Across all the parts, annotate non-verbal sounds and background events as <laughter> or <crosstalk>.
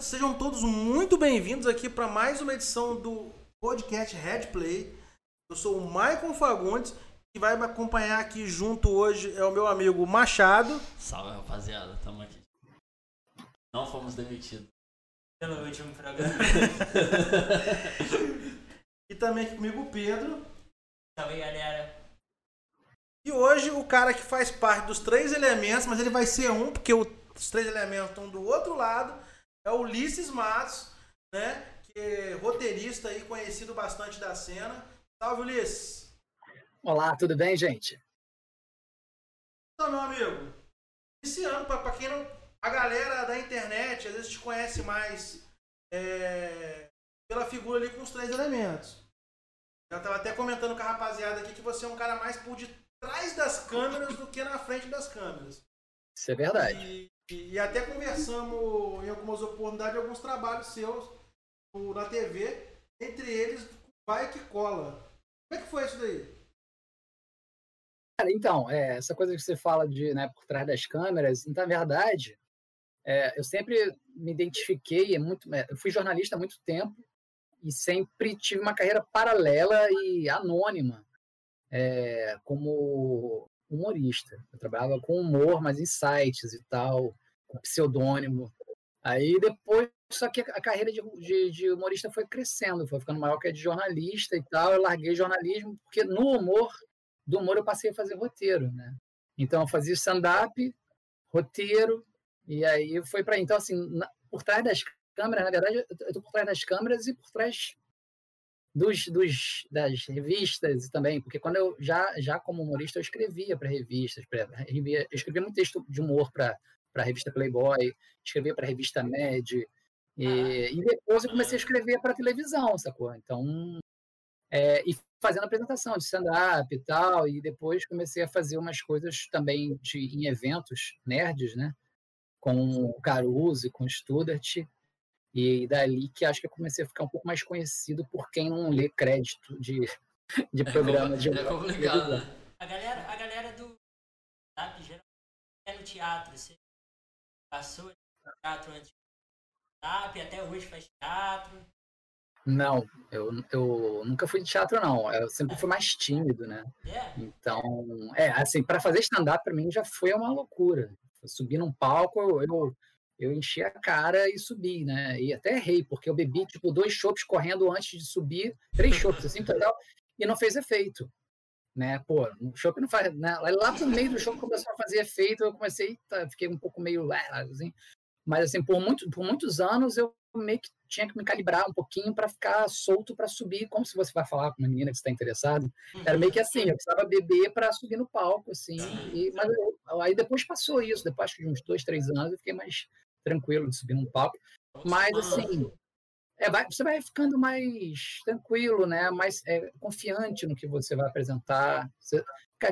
Sejam todos muito bem-vindos aqui para mais uma edição do podcast Red Play. Eu sou o Maicon Fagundes e vai me acompanhar aqui junto hoje é o meu amigo Machado. Salve rapaziada, tamo aqui. Não fomos demitidos. Pelo último programa. <laughs> e também aqui comigo o Pedro. Salve galera. E hoje o cara que faz parte dos três elementos, mas ele vai ser um, porque os três elementos estão do outro lado, é o Ulisses Matos, né? Que é roteirista aí, conhecido bastante da cena. Salve, Ulisses! Olá, tudo bem, gente? Então, meu amigo, iniciando, para quem não. A galera da internet às vezes te conhece mais é, pela figura ali com os três elementos. Eu tava até comentando com a rapaziada aqui que você é um cara mais por detrás das câmeras do que na frente das câmeras. Isso é verdade. E, e até conversamos em algumas oportunidades alguns trabalhos seus na TV, entre eles Vai que Cola. Como é que foi isso daí? Cara, então, é, essa coisa que você fala de né, por trás das câmeras, na verdade, é, eu sempre me identifiquei, é muito, é, eu fui jornalista há muito tempo e sempre tive uma carreira paralela e anônima é, como humorista. Eu trabalhava com humor, mas em sites e tal, com pseudônimo. Aí depois, só que a carreira de, de, de, humorista foi crescendo, foi ficando maior que a de jornalista e tal. Eu larguei jornalismo, porque no humor, do humor eu passei a fazer roteiro, né? Então eu fazia stand-up, roteiro, e aí foi para Então, assim, na, por trás das câmeras, na verdade, eu tô por trás das câmeras e por trás dos, dos, das revistas também, porque quando eu já, já como humorista eu escrevia para revistas, pra, eu escrevia muito texto de humor para a revista Playboy, escrevia para a revista Mad, e, e, depois eu comecei a escrever para televisão, sacou? Então, é, e fazendo apresentação de stand-up e tal, e depois comecei a fazer umas coisas também de, em eventos nerds, né? Com o Caruso e com o Studart, e dali que acho que eu comecei a ficar um pouco mais conhecido por quem não lê crédito de, <laughs> de é programa de É complicado. A galera, a galera do SAP geralmente é no teatro. Você passou no teatro antes do até hoje faz teatro. Não, eu, eu nunca fui de teatro, não. Eu sempre fui mais tímido, né? É. Então, é, assim, para fazer stand-up para mim já foi uma loucura. Subir num palco, eu, eu eu enchi a cara e subi, né? E até errei, porque eu bebi, tipo, dois chopps correndo antes de subir, três chopps, assim, total, e não fez efeito, né? Pô, o chopp não faz, né? Lá pro meio do chopp começou a fazer efeito, eu comecei, tá, fiquei um pouco meio, assim, mas, assim, por, muito, por muitos anos eu meio que tinha que me calibrar um pouquinho para ficar solto para subir, como se você vai falar com uma menina que está interessado. Era meio que assim, eu precisava beber para subir no palco, assim. E, mas eu, aí depois passou isso, depois de uns dois, três anos, eu fiquei mais tranquilo de subir num palco. Mas, assim, é, vai, você vai ficando mais tranquilo, né? Mais é, confiante no que você vai apresentar. Você,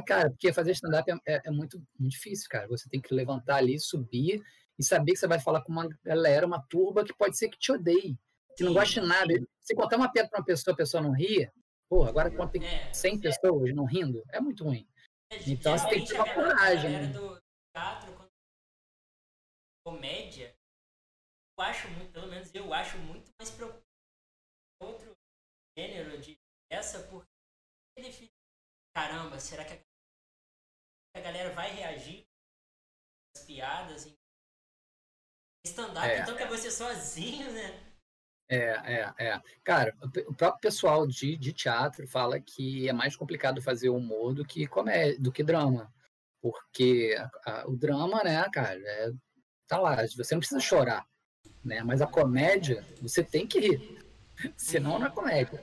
cara, porque fazer stand-up é, é, é, muito, muito difícil, cara. Você tem que levantar ali, subir e saber que você vai falar com uma galera, uma turba que pode ser que te odeie, que não goste de nada. Se contar uma piada para uma pessoa, a pessoa não ria, pô, agora quando tem 100 é, pessoas não rindo, é muito ruim. Então você tem que ter uma coragem. Né? Do comédia, eu acho muito, pelo menos eu acho muito mais preocupante outro gênero de essa, porque ele fica, caramba, será que a galera vai reagir às piadas? Stand-up, é, então que é você sozinho, né? É, é, é. Cara, o próprio pessoal de, de teatro fala que é mais complicado fazer humor do que comédia, do que drama. Porque a, a, o drama, né, cara, é tá lá, você não precisa chorar, né? Mas a comédia, você tem que rir, <laughs> senão não é comédia.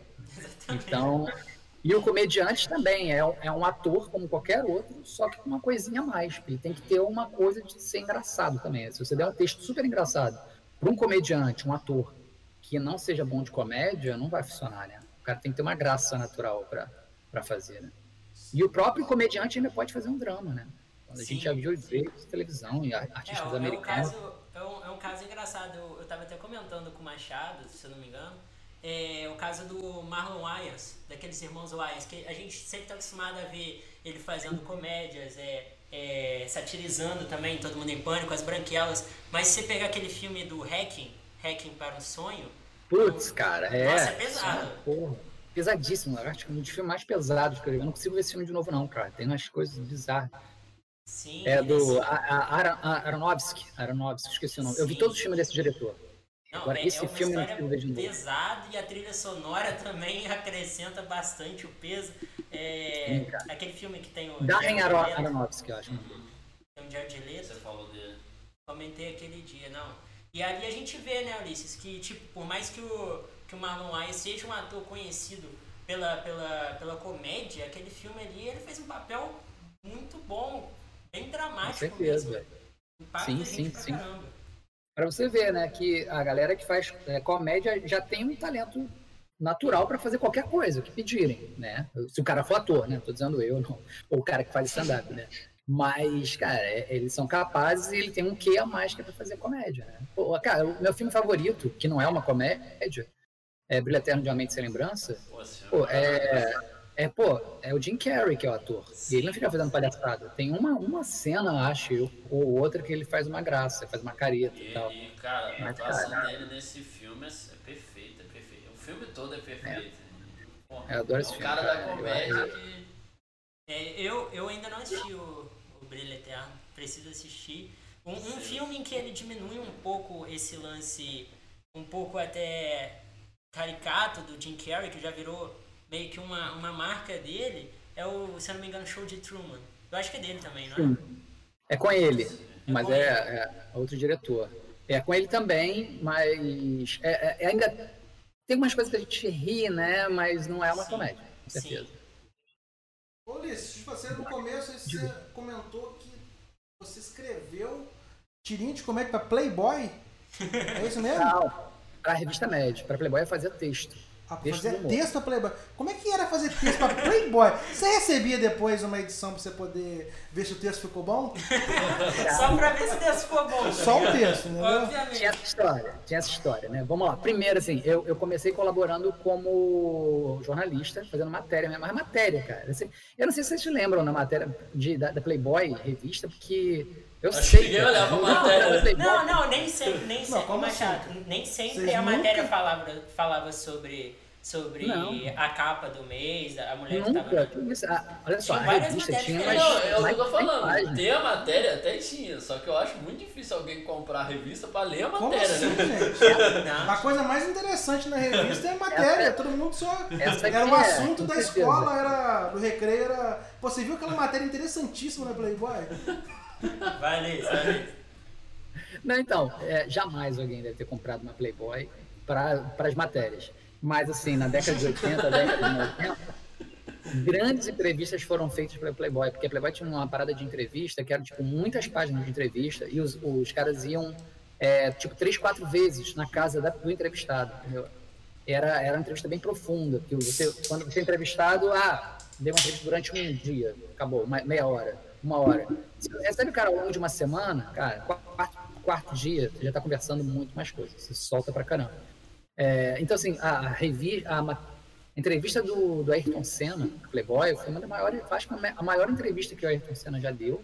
Então, e o comediante também é, é um ator como qualquer outro, só que com uma coisinha a mais. Ele tem que ter uma coisa de ser engraçado também. Se você der um texto super engraçado para um comediante, um ator que não seja bom de comédia, não vai funcionar, né? O cara tem que ter uma graça natural para fazer, né? E o próprio comediante ainda pode fazer um drama, né? A Sim. gente já viu vezes televisão e artistas é, americanos. É um, caso, é, um, é um caso engraçado. Eu, estava até comentando com o Machado, se eu não me engano. É o caso do Marlon Wayans, daqueles irmãos Wayans, que a gente sempre está acostumado a ver ele fazendo comédias, é, é, satirizando também Todo Mundo em Pânico, as branquelas. Mas se você pegar aquele filme do Hacking, Hacking para um Sonho. Putz, cara, é. Nossa, é pesado. Porra, pesadíssimo. Eu acho que é um dos filmes mais pesados que eu vi. Eu não consigo ver esse filme de novo, não, cara. Tem umas coisas bizarras. Sim, É do a- a- Aronofsky. Aronofsky, esqueci o nome. Eu vi Sim. todos os filmes desse diretor. Não, Agora, é, esse é uma filme ver de novo. pesada e a trilha sonora <laughs> também acrescenta bastante o peso. É, Sim, aquele filme que tem o Darren Aro- Aronofsky, eu acho. tem o Jared Leto, Você falou dele. comentei aquele dia, não. E ali a gente vê, né, Ulisses, que tipo, por mais que o, que o Marlon Wayans seja um ator conhecido pela, pela, pela comédia, aquele filme ali, ele fez um papel muito bom, bem dramático Com certeza. mesmo. Impacta Sim, sim, pra sim. Pra você ver, né, que a galera que faz é, comédia já tem um talento natural pra fazer qualquer coisa que pedirem, né? Se o cara for ator, né? Tô dizendo eu, não. Ou o cara que faz stand-up, né? Mas, cara, é- eles são capazes e ele tem um quê a mais que é pra fazer comédia, né? Pô, cara, o meu filme favorito, que não é uma comédia, é Brilho Eterno de uma Mente Sem Lembrança, Pô, filme é, é, pô, é o Jim Carrey que é o ator. E ele não fica fazendo palhaçada. Tem uma, uma cena, acho eu, ou outra, que ele faz uma graça, faz uma careta e E, tal. e, cara, a Mas, atuação cara, dele nesse filme é, é perfeita, é perfeita. O filme todo é perfeito. Pô, Eu adoro é esse o filme, cara cara. da comédia eu- que. É, eu, eu ainda não assisti o, o Brilho Eterno, preciso assistir. Um, um filme em que ele diminui um pouco esse lance, um pouco até caricato do Jim Carrey, que já virou meio que uma, uma marca dele, é o, se eu não me engano, Show de Truman. Eu acho que é dele também, não é? Sim. É com ele, mas com é, ele. é outro diretor. É com ele também, mas é, é- é ainda tem umas coisas que a gente ri, né? Mas não é uma Sim. comédia, com certeza. Sim. Ô Ulisses, você no começo você comentou que você escreveu tirinha de comédia pra Playboy. <laughs> É isso mesmo? Não, pra revista média, pra Playboy é fazer texto. Ah, Texto fazer texto pra Playboy. Como é que era fazer texto pra Playboy? Você recebia depois uma edição pra você poder ver se o texto ficou bom? <laughs> Só pra ver se Deus ficou bom. Só o texto? Tinha Obviamente. essa história, tinha essa história, né? Vamos lá. Primeiro, assim, eu, eu comecei colaborando como jornalista, fazendo matéria mesmo. Mas matéria, cara. assim, eu não sei se vocês se lembram na matéria de, da, da Playboy, revista, porque eu Acho sei. que cara, olhava a não, matéria. Não, não, nem sempre, nem sempre, como Machado, nem sempre Vocês a nunca- matéria falava, falava sobre, sobre Não. a capa do mês, a mulher que Nunca. tava... que isso? Ah, olha só, Tinha a várias revista matérias tinha umas. Não, é o que mais eu tô falando. páginas. Ter a matéria até tinha, só que eu acho muito difícil alguém comprar a revista pra ler a Como matéria, assim, né? <laughs> gente? Não, A coisa mais interessante na revista é a matéria. Todo mundo só. Essa Era o aqui é, assunto com da certeza. escola, era do recreio, era. Pô, você viu aquela matéria interessantíssima na Playboy? Vale, vale. Não, então, é, jamais alguém deve ter comprado uma Playboy para as matérias. Mas, assim, na década de 80, década de 90, grandes entrevistas foram feitas pela Playboy, porque a Playboy tinha uma parada de entrevista que era, tipo, muitas páginas de entrevista e os, os caras iam, é, tipo, três, quatro vezes na casa da- do entrevistado, entendeu? Era, era uma entrevista bem profunda, que você, quando você é entrevistado, ah, deu uma entrevista durante um dia, acabou, meia hora, uma hora. Se você recebe o cara ao longo de uma semana, cara, quarto, quarto dia, você já está conversando muito mais coisas, você solta pra caramba. É, então, assim, a, a, a entrevista do, do Ayrton Senna, na Playboy, foi uma das maiores, acho que a maior entrevista que o Ayrton Senna já deu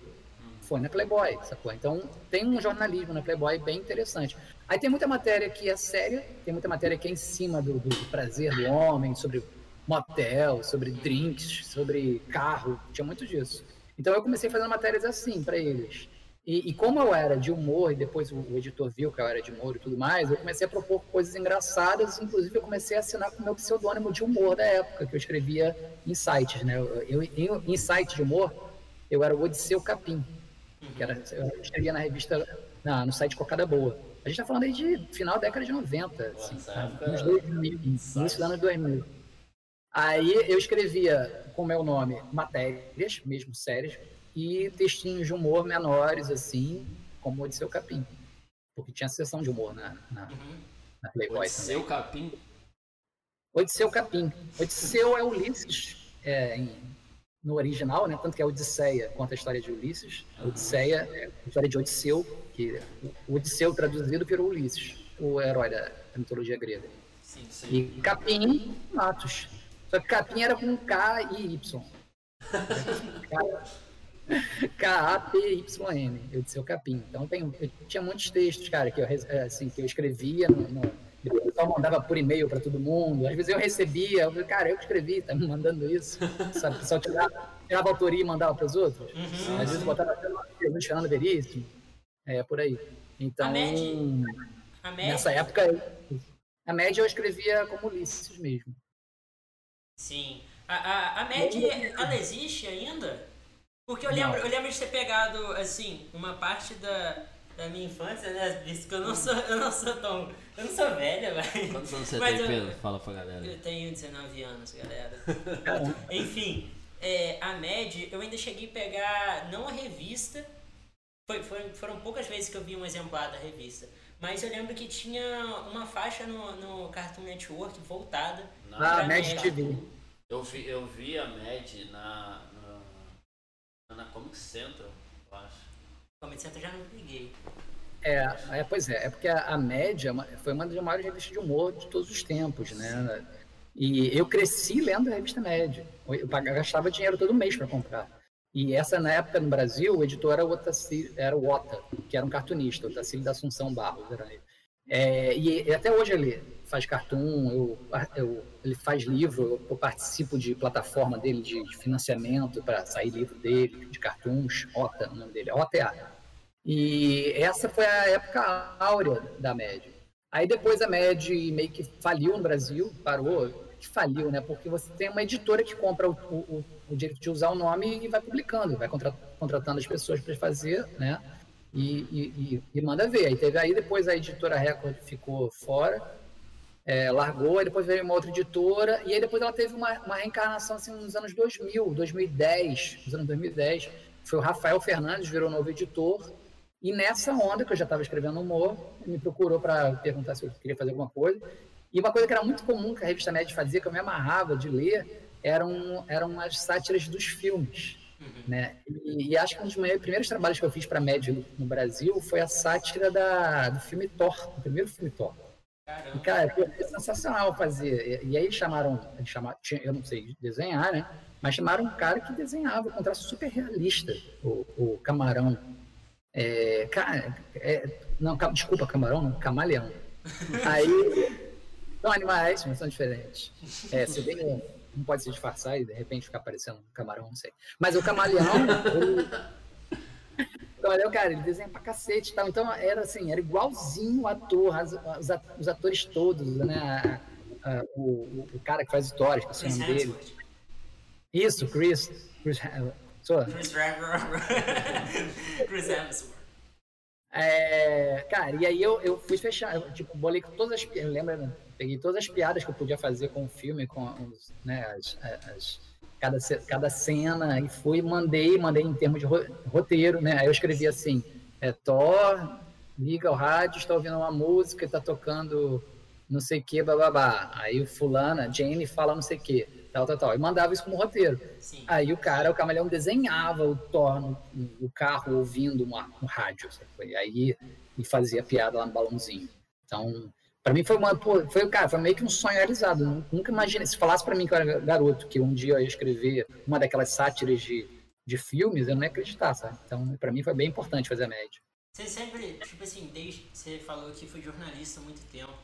foi na Playboy, sacou? Então, tem um jornalismo na Playboy bem interessante. Aí tem muita matéria que é séria, tem muita matéria que é em cima do, do prazer do homem, sobre motel, sobre drinks, sobre carro, tinha muito disso. Então, eu comecei fazendo matérias assim para eles. E, e como eu era de humor, e depois o, editor viu que eu era de humor e tudo mais, eu comecei a propor coisas engraçadas, inclusive eu comecei a assinar com o meu pseudônimo de humor da época, que eu escrevia em sites, né? Eu, eu, em, site de humor, eu era o Odisseu Capim, que era, eu escrevia na revista, na, no site Cocada Boa. A gente tá falando aí de final da década de 90, assim, essa tá? época anos era- 2000, início dos anos 2000. Aí eu escrevia com meu nome matérias, mesmo sérias, e textinhos de humor menores, assim, como Odisseu Capim. Porque tinha sessão de humor na, na, Uhum. na Playboy também. Seu capim. Odisseu Capim. Odisseu é Ulisses é, em- no original, né? Tanto que é Odisseia conta a história de Ulisses. Odisseia é a história de Odisseu, que o Odisseu traduzido virou Ulisses, o herói da, da mitologia grega. Sim. Sim. E Capim, Matos. Só que Capim era com K e Y. K-A-P-Y-N. Eu disse o capim. Então tem, eu tinha muitos textos, cara, que eu, assim, que eu escrevia no, no depois eu só mandava por e-mail para todo mundo. Às vezes eu recebia, eu falei, cara, eu que escrevi, tá me mandando isso. Sabe? O pessoal tirava, tirava autoria e mandava para os outros. Uhum, Às vezes botava até uma Fernando Veríssimo. É, por aí. Então, a média, a média... nessa época, a média eu escrevia como Ulisses mesmo. Sim. A, a, a média, ela existe ainda? Porque eu lembro, eu lembro de ter pegado, assim, uma parte da, da minha infância, né? Visto que eu não sou, eu não sou tão. Eu não sou velha, mas. Quantos anos você <laughs> tem, Pedro? Fala pra galera. Eu tenho 19 anos, galera. Enfim, é, a MED, eu ainda cheguei a pegar, não a revista, foi, foi, foram poucas vezes que eu vi um exemplar da revista. Mas eu lembro que tinha uma faixa no, no Cartoon Network voltada. Ah, MED TV. Eu vi, eu vi a MED na, na, na Comic Central, eu acho. Comic Central já não peguei. É, é, pois é, é porque a, a média foi uma das maiores revistas de humor de todos os tempos, né? E eu cresci lendo a revista Média. Eu gastava dinheiro todo mês para comprar. E essa, na época, no Brasil, o editor era o, era o Ota, que era um cartunista, o Otacílio da Assunção Barros. Era ele. É, e, até hoje ele faz cartoon, eu, eu, ele faz livro, eu participo de plataforma dele de, de financiamento para sair livro dele, de cartoons, OTA, o nome dele é OTA. E essa foi a época áurea da MED. Aí depois a MED meio que faliu no Brasil, parou, que faliu, né? Porque você tem uma editora que compra o, o, o direito de usar o nome e vai publicando, vai contratando as pessoas para fazer, né? E, e, e, manda ver. Aí teve aí depois a editora Record ficou fora, é, largou, aí depois veio uma outra editora, e aí depois ela teve uma, uma reencarnação assim, nos anos 2000, 2010, nos anos 2010. Foi o Rafael Fernandes, virou novo editor, e nessa onda que eu já estava escrevendo humor, me procurou para perguntar se eu queria fazer alguma coisa. E uma coisa que era muito comum que a revista Média fazia, que eu me amarrava de ler, eram, eram as sátiras dos filmes. Uhum. Né? E, e, acho que um dos meus primeiros trabalhos que eu fiz para a Média no, Brasil foi a sátira da, do filme Thor, o primeiro filme Thor. Caramba. E, cara, foi sensacional fazer. E, e aí chamaram, chamaram, eu não sei desenhar, né? Mas chamaram um cara que desenhava com traço super realista, o, o Camarão. É, cara, é, não, desculpa, Camarão, não, Camaleão. <laughs> Aí são animais, mas são diferentes. É, se bem não pode se disfarçar e de repente ficar parecendo um camarão, não sei. Mas o camaleão, ele... o camaleão, cara, ele desenha pra cacete e tal. Então era assim, era igualzinho o ator, os atores todos, né? A, a, o, o, cara que faz histórias, que é o nome dele. Isso, Chris. Chris, Chris, <laughs> Chris Hemsworth. É, cara, e aí eu, eu fui fechar, eu, tipo, bolei todas as. Lembra, né? Peguei todas as piadas que eu podia fazer com o filme, com os, né, as, as, cada, cada cena, e fui, mandei, mandei em termos de roteiro, né? Aí eu escrevi assim, é Thor, liga o rádio, está ouvindo uma música, está tocando não sei o que, bababá. Aí o fulana, Jane, fala não sei o que, tal, tal, tal. E mandava isso como roteiro. Sim. Aí o cara, o camaleão desenhava o Thor no, no carro ouvindo uma, no rádio, sabe? E aí e fazia piada lá no balãozinho. Então, para mim foi uma foi cara, foi meio que um sonho realizado. Nunca imaginei, se falasse para mim que eu era garoto que um dia eu ia escrever uma daquelas sátiras de, de filmes, eu não ia acreditar, sabe? Então, para mim foi bem importante fazer a média. Você sempre, tipo assim, desde você falou que foi jornalista há muito tempo.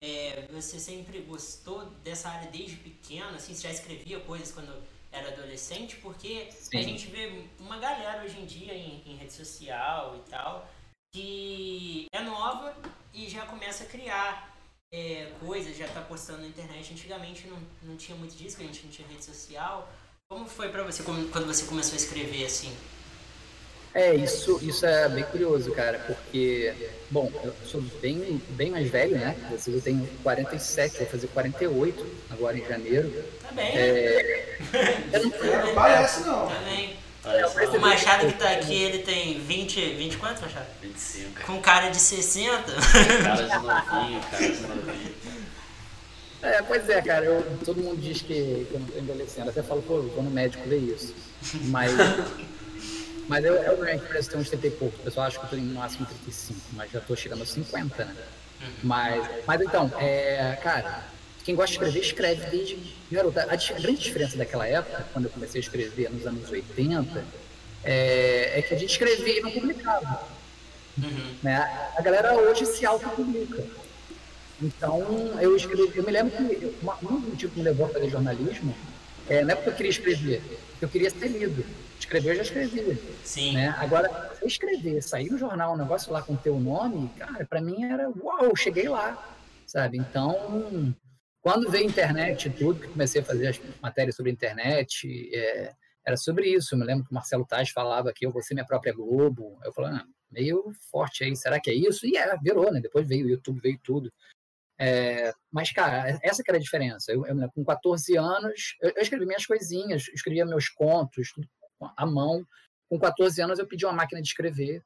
É, você sempre gostou dessa área desde pequeno, assim, você já escrevia coisas quando era adolescente, porque Sim. a gente vê uma galera hoje em dia em, em rede social e tal, que é nova e já começa a criar é, coisas, já tá postando na internet. Antigamente não, não tinha muito disso, a gente não tinha rede social. Como foi para você quando você começou a escrever assim? É, isso, isso é bem curioso, cara, porque, bom, eu sou bem, bem mais velho, né? Eu tenho 47, vou fazer 48 agora em janeiro. Tá bem, é... <laughs> Eu não, não parece, não. Tá bem. O Machado que tá aqui, ele tem 20, 20 quantos, Machado? 25. Com cara de 60. Cara de novinho, cara de novinho. É, pois é, cara, eu, todo mundo diz que, que eu não tô envelhecendo. Até falo, pô, vou no médico ver isso. Mas, <laughs> mas eu, eu realmente parece ter uns 30 e pouco. O pessoal acha que eu tô no máximo 35, mas já tô chegando aos 50, né? Uhum. Mas, mas então, é, cara, quem gosta de escrever, escreve desde garoto. A, grande diferença daquela época, quando eu comecei a escrever nos anos 80, é, é que a gente escrevia e não publicava. Uhum. Né? A galera hoje se autopublica. Então, eu escrevi, eu me lembro que uma, um motivo que me levou a fazer jornalismo é, não é porque eu queria escrever, eu queria ser lido. Escrever eu já escrevia. Sim. Né? Agora, escrever, sair no jornal, um negócio lá com o teu nome, cara, para mim era uau, cheguei lá, sabe? Então, quando veio a internet e tudo, que comecei a fazer as matérias sobre internet, é, era sobre isso. Eu me lembro que o Marcelo Taz falava que eu vou ser minha própria Globo. Eu falei, ah, meio forte aí, será que é isso? E é, virou, né? Depois veio o YouTube, veio tudo. É, mas, cara, essa que era a diferença. Eu, eu com 14 anos, eu, eu, escrevi minhas coisinhas, escrevia meus contos, tudo à mão. Com 14 anos, eu pedi uma máquina de escrever.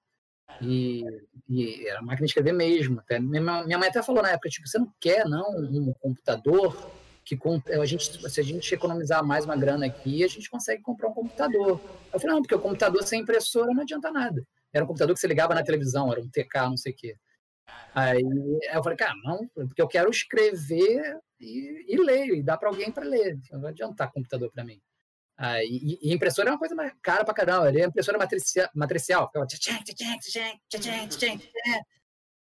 E, e era máquina de escrever mesmo. Até, minha, mãe até falou na época, tipo, você não quer, não, um computador que a gente, se a gente economizar mais uma grana aqui, a gente consegue comprar um computador. Eu falei, não, porque o computador sem impressora não adianta nada. Era um computador que você ligava na televisão, era um TK, não sei o quê. Aí eu falei, cara, não, porque eu quero escrever e, e ler, e dá para alguém para ler. Não vai adiantar computador para mim. Aí, e, impressora é uma coisa mais cara pra caramba. Ele é impressora matricial, matricial ficava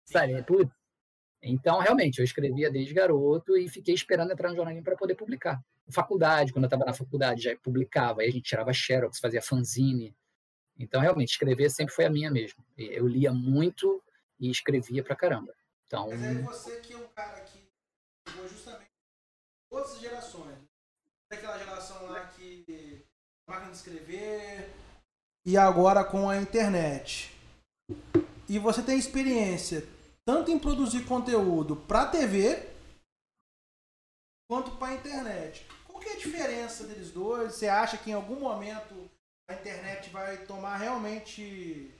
sabe, tudo. Então, realmente, eu escrevia desde garoto e fiquei esperando entrar no jornalismo para poder publicar. Faculdade, quando eu estava na faculdade, já publicava, aí a gente tirava xerox, fazia fanzine. Então, realmente, escrever sempre foi a minha mesmo. Eu lia muito e escrevia pra caramba. Então, Mas aí você que é um cara que justamente todas as gerações. Aquela geração lá que máquina de escrever e agora com a internet. E você tem experiência tanto em produzir conteúdo para TV quanto para internet. Qual que é a diferença deles dois? Você acha que em algum momento a internet vai tomar realmente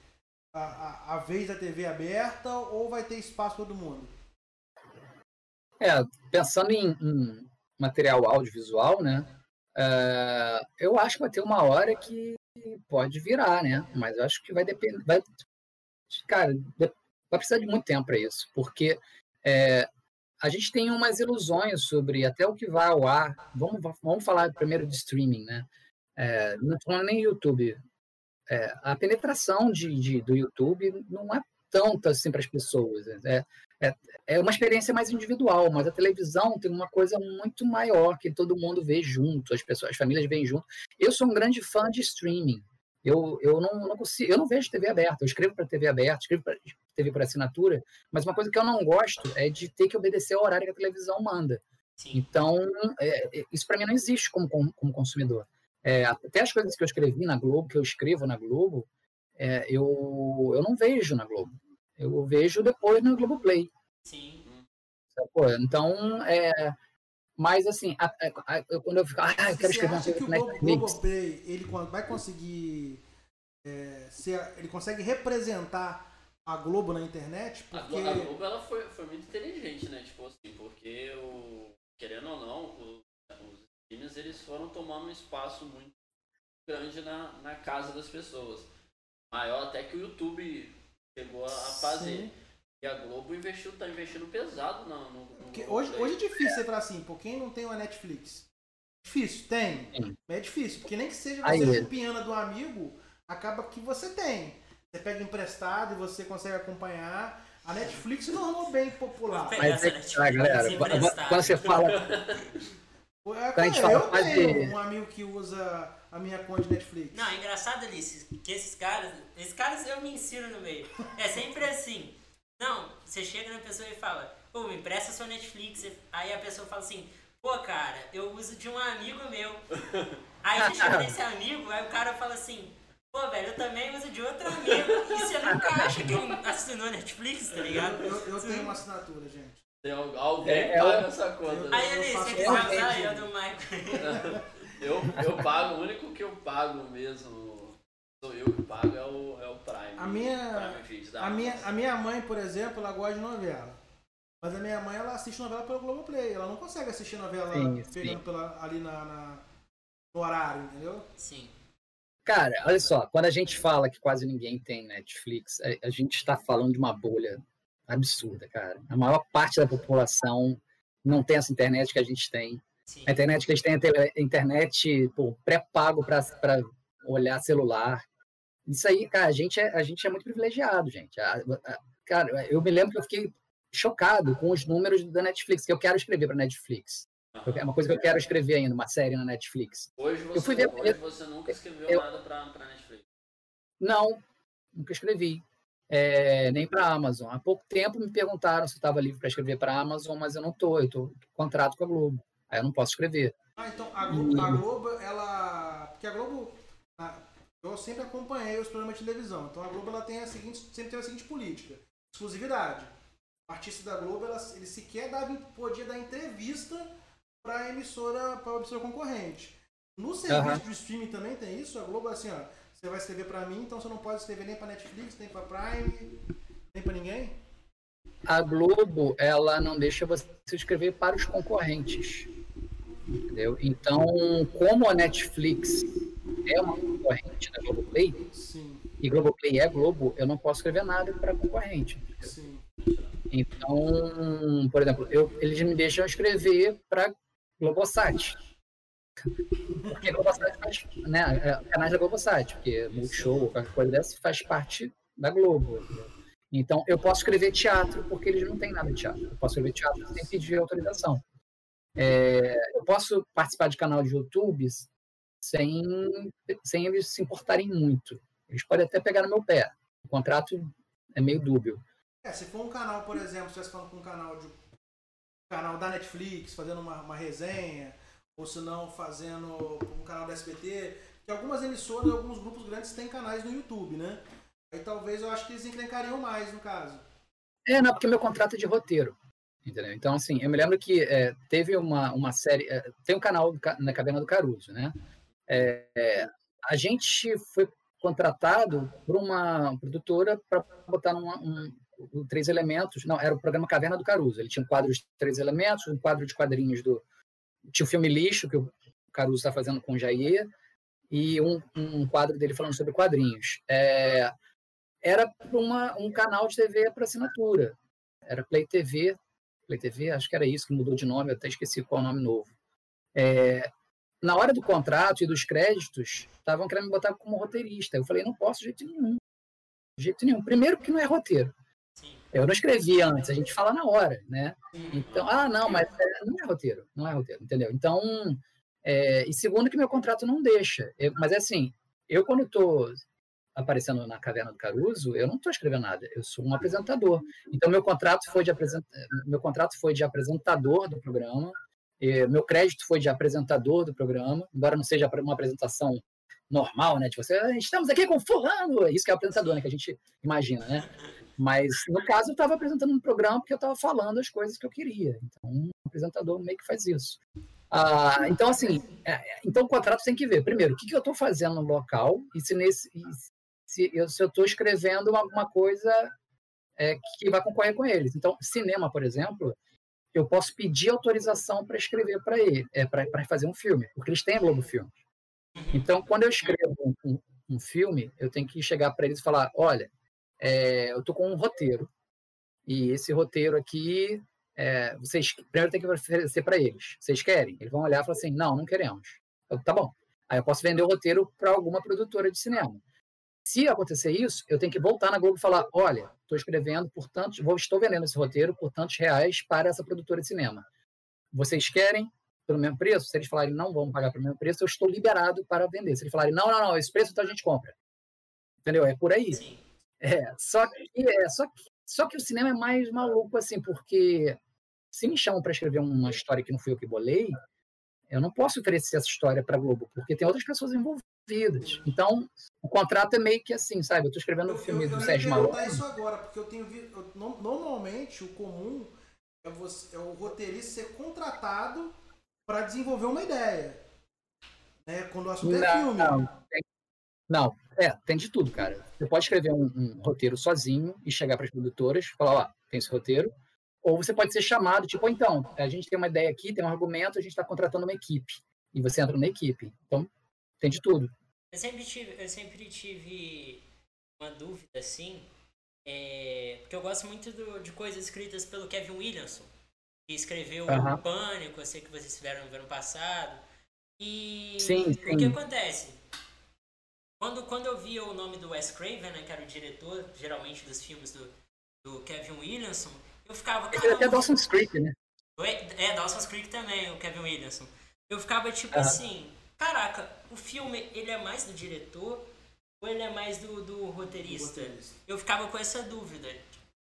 a, a, a vez da TV aberta ou vai ter espaço para todo mundo? É, pensando em, em material audiovisual, né? Uh, eu acho que vai ter uma hora que pode virar, né? Mas eu acho que vai depender. Vai, cara, vai precisar de muito tempo para isso, porque é, a gente tem umas ilusões sobre até o que vai ao ar. Vamos, vamos falar primeiro de streaming, né? É, não estou nem YouTube. É, a penetração de, de, do YouTube não é tanta assim para as pessoas. É, é, é uma experiência mais individual, mas a televisão tem uma coisa muito maior que todo mundo vê junto, as pessoas, as famílias veem junto. Eu sou um grande fã de streaming. Eu, eu não, não consigo, eu não vejo TV aberta. Eu escrevo para TV aberta, escrevo para TV por assinatura, mas uma coisa que eu não gosto é de ter que obedecer ao horário que a televisão manda. Sim. Então, é, é isso para mim não existe como, como, como consumidor. É, até as coisas que eu escrevi na Globo, que eu escrevo na Globo, é, eu, eu não vejo na Globo. Eu vejo depois no Globoplay. Sim. Então, é, mas assim, a, a, a, quando eu fico, ah, eu quero escrever uma coisa que o Globoplay, ele vai conseguir, é, ser, ele consegue representar a Globo na internet? Porque... A, Globo ela foi, foi muito inteligente, né? Tipo assim, porque o, querendo ou não, os, os streams eles foram tomando um espaço muito grande na, na casa das pessoas. Maior até que o YouTube chegou a fazer. Sim. E a Globo investiu, tá investindo pesado no, no, no hoje, hoje é difícil você falar assim, por quem não tem uma Netflix? Difícil, tem. Sim. É difícil, porque nem que seja você chupinhando do amigo, acaba que você tem. Você pega emprestado e você consegue acompanhar. A Netflix tornou bem popular. Mas é que, tá, galera, quando você fala. <laughs> <laughs> É, cara, eu tenho um amigo que usa a minha conta de Netflix. Não, é engraçado, Alice, que esses caras, esses caras eu me ensino no meio. É sempre assim. Não, você chega na pessoa e fala, pô, me empresta seu Netflix. Aí a pessoa fala assim, pô, cara, eu uso de um amigo meu. Aí você chega nesse amigo, aí o cara fala assim, pô, velho, eu também uso de outro amigo. E você nunca acha que ele assinou Netflix, tá ligado? Eu, eu tenho uma assinatura, gente. Tem alguém é, paga eu... essa conta. Aí, Alice, você quiser usar, eu do Michael. <laughs> eu, eu pago, o único que eu pago mesmo sou eu que pago é o, é o Prime. A minha, Prime a, minha, a minha mãe, por exemplo, ela gosta de novela. Mas a minha mãe, ela assiste novela pelo Globoplay. Ela não consegue assistir novela sim, pegando sim. Pela, ali na, na, no horário, entendeu? Sim. Cara, olha só, quando a gente fala que quase ninguém tem Netflix, a, a gente está falando de uma bolha absurda, cara. A maior parte da população não tem essa internet que a gente tem. Sim. A internet que a gente tem é a internet pré-pago para olhar celular. Isso aí, cara, a gente é, a gente é muito privilegiado, gente. A, a, cara, eu me lembro que eu fiquei chocado com os números da Netflix, que eu quero escrever para Netflix. É uma coisa que eu quero escrever ainda, uma série na Netflix. Hoje você, eu fui ver, hoje você nunca escreveu eu, nada para Netflix? Não, nunca escrevi. É, nem para Amazon. Há pouco tempo me perguntaram se eu estava livre para escrever para Amazon, mas eu não estou. Eu estou contrato com a Globo. Aí eu não posso escrever. Ah, então a Globo, a Globo ela. Porque a Globo. Eu sempre acompanhei os programas de televisão. Então a Globo ela tem a seguinte, sempre teve a seguinte política: exclusividade. O artista da Globo, ela, ele sequer dava, podia dar entrevista para a emissora, para emissora concorrente. No serviço uhum. de streaming também tem isso. A Globo assim, ó, você vai escrever para mim, então você não pode escrever nem para Netflix, nem para Prime, nem para ninguém. A Globo, ela não deixa você escrever para os concorrentes. Entendeu? Então, como a Netflix é uma concorrente da Globoplay, Sim. e Globoplay é Globo, eu não posso escrever nada para concorrente. Sim. Então, por exemplo, eu, eles me deixam escrever para Globosat. Porque Globosat faz, né, é, canais da Globosat, porque Multishow, qualquer coisa dessa, faz parte da Globo. Então, eu posso escrever teatro, porque eles não têm nada de teatro. Eu posso escrever teatro sem pedir autorização. É, eu posso participar de canal de YouTube sem, sem eles se importarem muito. Eles podem até pegar no meu pé. O contrato é meio dúbio. É, se for um canal, por exemplo, se você falando com um canal de canal da Netflix, fazendo uma, uma resenha, ou se não fazendo um canal da SBT, que algumas emissoras, alguns grupos grandes têm canais no YouTube, né? Aí talvez eu acho que eles encrencariam mais no caso. É, não, porque meu contrato é de roteiro. Entendeu? Então, assim, eu me lembro que é, teve uma, uma série. É, tem um canal na Caverna do Caruso, né? É, é a gente foi contratado por uma produtora para botar numa, um, um, três elementos. Não, era o programa Caverna do Caruso. Ele tinha um quadro de três elementos, um quadro de quadrinhos do. Tinha o filme Lixo, que o Caruso está fazendo com o Jair, e um, um, quadro dele falando sobre quadrinhos. É, era uma, um canal de TV para assinatura. Era Play TV, Play TV, acho que era isso que mudou de nome, eu até esqueci qual é o nome novo. É, na hora do contrato e dos créditos, estavam querendo me botar como roteirista. Eu falei, não posso de jeito nenhum. De jeito nenhum. Primeiro que não é roteiro. Eu não escrevi antes, a gente fala na hora, né? Então, ah, não, mas é, não é roteiro, não é roteiro, entendeu? Então, é, e segundo que meu contrato não deixa. Eu, mas é assim, eu quando estou aparecendo na Caverna do Caruso, eu não estou escrevendo nada, eu sou um apresentador. Então, meu contrato foi de, apresent... meu contrato foi de apresentador do programa, meu crédito foi de apresentador do programa, embora não seja uma apresentação normal, né? De você, ah, estamos aqui com fulano, isso que é apresentador, né? Que a gente imagina, né? Mas, no caso, eu estava apresentando um programa porque eu estava falando as coisas que eu queria. Então, um apresentador meio que faz isso. Ah, então, assim, é, então o contrato tem que ver, primeiro, o que, que eu estou fazendo no local e se, nesse, se eu estou escrevendo alguma coisa é, que vai concorrer com eles. Então, cinema, por exemplo, eu posso pedir autorização para escrever para ele, é, para fazer um filme, porque eles têm Globo Filmes. Então, quando eu escrevo um, um filme, eu tenho que chegar para eles e falar: olha, é, eu estou com um roteiro, e esse roteiro aqui, é, vocês primeiro tem que oferecer para eles. Vocês querem? Eles vão olhar e falar assim: não, não queremos. Eu, tá bom. Aí eu posso vender o roteiro para alguma produtora de cinema. Se acontecer isso, eu tenho que voltar na Globo e falar: olha, estou escrevendo por tantos, vou, estou vendendo esse roteiro por tantos reais para essa produtora de cinema. Vocês querem pelo mesmo preço? Se eles falarem não vamos pagar pelo mesmo preço, eu estou liberado para vender. Se eles falarem não, não, não, esse preço então a gente compra. Entendeu? É por aí. Sim. É, só que, é, só, que, só que o cinema é mais maluco assim, porque se me chamam para escrever uma história que não fui eu que bolei, eu não posso oferecer essa história para a Globo, porque tem outras pessoas envolvidas. Então, o contrato é meio que assim, sabe? Eu estou escrevendo o um filme eu, eu, do Sérgio Malandro. Eu isso agora, porque eu tenho visto. Normalmente, o comum é, você, é o roteirista ser contratado para desenvolver uma ideia. Né? Quando o assunto é não, é filme. Não, tem, não, é, tem de tudo, cara. Você pode escrever um, um roteiro sozinho e chegar para as produtoras falar: ó, tem esse roteiro, ou você pode ser chamado, tipo, então, a gente tem uma ideia aqui, tem um argumento, a gente está contratando uma equipe. E você entra na equipe. Então, tem de tudo. Eu sempre tive, eu sempre tive uma dúvida, assim, é, porque eu gosto muito do, de coisas escritas pelo Kevin Williamson, que escreveu o Pânico, eu sei que vocês tiveram no ano passado. E sim, sim. o que acontece? Quando, quando eu via o nome do Wes Craven, né, que era o diretor, geralmente, dos filmes do, do Kevin Williamson, eu ficava. Ele até Dawson's Creek, né? É, Dawson's Creek também, o Kevin Williamson. Eu ficava tipo assim, caraca, o filme ele é mais do diretor ou ele é mais do, do roteirista? roteirista? Eu ficava com essa dúvida.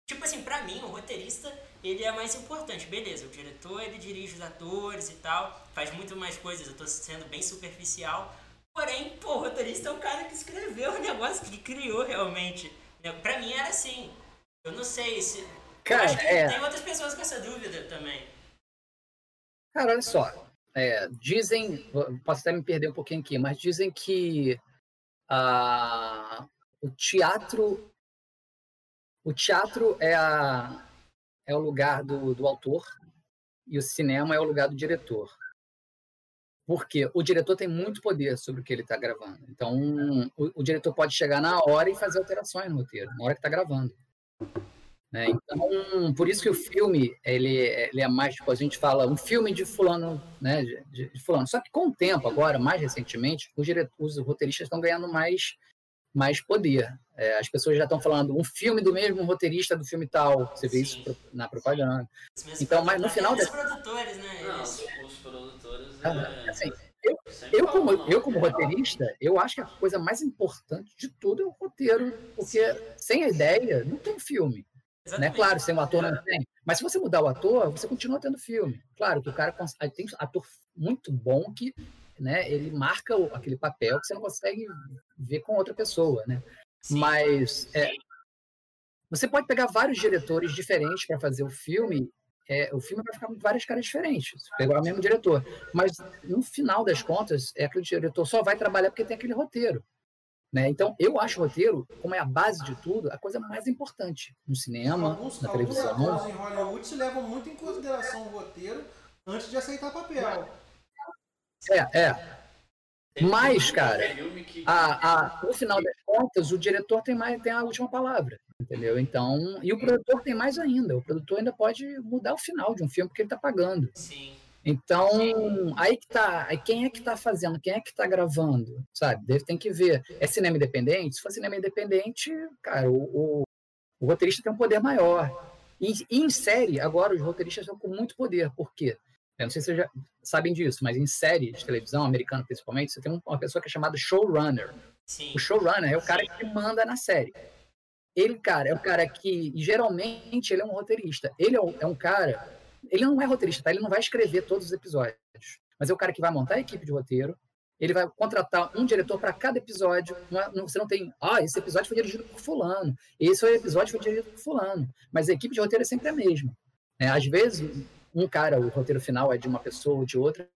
Tipo assim, pra mim, o roteirista, ele é mais importante. Beleza, o diretor, ele dirige os atores e tal, faz muito mais coisas, eu tô sendo bem superficial. Porém, pô, o roteirista é o cara que escreveu o negócio, que criou realmente. Pra mim era assim. Eu não sei se... Cara, é... tem outras pessoas com essa dúvida também. Cara, olha só. É, dizem, posso até me perder um pouquinho aqui, mas dizem que ah, o teatro o teatro é, a, é o lugar do, do autor e o cinema é o lugar do diretor. Porque o diretor tem muito poder sobre o que ele está gravando. Então, o, o, diretor pode chegar na hora e fazer alterações no roteiro, na hora que está gravando. Né? Então, por isso que o filme ele, ele é mais, tipo, a gente fala, um filme de fulano, né, de, de fulano. Só que com o tempo, agora, mais recentemente, os, os roteiristas estão ganhando mais mais poder. É, as pessoas já estão falando um filme do mesmo roteirista do filme tal. Você vê Sim. isso na propaganda. Então, mas no final das produtores, né? Não, os produtores. É... Assim, eu, eu, como, eu, como roteirista, eu acho que a coisa mais importante de tudo é o roteiro, porque sem a ideia não tem filme. Né? Claro, sem o ator não tem. Mas se você mudar o ator, você continua tendo filme. Claro que o cara tem ator muito bom que né, ele marca aquele papel que você não consegue ver com outra pessoa, né? Sim. Mas é, você pode pegar vários diretores diferentes para fazer o filme. É, o filme vai ficar com várias caras diferentes, pegar o mesmo diretor. Mas no final das contas, é que o diretor só vai trabalhar porque tem aquele roteiro. Né? Então, eu acho o roteiro, como é a base de tudo, a coisa mais importante no cinema, alguns, na televisão. Alguns em Hollywood se levam muito em consideração o roteiro antes de aceitar papel. É, é. Mas, cara, a, a, no final das contas, o diretor tem, mais, tem a última palavra, entendeu? Então, e o produtor tem mais ainda. O produtor ainda pode mudar o final de um filme porque ele está pagando. Sim. Então, aí que tá. Aí quem é que tá fazendo? Quem é que tá gravando? Sabe? Deve tem que ver. É cinema independente? Se for cinema independente, cara, o, o, o roteirista tem um poder maior. E, e, em série, agora, os roteiristas estão com muito poder. Por quê? Eu não sei se vocês já sabem disso, mas em série de televisão, americana principalmente, você tem uma pessoa que é chamada showrunner. Sim. O showrunner é o cara que manda na série. Ele, cara, é o cara que, geralmente, ele é um roteirista. Ele é um, é um cara. Ele não é roteirista, tá? Ele não vai escrever todos os episódios. Mas é o cara que vai montar a equipe de roteiro. Ele vai contratar um diretor para cada episódio. É, não, você não tem, ah, esse episódio foi dirigido por Fulano. Esse episódio foi dirigido por Fulano. Mas a equipe de roteiro é sempre a mesma. É, às vezes, um cara, o roteiro final é de uma pessoa ou de outra.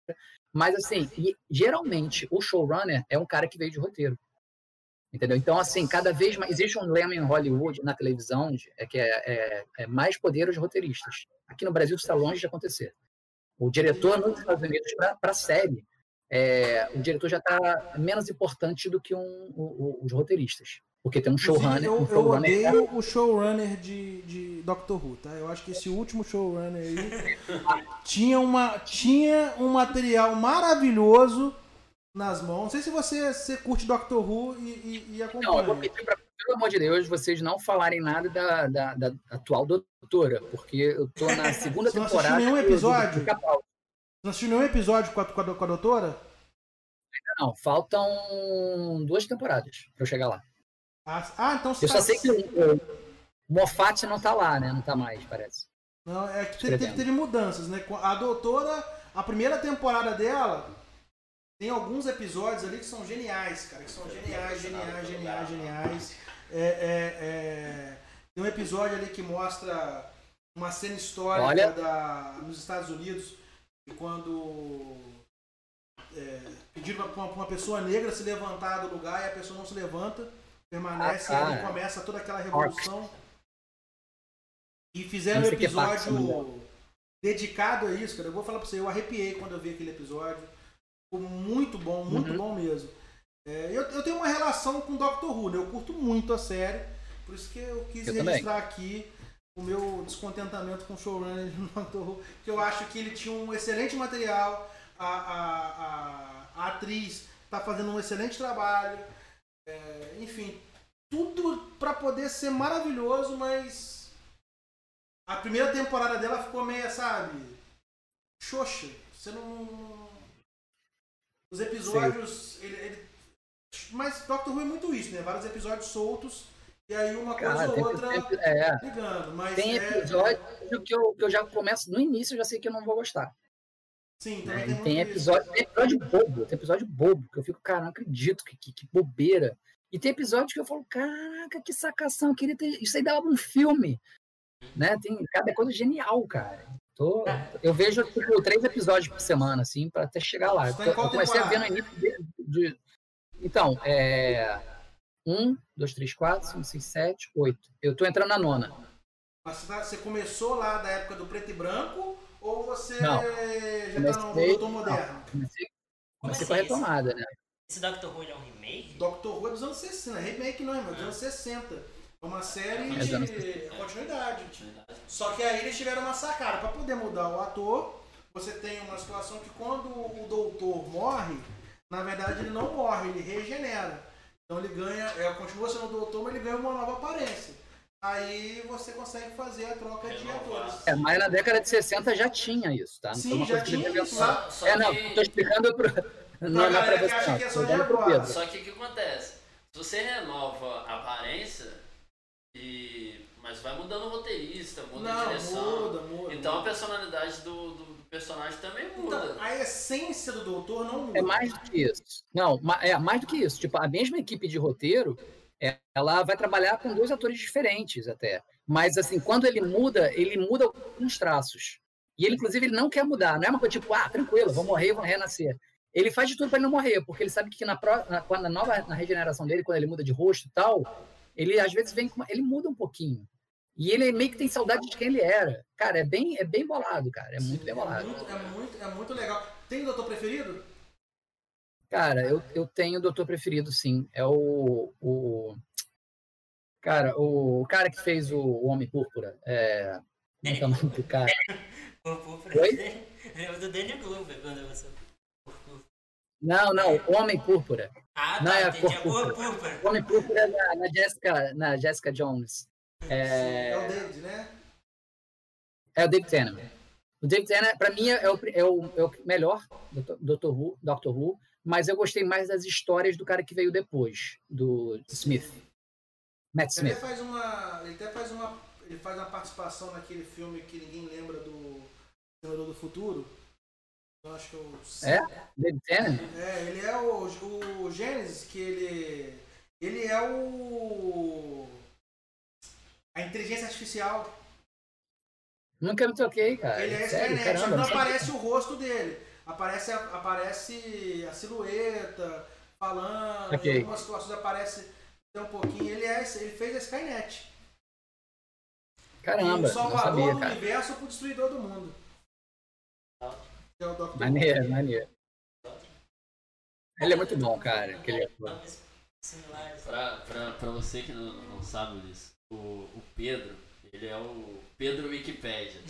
Mas, assim, geralmente o showrunner é um cara que veio de roteiro. Entendeu? Então, assim, cada vez mais. Existe um lema em Hollywood, na televisão, é que é, é, é mais poder aos roteiristas. Aqui no Brasil está longe de acontecer. O diretor nos Estados Unidos, para a série, é, o diretor já está menos importante do que um, os roteiristas. Porque tem um showrunner. Eu, um eu odeio o showrunner de, de Doctor Who, tá? Eu acho que esse último showrunner aí <laughs> tinha, uma, tinha um material maravilhoso nas mãos. Não sei se você, você curte Doctor Who e, e, e acompanha. Não, eu vou pedir pra, pelo amor de Deus, vocês não falarem nada da, da, da atual doutora, porque eu tô na <laughs> segunda você temporada. Não assistiu nenhum episódio? Você não assistiu nenhum episódio com a, com a, com a doutora? Ainda não, faltam duas temporadas pra eu chegar lá. Ah, ah, então você Eu tá... só sei que o, o Moffat não tá lá, né? Não tá mais, parece. Não, é que teve, teve, mudanças, né? A doutora, a primeira temporada dela, tem alguns episódios ali que são geniais, cara. Que são geniais, geniais, geniais, geniais. É, é, é... Tem um episódio ali que mostra uma cena histórica Olha... da, nos Estados Unidos, e quando é, pediram para uma pessoa negra se levantar do lugar e a pessoa não se levanta permanece ah, e começa toda aquela revolução. E fizeram um episódio dedicado a isso, cara. Eu vou falar pra você, eu arrepiei quando eu vi aquele episódio. Ficou muito bom, muito uhum. bom mesmo. É, eu, eu tenho uma relação com Doctor Who, né? Eu curto muito a série. Por isso que eu quis eu registrar também. aqui o meu descontentamento com o showrunner do <laughs> Doctor Who. Que eu acho que ele tinha um excelente material. A, a, a, a atriz está fazendo um excelente trabalho. é, enfim, tudo pra poder ser maravilhoso, mas a primeira temporada dela ficou meio, sabe, xoxa. Você não. Os episódios. Ele, ele- Mas Doctor Who é muito isso, né? Vários episódios soltos e aí uma coisa Cara, ou outra tem- é, ligando. Mas tem é- episódio que eu, que eu já começo, no início eu já sei que eu não vou gostar. Sim, também E tem, tem episódio, tem episódio bobo, tem episódio bobo, que eu fico, cara, não acredito, que, que, que bobeira. E tem episódio que eu falo, caraca, que sacação, eu queria ter. Isso aí dava um filme. Né? Tem cada coisa genial, cara. Tô, eu vejo tipo, três episódios por semana, assim, pra até chegar lá. Tá em qual Eu comecei a ver no início de. de- Então, é. Um, dois, três, quatro, cinco, seis, sete, oito. Eu tô entrando na nona. Mas você, tá- começou lá da época do preto e branco ou você Não. já tá no Comecei- doutor moderno? Comecei, Como comecei com a esse- retomada, né? Esse Doctor Who é um remake? Doctor Who é dos anos 60, remake não, é dos anos 60. É uma série É de continuidade. Só que aí eles tiveram uma sacada. Pra poder mudar o ator, você tem uma situação que quando o doutor morre, na verdade ele não morre, ele regenera. Então ele ganha, é, continua sendo o doutor, mas ele ganha uma nova aparência. Aí você consegue fazer a troca de atores. É, mas na década de 60 já tinha isso, tá? Não Sim, já que tinha isso, só- Só É, não, que- tô explicando pro. <laughs> Não é galera pra que você, acha não. que é só de agora. Só que o que acontece? Se você renova a aparência, e... mas vai mudando o roteirista, muda a Não, direção. muda, muda. Então a personalidade do, do- personagem também muda. Então, a essência do doutor não muda. É mais do que isso. Não, é mais do que isso. Tipo, a mesma equipe de roteiro, é, ela vai trabalhar com dois atores diferentes até. Mas, assim, quando ele muda, ele muda alguns traços. E ele, inclusive, ele não quer mudar. Não é uma coisa tipo, ah, tranquilo, vou morrer, vou renascer. Ele faz de tudo para ele não morrer, porque ele sabe que na, pró- na, na nova na regeneração dele, quando ele muda de rosto e tal, ele às vezes vem com uma, ele muda um pouquinho. E ele meio que tem saudade de quem ele era. Cara, é bem, é bem bolado, cara. É muito bem É bolado. muito, é, muito, é muito legal. Tem doutor preferido? Cara, eu, eu tenho o doutor preferido, sim. É o. o cara, o, cara que fez o, o Homem Púrpura. É. Como é é o nome do cara? <laughs> O Púrpura. Oi? <laughs> Lembra do Danny Glover quando você. Não, não, Homem Púrpura. Ah, Não, tá, é a cor púrpura. púrpura. Homem Púrpura é na, na, Jessica, na Jessica Jones. É, É, o David, né? é o David Tennant. O David Tennant, pra mim, é o, é o, é o melhor Dr. Who, Doctor Who, mas eu gostei mais das histórias do cara que veio depois, do Smith. Matt Ele Smith. até faz uma. Ele até faz uma. Ele faz uma participação naquele filme que ninguém lembra do Senador do Futuro. Eu acho que É? David Tennant? É, ele é o, o Gênesis, que ele. Ele é o. A inteligência artificial. Nunca me toquei, cara. Ele é Sério, Skynet, só que não aparece o rosto dele. Aparece, a- aparece a silhueta, falando, Ok. em algumas situações aparece até um pouquinho. Ele, é, ele fez a Skynet. Caramba, e o salvador sabia, do cara. universo pro destruidor do mundo. É o Dr. Maneiro, maneiro. Ele é muito bom, cara. Aquele ator. Pra, pra, pra você que não, não sabe disso, o, o Pedro, ele é o Pedro Wikipédia.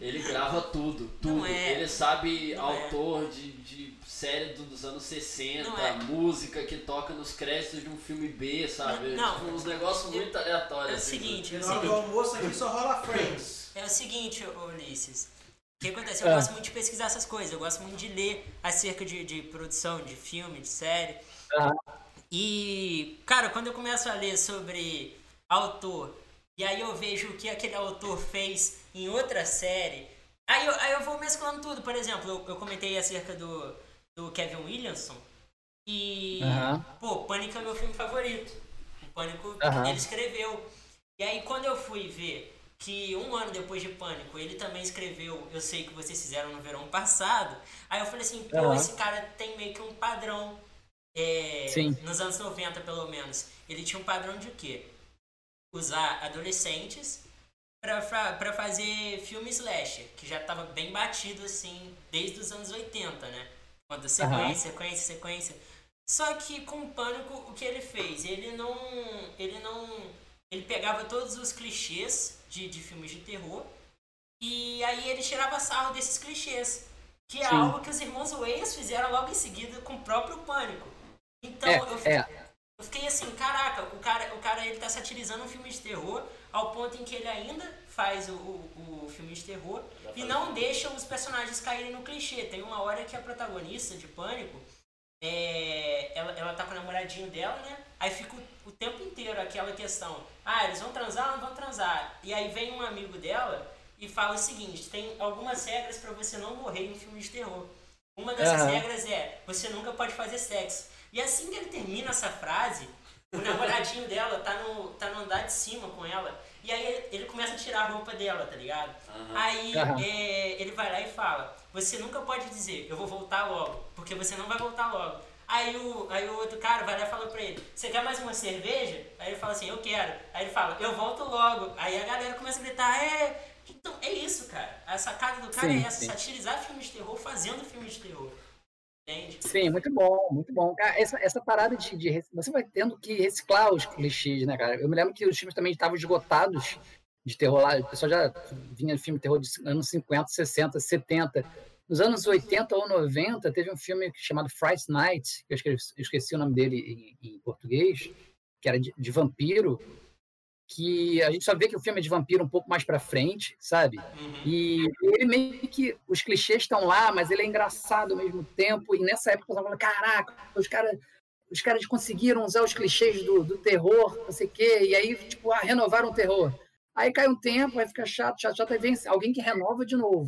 Ele grava tudo, tudo. Não é. Ele sabe Não é. autor de, de série do- dos anos 60, Não é. música que toca nos créditos de um filme B, sabe? Não, Tipo, uns negócios muito É aleatórios. o assim, seguinte, é Na o seguinte. almoço aqui só rola Friends. É o seguinte, Ulisses. O que acontece? Eu Ah. gosto muito de pesquisar essas coisas. Eu gosto muito de ler acerca de, de produção, de filme, de série. Ah. E, cara, quando eu começo a ler sobre autor, e aí eu vejo o que aquele autor fez em outra série, aí eu, aí eu vou mesclando tudo. Por exemplo, eu, eu comentei acerca do, do Kevin Williamson. E, Aham. pô, Pânico é meu filme favorito. O Pânico Aham. ele escreveu. E aí quando eu fui ver que um ano depois de Pânico ele também escreveu Eu Sei Que Vocês Fizeram no Verão Passado, aí eu falei assim, pô, Aham. esse cara tem meio que um padrão. é, nos anos 90 pelo menos. Ele tinha um padrão de quê? Usar adolescentes pra fazer filme slasher, que já tava bem batido assim desde os anos 80, né? Quando sequência, sequência, sequência. Só que com o Pânico, o que ele fez? Ele não. Ele não. Ele pegava todos os clichês de, de filmes de terror e aí ele tirava sarro desses clichês. Que é Sim. algo que os irmãos Wayans fizeram logo em seguida com o próprio Pânico. Então, É, eu, é. Eu fiquei assim, caraca, o cara, o cara ele tá satirizando um filme de terror ao ponto em que ele ainda faz o, o, o filme de terror e não deixa os personagens caírem no clichê. Tem uma hora que a protagonista de Pânico, é, ela, ela tá com o namoradinho dela, né? Aí fica o, o tempo inteiro aquela questão, ah, eles vão transar ou não vão transar? E aí vem um amigo dela e fala o seguinte, tem algumas regras para você não morrer em filme de terror. Uma dessas uhum. regras é, você nunca pode fazer sexo. E assim que ele termina essa frase, o namoradinho <laughs> dela tá no, tá no andar de cima com ela. E aí ele começa a tirar a roupa dela, tá ligado? Uhum. Aí uhum. É, ele vai lá e fala: Você nunca pode dizer, eu vou voltar logo, porque você não vai voltar logo. Aí o, aí o outro cara vai lá e fala pra ele: Você quer mais uma cerveja? Aí ele fala assim: Eu quero. Aí ele fala: Eu volto logo. Aí a galera começa a gritar: É. Então é isso, cara. A sacada do cara sim, é essa: sim. satirizar filmes de terror fazendo filmes de terror. Sim, muito bom, muito bom. Essa, essa parada de, de, Você vai tendo que reciclar os clichês, né, cara? Eu me lembro que os filmes também estavam esgotados de terror lá. O pessoal já vinha de filme de terror de anos 50, 60, 70. Nos anos 80 ou 90, teve um filme chamado Fright Night, que eu esqueci, eu esqueci o nome dele em, em português, que era de, de vampiro que a gente só vê que o filme é de vampiro um pouco mais para frente, sabe? Uhum. E ele meio que os clichês estão lá, mas ele é engraçado ao mesmo tempo. E nessa época eu tava falando, caraca, os caras os caras conseguiram usar os clichês do, do terror, não sei o quê, e aí, tipo, ah, renovaram o terror. Aí cai um tempo, vai ficar chato, chato, chato, aí vem alguém que renova de novo.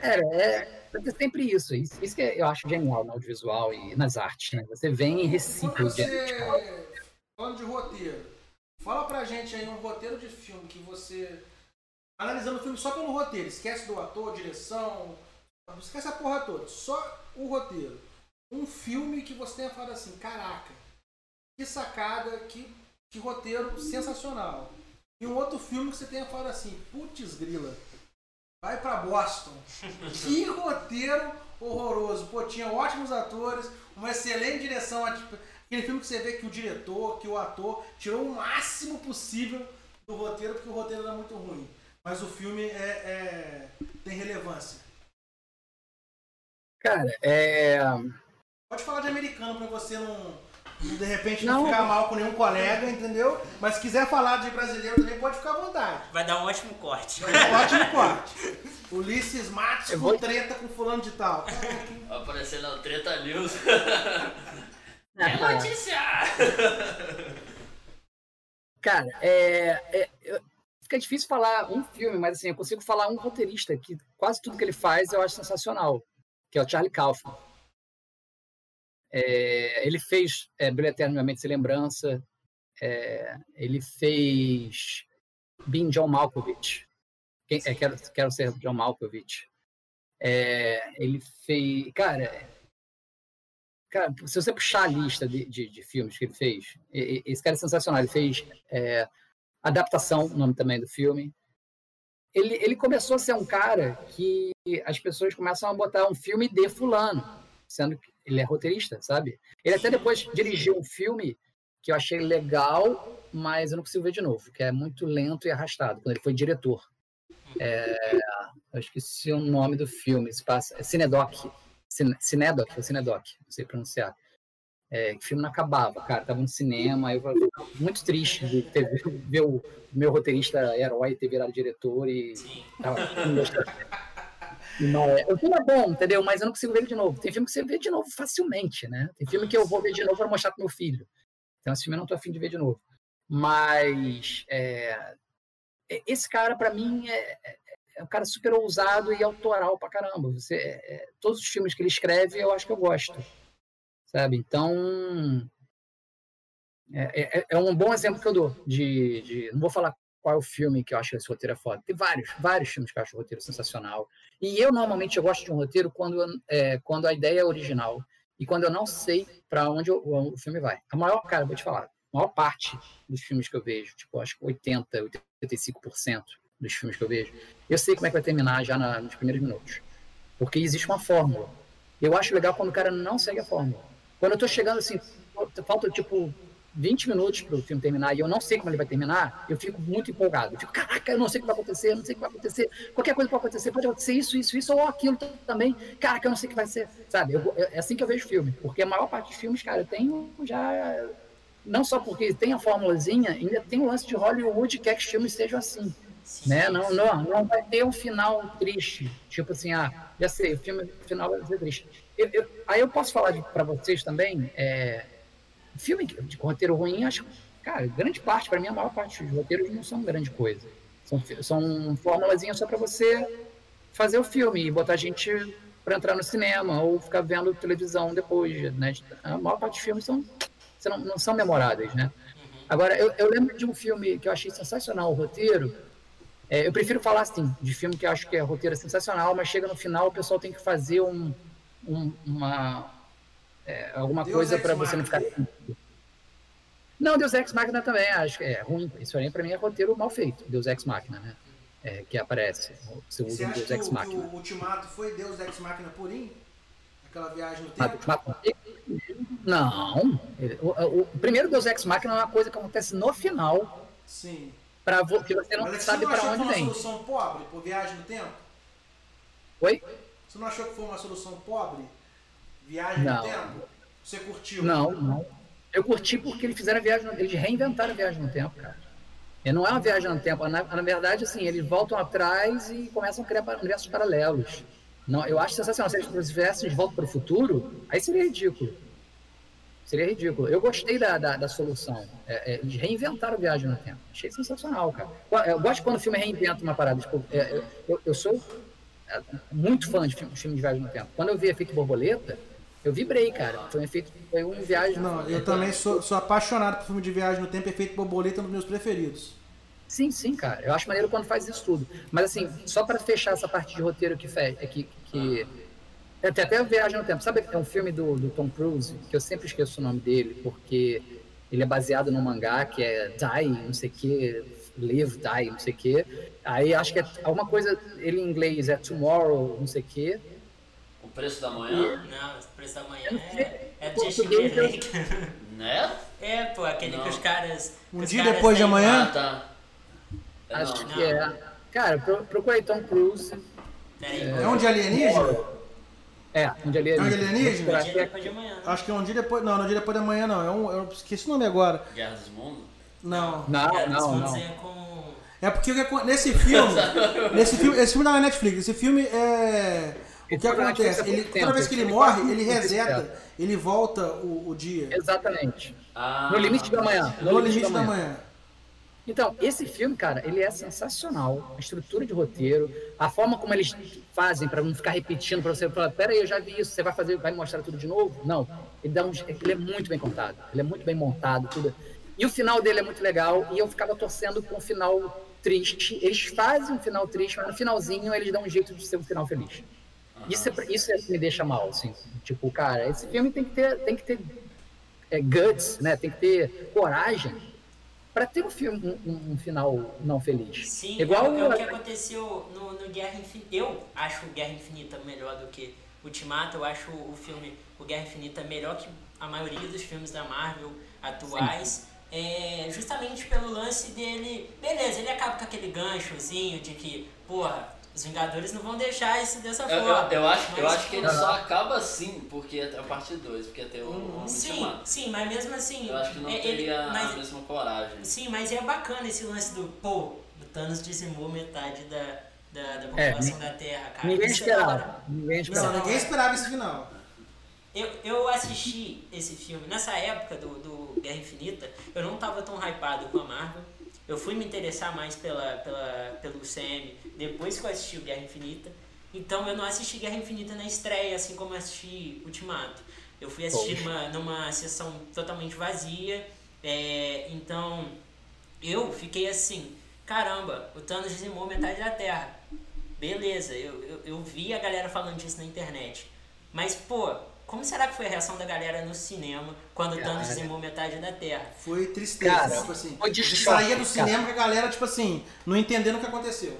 Cara, é, é sempre isso. Isso, isso que eu acho genial no audiovisual e nas artes, né? Você vem e recicla. Você... Falando de roteiro, Fala pra gente aí um roteiro de filme que você. Analisando o filme só pelo roteiro, esquece do ator, direção, esquece a porra toda, só o roteiro. Um filme que você tenha falado assim, caraca, que sacada, que, que roteiro sensacional. E um outro filme que você tenha falado assim, putz grila, vai pra Boston. <laughs> que roteiro horroroso. Pô, tinha ótimos atores, uma excelente direção Aquele filme que você vê que o diretor, que o ator tirou o máximo possível do roteiro, porque o roteiro era muito ruim. Mas o filme é, é tem relevância. Cara, é. Pode falar de americano pra você não, de repente, não, não ficar mal com nenhum colega, entendeu? Mas se quiser falar de brasileiro também, pode ficar à vontade. Vai dar um ótimo corte. Vai dar um ótimo corte. Ulisses Matos com vou... treta com fulano de tal. Vai aparecer na Treta News. <laughs> É notícia! Cara, é, é, fica difícil falar um filme, mas assim, eu consigo falar um roteirista que quase tudo que ele faz eu acho sensacional, que é o Charlie Kaufman. É, ele fez é, Brilho Eterno Mente Sem Lembrança, é, ele fez Being John Malkovich, Quem, é, quero, quero ser John Malkovich. É, ele fez, cara, Cara, se você puxar a lista de, de, de, filmes que ele fez, esse cara é sensacional. Ele fez é, Adaptação, o nome também do filme. Ele, ele começou a ser um cara que as pessoas começam a botar um filme de fulano, sendo que ele é roteirista, sabe? Ele até depois dirigiu um filme que eu achei legal, mas eu não consigo ver de novo, que é muito lento e arrastado, quando ele foi diretor. É, eu esqueci o nome do filme, se passa, é Cinedoc, Cinedoc, é Cinedoc, não sei pronunciar. É, o filme não acabava, cara, tava no cinema, eu muito triste de ter, <laughs> ver o meu roteirista herói ter virado diretor e tava, não é. O filme é bom, entendeu? Mas eu não consigo ver ele de novo. Tem filme que você vê de novo facilmente, né? Tem filme que eu vou ver de novo para mostrar pro meu filho. Então esse filme eu não tô afim de ver de novo. Mas é, esse cara, para mim, é, é é um cara super ousado e autoral pra caramba. Você, é, é, todos os filmes que ele escreve, eu acho que eu gosto. Sabe? Então. É, é, é um bom exemplo que eu dou. De, de, não vou falar qual é o filme que eu acho que esse roteiro é foda. Tem vários, vários filmes que eu acho o roteiro sensacional. E eu, normalmente, eu gosto de um roteiro quando, é, quando a ideia é original e quando eu não sei para onde o, o, filme vai. A maior, cara, vou te falar, a maior parte dos filmes que eu vejo, tipo, acho que 80, 85%, dos filmes que eu vejo, eu sei como é que vai terminar já na, nos primeiros minutos. Porque existe uma fórmula. Eu acho legal quando o cara não segue a fórmula. Quando eu tô chegando assim, falta tipo 20 minutos para o filme terminar e eu não sei como ele vai terminar, eu fico muito empolgado. Eu fico, caraca, eu não sei o que vai acontecer, eu não sei o que vai acontecer. Qualquer coisa pode acontecer, pode acontecer isso, isso, isso, ou aquilo também. Caraca, eu não sei o que vai ser. Sabe? Eu, é assim que eu vejo filme. Porque a maior parte dos filmes, cara, eu tenho já não só porque tem a formulazinha, ainda tem o lance de Hollywood que quer que os filmes sejam assim. Né? Não, não, não vai ter um final triste. Tipo assim, ah, já sei, o filme o final vai ser triste. Eu- eu- aí eu posso falar para vocês também, é, filme de roteiro ruim, acho que, cara, grande parte, para mim, a maior parte dos roteiros não são grande coisa. São, são formulazinhas só para você fazer o filme e botar gente para entrar no cinema ou ficar vendo televisão depois, né? A maior parte dos filmes são, são- não são memoráveis, né? Agora, eu, eu lembro de um filme que eu achei sensacional, o roteiro. É, eu prefiro falar assim, de filme que eu acho que é roteiro sensacional, mas chega no final o pessoal tem que fazer um, um- uma é, alguma Deus coisa para você não ficar. Não, Deus Ex Machina também acho que é ruim. Isso aí para mim é roteiro mal feito, Deus Ex Machina, né? É, que aparece. Você usa um Deus Ex o, que Machina. o Ultimato foi Deus Ex Machina purinho? Aquela viagem no tempo? Não. O, o- o primeiro Deus Ex Machina é uma coisa que acontece no final, Sim. Para que você não Mas é que sabe você não para achou onde que foi vem. uma solução pobre por viagem no tempo? Oi? Você não achou que foi uma solução pobre? Viagem Não. no tempo? Você curtiu? Não, não. Eu curti porque eles fizeram a viagem, eles reinventaram a viagem no tempo, cara. E não é uma viagem no tempo, na, na verdade, assim, eles voltam atrás e começam a criar universos paralelos. Não, eu acho sensacional. Se eles fizessem de volta para o futuro, aí seria ridículo. Seria ridículo. Eu gostei da, da, da solução. É, é, de reinventar a viagem no tempo. Achei sensacional, cara. Eu gosto quando o filme reinventa uma parada. Tipo, é, eu- eu, sou é, muito fã de filme, filme de viagem no tempo. Quando eu vi Efeito Borboleta, eu vibrei, cara. Foi um efeito, foi um viagem. Não, eu também sou, sou apaixonado por filme de viagem no tempo, efeito borboleta é um dos meus preferidos. Sim, sim, cara. Eu acho maneiro quando faz isso tudo. Mas assim, só para fechar essa parte de roteiro que fe... que, que... Tem até Viagem no Tempo. Sabe, é um filme do, do Tom Cruise, que eu sempre esqueço o nome dele, porque ele é baseado num mangá que é Die, não sei o que, Live, Die, não sei o que. Aí acho que é alguma coisa, ele em inglês é Tomorrow, não sei o que. O preço da manhã, Não, o preço da manhã não é, é português, Timberlake. né? <laughs> É, pô, aquele Não. que os caras. Um os dia caras depois de amanhã? Ah, tá. É, Acho não. que é. Cara, pro, procura aí Tom Cruise. É um de alienígena? É, onde ele É um alienígena? um dia depois de amanhã. né? Acho que é um dia depois. Não, não é um dia depois da manhã, não. É um, eu esqueci o nome agora. Guerra dos Mundos? Não. Não, não, não. com. É porque nesse filme. <laughs> nesse filme. Esse filme não é Netflix. Esse filme é. O que é acontece? Ele, toda vez que ele morre, ele reseta. Ele volta o, o dia. Exatamente. Ah, No limite da manhã. No limite da manhã. Então, esse filme, cara, ele é sensacional. A estrutura de roteiro, a forma como eles fazem pra não ficar repetindo, pra você falar, peraí, eu já vi isso, você vai fazer, vai mostrar tudo de novo? Não. Ele, dá um, ele é muito bem contado, ele é muito bem montado, tudo. E o final dele é muito legal, e eu ficava torcendo pra um final triste. Eles fazem um final triste, mas no finalzinho eles dão um jeito de ser um final feliz. Isso, é, isso é que me deixa mal, assim. Tipo, cara, esse filme tem que ter, tem que ter é, guts, né? Tem que ter coragem para ter um filme um, um- final não feliz. Sim, igual é, o- que aconteceu no, no Guerra Infinita. Eu acho o Guerra Infinita melhor do que Ultimato. Eu acho o filme, o Guerra Infinita, melhor que a maioria dos filmes da Marvel atuais. É, justamente pelo lance dele. Beleza, ele acaba com aquele ganchozinho de que, porra, os Vingadores não vão deixar isso dessa Eu, forma. eu, eu acho, eu Mas, acho que ele só acaba assim, porque é a parte 2, porque tem o, o Sim, Ultimato. sim, mas mesmo assim. Eu acho que não é- ele- teria mas- a mesma coragem. Sim, mas é bacana esse lance do, pô, o Thanos dizimou metade da, da, da É, população da Terra, cara. Ninguém é esperava. Ninguém Não, esperava. ninguém esperava esse final. Eu, eu assisti esse filme nessa época do, do Guerra Infinita, eu não tava tão hypado com a Marvel. Eu fui me interessar mais pela, pela, pelo CM depois que eu assisti o Guerra Infinita. Então eu não assisti Guerra Infinita na estreia, assim como eu assisti Ultimato. Eu fui assistir numa, numa sessão totalmente vazia. é, então eu fiquei assim, caramba, o Thanos dizimou metade da Terra. Beleza, eu, eu, eu vi a galera falando disso na internet. Mas, pô, como será que foi a reação da galera no cinema quando o Thanos dizimou metade da Terra? Foi tristeza. Cara, tipo assim. foi de choque, saía do cinema com a galera, tipo assim, não entendendo o que aconteceu.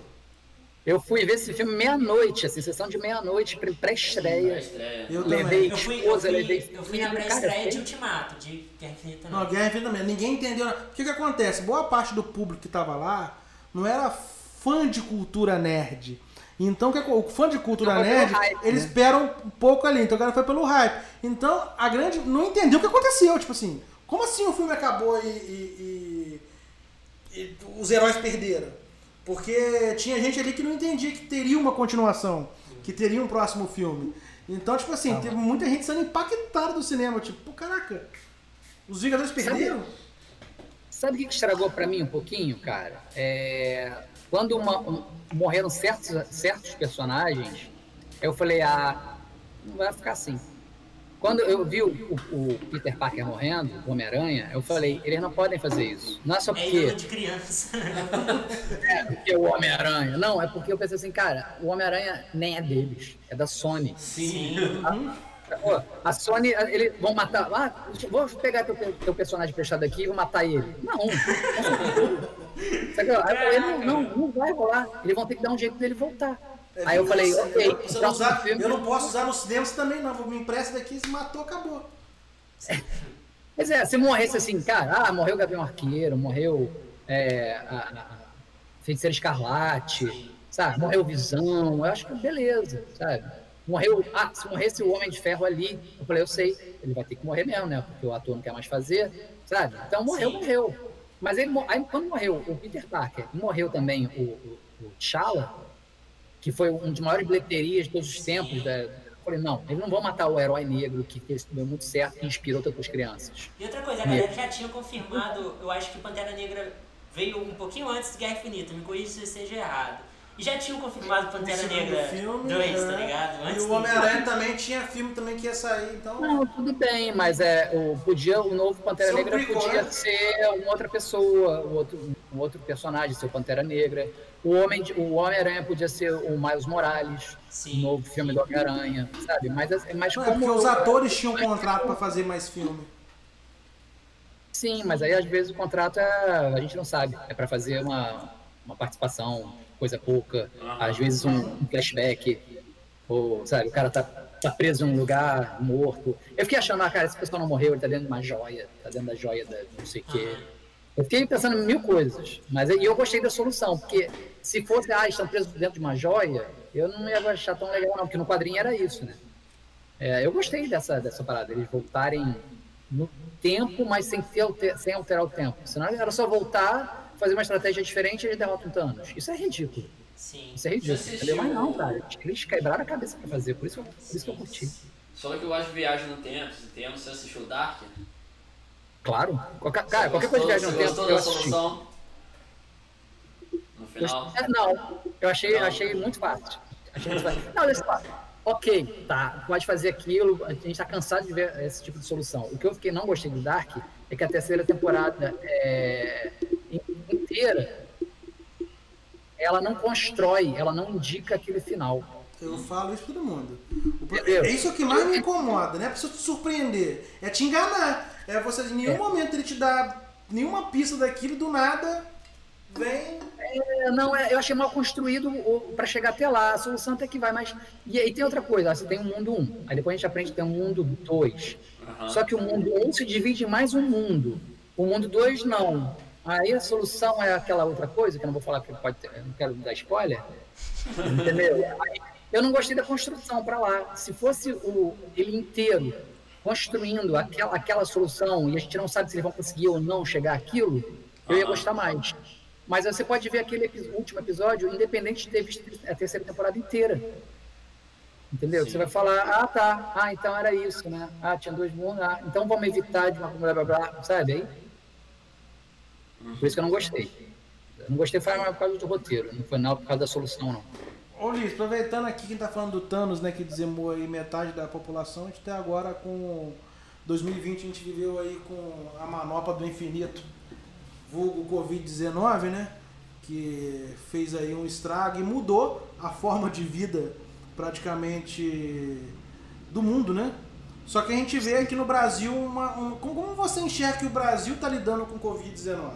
Eu fui ver esse filme meia-noite, assim, sessão de meia-noite, pré- Na pré-estreia. estreia. Eu Levei também. Eu fui, eu esposa, fui, levei eu fui na pré-estreia de Ultimato, de Guerra Infinita não. Guerra Infinita também. Ninguém entendeu. O que que acontece? Boa parte do público que tava lá não era fã de cultura nerd. Então, o que- o fã de cultura Então, nerd, hype, eles né? esperam um pouco ali. Então, o cara foi pelo hype. Então, a grande. Não entendeu o que aconteceu. Tipo assim, Como assim o filme acabou e, e- e- e os heróis perderam? Porque tinha gente ali que não entendia que teria uma continuação, que teria um próximo filme. Então, tipo assim, Tá. teve muita gente sendo impactada do cinema. Tipo, pô, caraca, os Vingadores perderam? Sabe o que estragou pra mim um pouquinho, cara? É, quando uma- um- morreram certos, certos personagens, eu falei, ah, não vai ficar assim. Quando eu vi o, o- Peter Parker morrendo, o Homem-Aranha, eu falei, eles não podem fazer isso. Não é só É porque, ídolo de criança. <laughs> é porque o Homem-Aranha. Não, é porque eu pensei assim, cara, o Homem-Aranha nem é deles, é da Sony. Sim. Pô, a Sony, eles vão matar. Ah, vou pegar teu, teu personagem prestado aqui e vou matar ele. Não. Aí eu falei, não, não, não vai rolar. Eles vão ter que dar um jeito dele voltar. É Aí eu falei, ok, Eu, não usar- filme- eu não posso usar no cinema você também não. Me empresta daqui, se matou, acabou. <laughs> Mas é, se morresse assim, cara, ah, morreu o Gavião Arqueiro, morreu é, a, a Feiticeira Escarlate, sabe? Morreu o Visão, eu acho que beleza, sabe? Morreu, ah, se morresse o Homem de Ferro ali, eu falei, eu sei, ele vai ter que morrer mesmo, né? Porque o ator não quer mais fazer, sabe? Então morreu, Sim. morreu. Mas ele, aí, quando morreu o Peter Parker, morreu também o, o, o T'Challa, que foi um dos maiores bilheterias de todos os tempos, da, eu falei, não, eles não vão matar o herói negro que fez deu muito certo e inspirou tantas crianças. E outra coisa, a galera já tinha confirmado, eu acho que Pantera Negra veio um pouquinho antes de Guerra Infinita, me corrija se eu esteja errado. E já tinham confirmado Pantera Negra filme, 2, é. tá ligado? E Antes o do- Homem-Aranha também tinha filme também que ia sair, então. Não, tudo bem, mas é, o, podia, o novo Pantera um Negra podia né? ser uma outra pessoa, um outro, um outro personagem, ser o Pantera Negra. O Homem o Homem-Aranha podia ser o Miles Morales, Sim. o novo filme do Homem-Aranha, sabe? Mas, é- mas Não, é como. porque os atores tinham contrato pra fazer mais filme. Sim, mas aí às vezes o contrato é, a gente não sabe. É para fazer uma, uma participação, coisa pouca, às vezes um, flashback, ou, sabe, o cara tá, tá preso em um lugar morto. Eu fiquei achando, ah, cara, esse pessoal não morreu, ele tá dentro de uma joia, tá dentro da joia da não sei o quê. Eu fiquei pensando em mil coisas, mas eu gostei da solução, porque se fosse, ah, estão presos dentro de uma joia, eu não ia achar tão legal, não, porque no quadrinho era isso, né? É, eu gostei dessa, dessa parada, eles voltarem no tempo, mas sem, ter, alter- sem alterar o tempo. Senão era só voltar, fazer uma estratégia diferente e eles derrotam Thanos. Isso é ridículo. Sim. Isso é ridículo. Você Entendeu? Mas não, assistiu- cara. Eles quebraram a cabeça pra fazer, por isso, por isso que eu curti. Só que eu gosto de viagem no tempo, se tempo, você assistiu Dark? Claro. Qualquer, cara, Você qualquer coisa de gostou- viagem no você tempo gostou eu da solução? No final? É, Não, eu achei, achei muito fácil. Achei muito fácil. Não, olha só. Ok, tá, pode fazer aquilo, a gente tá cansado de ver esse tipo de solução. O que eu fiquei não gostei do Dark é que a terceira temporada é, inteira ela não constrói, ela não indica aquele final. Eu falo isso pra todo mundo. Entendeu? É isso que mais me incomoda, não é pra você te surpreender, é te enganar. É você em nenhum É. momento ele te dá nenhuma pista daquilo do nada vem. É, não, é, eu achei mal construído para chegar até lá. A solução até que vai, mas. E aí tem outra coisa, você tem o mundo 1, aí depois a gente aprende que tem o mundo 2. Aham. Só que o mundo 1 se divide em mais um mundo. O mundo 2 não. Aí a solução é aquela outra coisa, que eu não vou falar porque pode ter, não quero dar spoiler. Entendeu? Aí, eu não gostei da construção para lá. Se fosse o, ele inteiro construindo aquela, aquela solução e a gente não sabe se eles vão conseguir ou não chegar àquilo, eu ia gostar mais. Mas você pode ver aquele último episódio, independente de ter visto a terceira temporada inteira. Entendeu? Sim. Você vai falar, ah, tá, ah, então era isso, né? Ah, tinha dois mundos, ah, então vamos evitar de uma blá blá blá, sabe? Aí, por isso que eu não gostei. Eu não gostei foi por causa do roteiro, não foi não por causa da solução, não. Ô Liz, aproveitando aqui quem tá falando do Thanos, né, que dizimou aí metade da população, a gente até agora com 2020 a gente viveu aí com a manopla do infinito, vulgo Covid-19, né? Que fez aí um estrago e mudou a forma de vida praticamente do mundo, né? Só que a gente vê aqui no Brasil uma. um- como você enxerga que o Brasil tá lidando com Covid-19?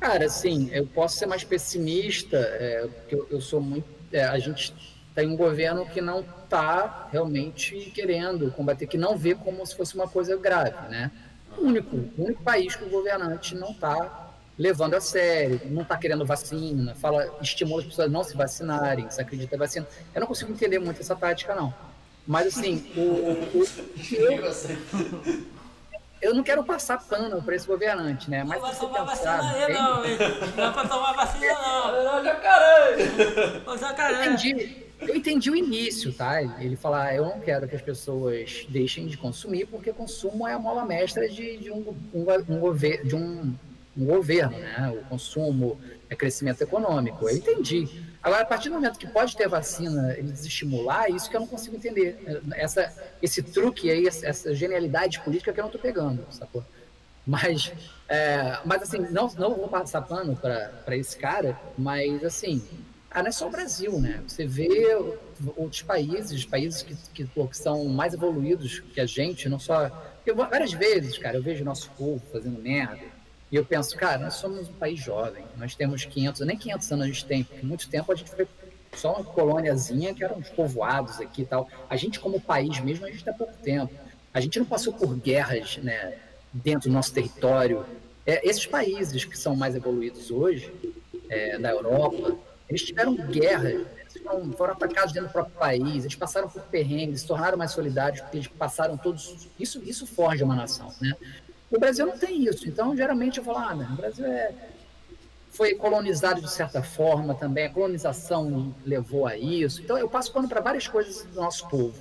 Cara, assim, eu posso ser mais pessimista, é, porque eu, eu sou muito. é, a gente tem um governo que não está realmente querendo combater, que não vê como se fosse uma coisa grave, né? O único, o único país que o governante não está levando a sério, não está querendo vacina, fala, estimula as pessoas a não se vacinarem, se acredita em vacina. Eu não consigo entender muito essa tática, não. Mas, assim, o, o, o eu, eu não quero passar pano para esse governante, né? Mas não vai tomar pensar vacina aí, não, hein? Não é pra tomar vacina, não. <laughs> Não, jacaré! Ô, Eu jacaré. entendi, eu entendi o início, tá? Ele falar, "Ah, eu não quero que as pessoas deixem de consumir, porque consumo é a mola mestra de, de um, um, um gover- de um, um governo, né? O consumo é crescimento econômico. Eu entendi. Agora, a partir do momento que pode ter vacina e desestimular, é isso que eu não consigo entender. Essa, esse truque aí, essa genialidade política que eu não tô pegando, sacou? Mas, é, mas assim, não, não vou passar pano para esse cara, mas assim, ah, não é só o Brasil, né? Você vê outros países, países que, que, que são mais evoluídos que a gente, não só. Eu, várias vezes, cara, eu vejo nosso povo fazendo merda. E eu penso, cara, nós somos um país jovem, nós temos 500, nem 500 anos a gente tem, porque muito tempo a gente foi só uma colôniazinha que eram os povoados aqui e tal. A gente, como país mesmo, a gente tem pouco tempo. A gente não passou por guerras, né, dentro do nosso território. É, esses países que são mais evoluídos hoje, é, da Europa, eles tiveram guerra, eles foram, foram atacados dentro do próprio país, eles passaram por perrengues, se tornaram mais solidários, porque eles passaram todos. Isso, isso forja uma nação, né? O Brasil não tem isso, então geralmente eu falo, ah, não, o Brasil é, foi colonizado de certa forma também, a colonização levou a isso. Então eu passo pano para várias coisas do nosso povo,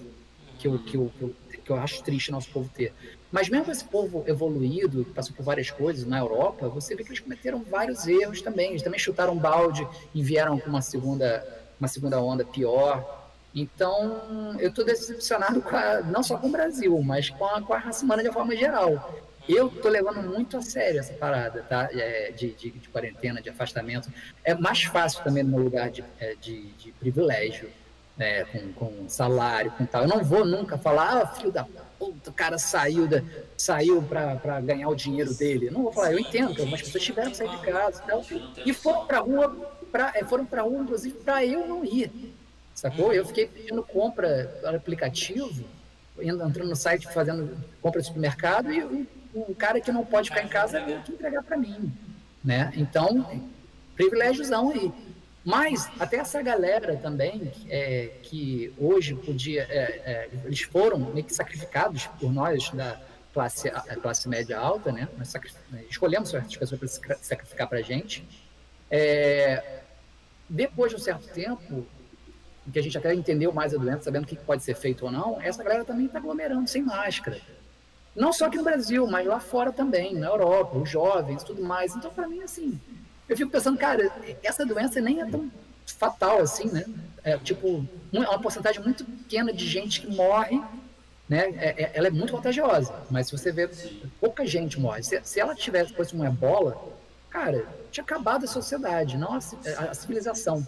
que eu, que, eu, que, eu, que eu acho triste nosso povo ter. Mas mesmo esse povo evoluído, que passou por várias coisas na Europa, você vê que eles cometeram vários erros também. Eles também chutaram balde e vieram com uma segunda, uma segunda onda pior. Então, eu estou decepcionado a- não só com o Brasil, mas com a, com a raça humana de uma forma geral. Eu tô levando muito a sério essa parada, tá? É, de, de, de quarentena, de afastamento. É mais fácil também no lugar de, é, de, de privilégio, né? Com, com salário, com tal. Eu não vou nunca falar, ah, filho da puta, o cara saiu, da, saiu para ganhar o dinheiro dele. Eu não vou falar, eu entendo que algumas pessoas tiveram que sair de casa e tal. E foram pra rua, pra, é, foram pra rua, inclusive, para eu não ir. Sacou? Eu fiquei pedindo compra pelo aplicativo, entrando no site fazendo compra de supermercado e o, cara que não pode ficar em casa tem que entregar para mim, né? Então, privilégiozão aí. Mas até essa galera também, é, que hoje podia, é, é, eles foram meio que sacrificados por nós da classe, classe média alta, né? Nós escolhemos certas pessoas para se sacrificar para a gente. É, depois de um certo tempo, em que a gente até entendeu mais a doença, sabendo o que pode ser feito ou não, essa galera também está aglomerando sem máscara. Não só aqui no Brasil, mas lá fora também, na Europa, os jovens, tudo mais. Então, para mim, assim, eu fico pensando, cara, essa doença nem é tão fatal assim, né? É tipo, é uma porcentagem muito pequena de gente que morre, né? É- é- ela é muito contagiosa, mas se você vê, pouca gente morre. Se, se ela tivesse fosse uma ebola, cara, tinha acabado a sociedade, não a, a- a civilização.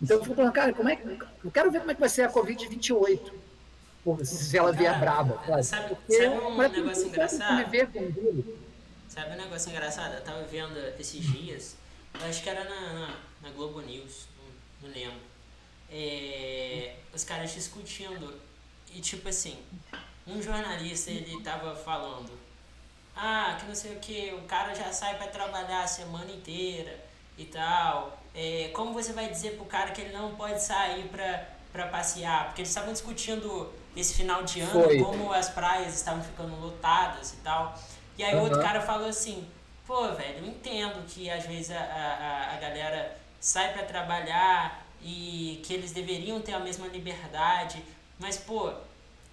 Então eu fico falando, cara, como é que. Eu quero ver como é que vai ser a Covid-28. Por- Se ela vier Cara, braba. claro. sabe- Porque sabe um negócio engraçado? Sabe um negócio engraçado? Eu tava vendo esses dias, eu acho que era na, na, na Globo News, não, não lembro. É, os caras discutindo, e tipo assim, um jornalista ele tava falando, ah, que não sei o que, o cara já sai pra trabalhar a semana inteira e tal. É, como você vai dizer pro cara que ele não pode sair pra, pra passear? Porque eles estavam discutindo esse final de ano, Foi. como as praias estavam ficando lotadas e tal. E aí outro Aham. cara falou assim, pô, velho, eu entendo que às vezes a, a, a galera sai pra trabalhar e que eles deveriam ter a mesma liberdade, mas, pô,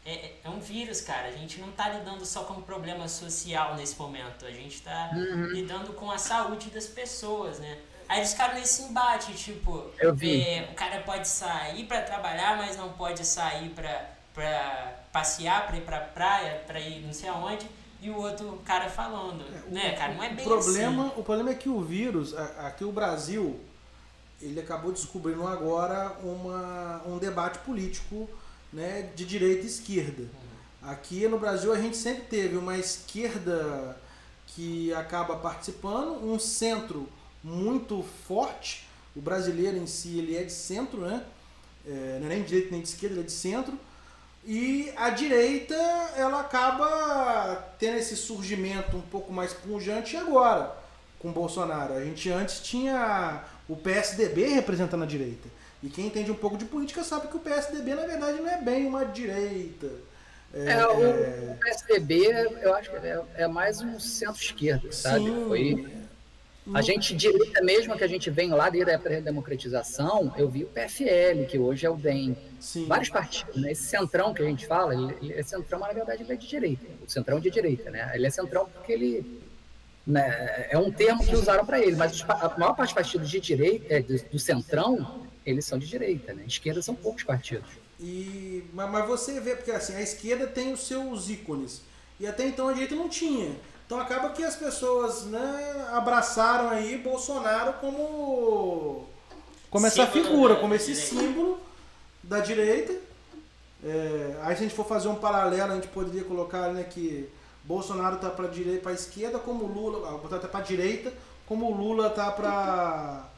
é, é um vírus, cara. A gente não tá lidando só com um problema social nesse momento. A gente tá Uhum. lidando com a saúde das pessoas, né? Aí eles ficaram nesse embate, tipo, é, o cara pode sair pra trabalhar, mas não pode sair pra, pra passear, pra ir pra praia, pra ir não sei aonde. E o outro cara falando, né, cara, não é o bem problema, assim. O problema é que o vírus, aqui o Brasil, ele acabou descobrindo agora uma, um debate político né, de direita e esquerda. Aqui no Brasil a gente sempre teve uma esquerda que acaba participando, um centro muito forte. O brasileiro em si ele é de centro, né? É, não é nem de direita nem de esquerda, ele é de centro. E a direita, ela acaba tendo esse surgimento um pouco mais pungente agora, com o Bolsonaro. A gente antes tinha o PSDB representando a direita. E quem entende um pouco de política sabe que o PSDB, na verdade, não é bem uma direita. É, É, o PSDB, eu acho que é, é mais um centro-esquerda, sabe? Sim. Foi, a gente, direita mesmo, que a gente vem lá desde a época da democratização, eu vi o PFL, que hoje é o DEM. sim. Vários partidos, né? Esse centrão que a gente fala, ele, ele é centrão, mas na verdade ele é de direita. O centrão é de direita, né? Ele é centrão porque ele. né, é um termo que usaram para ele, mas a maior parte dos partidos de direita, é, do, do centrão, eles são de direita, né? Esquerda são poucos partidos. E, mas, mas você vê, porque assim, a esquerda tem os seus ícones. E até então a direita não tinha. Então acaba que as pessoas né, abraçaram aí Bolsonaro como, como essa Símbolo figura, como esse direita. símbolo da direita. É, aí se a gente for fazer um paralelo, a gente poderia colocar né, que Bolsonaro tá para direita, para esquerda, como Lula, ah, botar até para direita, como Lula tá para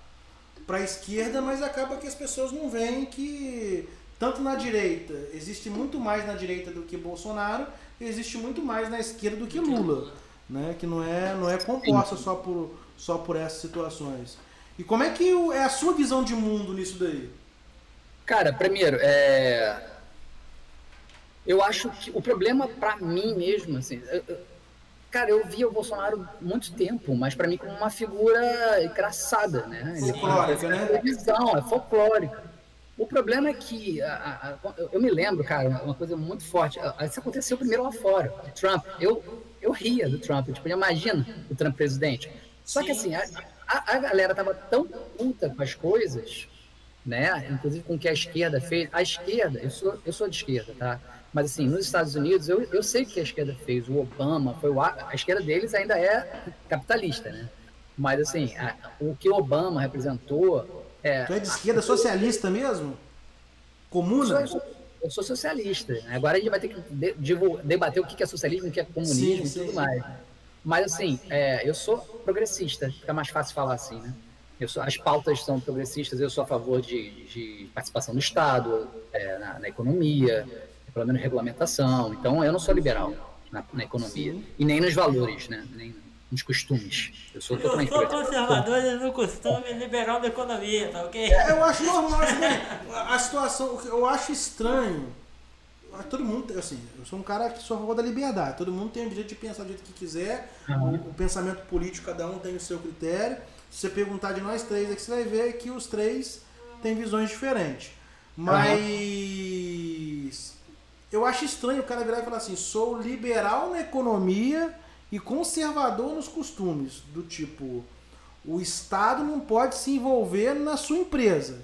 para esquerda, mas acaba que as pessoas não veem que tanto na direita existe muito mais na direita do que Bolsonaro, existe muito mais na esquerda do que Lula, né? Que não é não é composta só por só por essas situações. E como é que é a sua visão de mundo nisso daí? Cara, primeiro, é... eu acho que o problema pra mim mesmo, assim, eu- cara, eu via o Bolsonaro muito tempo, mas pra mim como uma figura engraçada, né? Folclórica, né? televisão, é folclórica. O problema é que a- a- eu- me lembro, cara, uma coisa muito forte. Isso aconteceu primeiro lá fora. Trump, eu eu ria do Trump, tipo, imagina o Trump presidente. Só que assim, a, a- a galera tava tão puta com as coisas, né? Inclusive com o que a esquerda fez. A esquerda, eu sou, eu sou de esquerda, tá? Mas assim, nos Estados Unidos, eu, eu sei o que a esquerda fez. O Obama, foi o, a esquerda deles ainda é capitalista, né? Mas assim, a- o que o Obama representou é, Tu é de esquerda socialista mesmo? Comuna? sou, eu sou socialista. né? Agora a gente vai ter que de- divul- debater o que é socialismo, o que é comunismo Sim, e sim. tudo mais. Mas assim, é, eu sou progressista, fica mais fácil falar assim, né? Eu sou, as pautas são progressistas, eu sou a favor de, de participação do Estado é, na, na economia, pelo menos regulamentação. Então eu não sou liberal na, na economia. Sim. E nem nos valores, né? Nem nos costumes. Eu sou Eu totalmente sou conservador no costume liberal da economia, tá ok? Eu acho normal isso daí. A situação, que eu acho estranho. Todo mundo, assim, eu sou um cara que sou a favor da liberdade. Todo mundo tem o direito de pensar do jeito que quiser. O, o pensamento político, cada um tem o seu critério. Se você perguntar de nós três aqui, você vai ver que os três têm visões diferentes. Mas eu acho estranho o cara virar e falar assim: sou liberal na economia e conservador nos costumes. Do tipo, o Estado não pode se envolver na sua empresa.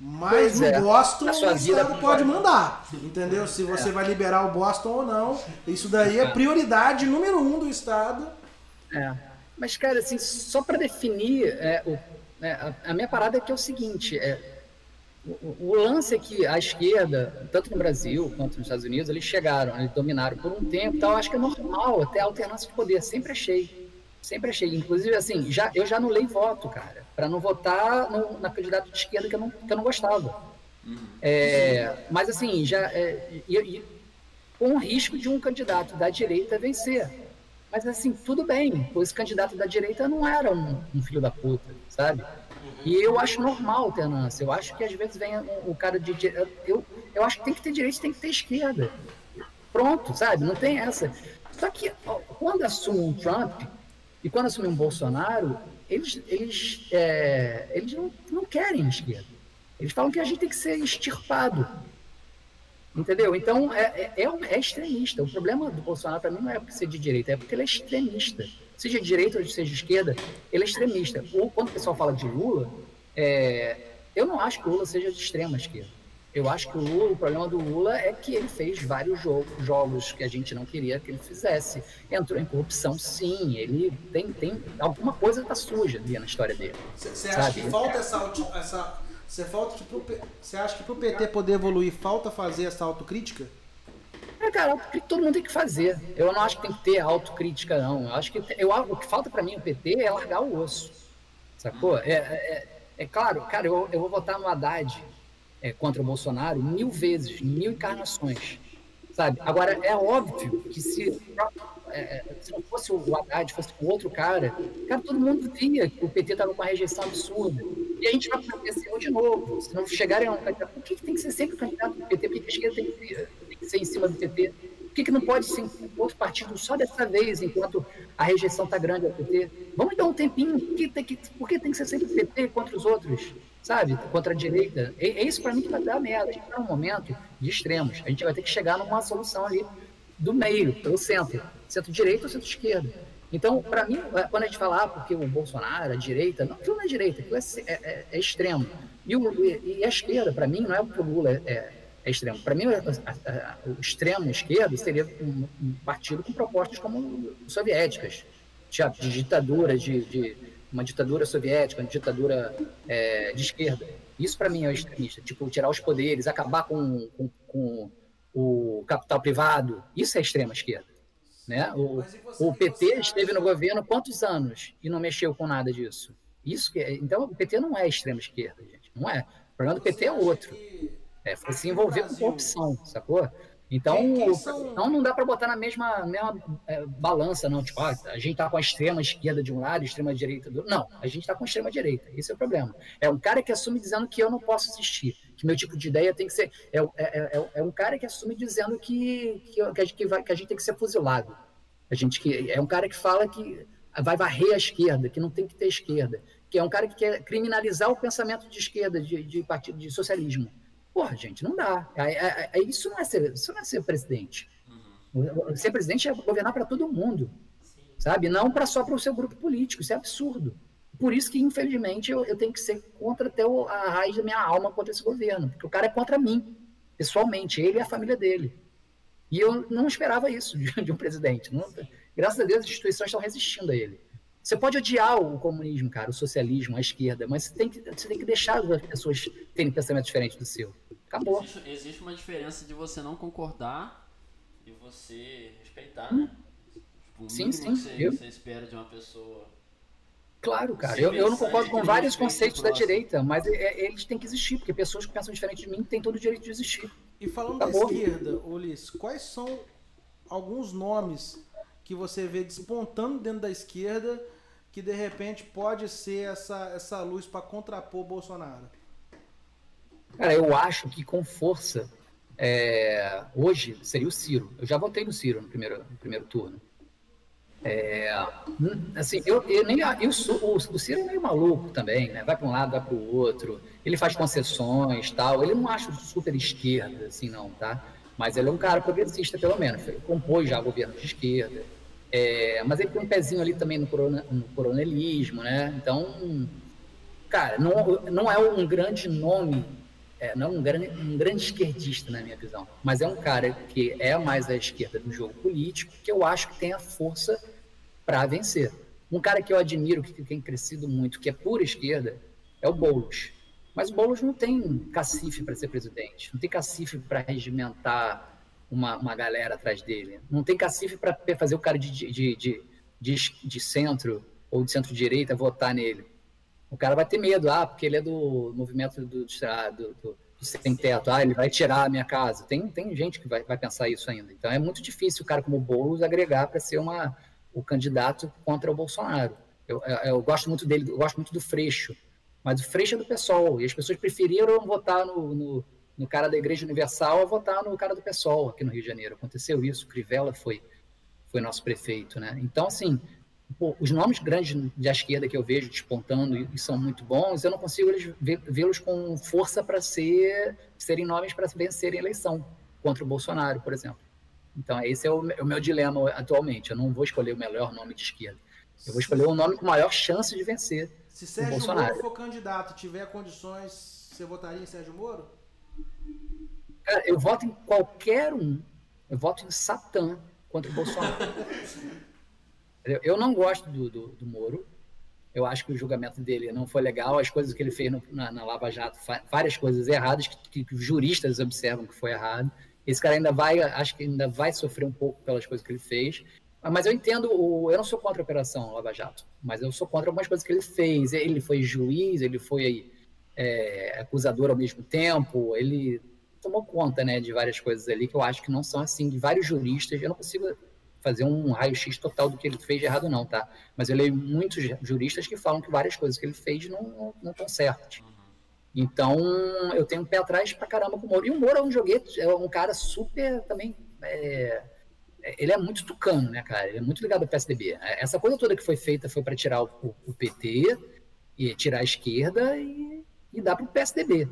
Mas Pois no é. Boston o Estado pode mandar. Entendeu? Se você vai liberar o Boston ou não. Isso daí é prioridade número um do Estado. É. Mas, cara, assim, só para definir, é, o- é, a, a minha parada é que é o seguinte: é, o, lance é que a esquerda, tanto no Brasil quanto nos Estados Unidos, eles chegaram, eles dominaram por um tempo, eu acho que é normal até a alternância de poder. Sempre achei. Sempre achei. Inclusive, assim, já, eu já anulei voto, cara, para não votar no, na candidata de esquerda que eu não, que eu não gostava. É, mas, assim, já. É, e- e- com o risco de um candidato da direita vencer. Mas assim, tudo bem, esse candidato da direita não era um, um filho da puta, sabe? E eu acho normal alternância. Eu acho que às vezes vem o, cara de. Eu, eu acho que tem que ter direita tem que ter esquerda. Pronto, sabe? Não tem essa. Só que quando assume um Trump e quando assume um Bolsonaro, eles, eles, é, eles não, não querem esquerda. Eles falam que a gente tem que ser extirpado. Entendeu? Então é, é, é é extremista. O problema do Bolsonaro para mim não é porque ser de direita, é porque ele é extremista. Seja de direita ou seja de esquerda, ele é extremista. Ou quando o pessoal fala de Lula, é, eu não acho que o Lula seja de extrema esquerda. Eu acho que o Lula, o problema do Lula é que ele fez vários jo- jogos que a gente não queria que ele fizesse. Entrou em corrupção, sim. Ele tem, tem alguma coisa está suja ali na história dele. Você acha que falta essa. essa você falta que você acha que pro PT poder evoluir falta fazer essa autocrítica? É, cara, o que todo mundo tem que fazer. Eu não acho que tem que ter autocrítica, não. Eu acho que eu, o que falta para mim o PT é largar o osso. Sacou? É, é, é claro, cara, eu, eu vou votar no Haddad é, contra o Bolsonaro mil vezes, mil encarnações. Sabe? Agora, é óbvio que se, é, é, se não fosse o Haddad, fosse o outro cara, cara, todo mundo via que o PT estava com uma rejeição absurda. E a gente vai acontecer de novo. Se não chegarem a um candidato, por que, que tem que ser sempre o candidato do PT? Por que a esquerda tem que, que ser em cima do PT? Por que, que não pode ser outro partido só dessa vez, enquanto a rejeição está grande ao PT? Vamos dar um tempinho. Que, tem que, por que tem que ser sempre PT contra os outros? Sabe? Contra a direita. É, é isso para mim que vai dar merda. A gente está num momento de extremos. A gente vai ter que chegar numa solução ali do meio, pelo centro. Centro-direita ou centro-esquerda. Então, para mim, é, quando a gente fala, ah, porque o Bolsonaro, a direita, não, aquilo não é direita, aquilo é, é, é, é extremo. E, o, e, e, a esquerda, para mim, não é porque o Lula é, é extremo. Para mim, o extremo esquerdo seria um, um, partido com propostas como soviéticas, de ditadura, de, de uma ditadura soviética, uma ditadura é, de esquerda. Isso para mim é extremista. Tipo, tirar os poderes, acabar com, com, com o capital privado. Isso é extrema esquerda. Né? O, o PT esteve no governo quantos anos e não mexeu com nada disso? Isso que, é, então, o PT não é extrema esquerda, gente. Não é. O problema do PT é outro. É, foi se envolver com corrupção, sacou? Então, então não dá para botar na mesma, mesma é, balança, não. Tipo, ah, a gente está com a extrema esquerda de um lado e a extrema direita do outro. Não, a gente está com a extrema direita. Esse é o problema. É um cara que assume dizendo que eu não posso assistir, que meu tipo de ideia tem que ser. É, é, é, é um cara que assume dizendo que, que, que, a gente, que, vai, que a gente tem que ser fuzilado. A gente que é um cara que fala que vai varrer a esquerda, que não tem que ter esquerda, que é um cara que quer criminalizar o pensamento de esquerda, de, de partido de socialismo. Porra, gente, não dá. É, é, é, isso, não é ser, isso não é ser presidente. Uhum. Ser presidente é governar para todo mundo, Sim. sabe? Não para só para o seu grupo político. Isso é absurdo. Por isso que, infelizmente, eu, eu tenho que ser contra até o, a raiz da minha alma contra esse governo. Porque o cara é contra mim, pessoalmente, ele e a família dele. E eu não esperava isso de, de um presidente. Não, graças a Deus, as instituições estão resistindo a ele. Você pode odiar o comunismo, cara, o socialismo, a esquerda, mas você tem que, você tem que deixar as pessoas terem pensamento diferente do seu. Acabou. Existe, existe, uma diferença de você não concordar e você respeitar, hum. né? Tipo, sim, sim. Você, eu... você espera de uma pessoa. Claro, cara. Eu, eu não concordo com vários conceitos da direita, mas é, é, eles têm que existir, porque pessoas que pensam diferente de mim têm todo o direito de existir. E falando Acabou. da esquerda, Ulisses, quais são alguns nomes que você vê despontando dentro da esquerda que de repente pode ser essa, essa luz para contrapor Bolsonaro? Cara, eu acho que com força, é, hoje seria o Ciro. Eu já votei no Ciro no primeiro, no primeiro turno. É, assim, eu, eu nem eu sou, o, o Ciro é meio maluco também, né? Vai para um lado, vai para o outro. Ele faz concessões, tal. Ele não acha super esquerda, assim, não, tá? Mas ele é um cara progressista, pelo menos. Ele compôs já governo de esquerda. É, mas ele tem um pezinho ali também no, corona, no coronelismo, né? Então, cara, não, não é um grande nome, é, não é um grande, um grande esquerdista, na minha visão, mas é um cara que é mais à esquerda do jogo político, que eu acho que tem a força para vencer. Um cara que eu admiro, que tem crescido muito, que é pura esquerda, é o Boulos. Mas o Boulos não tem cacife para ser presidente, não tem cacife para regimentar uma, uma galera atrás dele. Não tem cacife para fazer o cara de, de, de, de, de centro ou de centro-direita votar nele. O cara vai ter medo, ah, porque ele é do movimento do, do, do, do sem teto, ah, ele vai tirar a minha casa. Tem, tem gente que vai, vai pensar isso ainda. Então é muito difícil o cara como o Boulos agregar para ser uma, o candidato contra o Bolsonaro. Eu, eu, eu, gosto muito dele, eu gosto muito do Freixo, mas o Freixo é do PSOL, e as pessoas preferiram votar no, no, no cara da Igreja Universal a votar no cara do PSOL aqui no Rio de Janeiro. Aconteceu isso, Crivella foi, foi nosso prefeito, né? Então, assim, pô, os nomes grandes da esquerda que eu vejo despontando e, e são muito bons, eu não consigo vê-los com força para ser, serem nomes para vencerem a eleição contra o Bolsonaro, por exemplo. Então, esse é o, é o meu dilema atualmente. Eu não vou escolher o melhor nome de esquerda. Eu vou escolher o nome com maior chance de vencer. Se Sérgio Moro for candidato, tiver condições, você votaria em Sérgio Moro? Cara, eu voto em qualquer um. Eu voto em Satã contra o Bolsonaro. eu não gosto do, do, do, Moro. Eu acho que o julgamento dele não foi legal. As coisas que ele fez no, na, na, Lava Jato, várias coisas erradas que, que, os juristas observam que foi errado. Esse cara ainda vai, acho que ainda vai sofrer um pouco pelas coisas que ele fez. Mas eu entendo, eu não sou contra a operação Lava Jato, mas eu sou contra algumas coisas que ele fez. Ele foi juiz, ele foi é, acusador ao mesmo tempo, ele tomou conta né, de várias coisas ali que eu acho que não são assim, de vários juristas, eu não consigo fazer um raio-x total do que ele fez de errado não, tá? Mas eu leio muitos juristas que falam que várias coisas que ele fez não, não, estão certas. Então, eu tenho um pé atrás pra caramba com o Moro. E o Moro é um joguete, é um cara super também. É, ele é muito tucano, né, cara? Ele é muito ligado ao PSDB. Essa coisa toda que foi feita foi para tirar o, o, PT e tirar a esquerda e, e dar para o PSDB.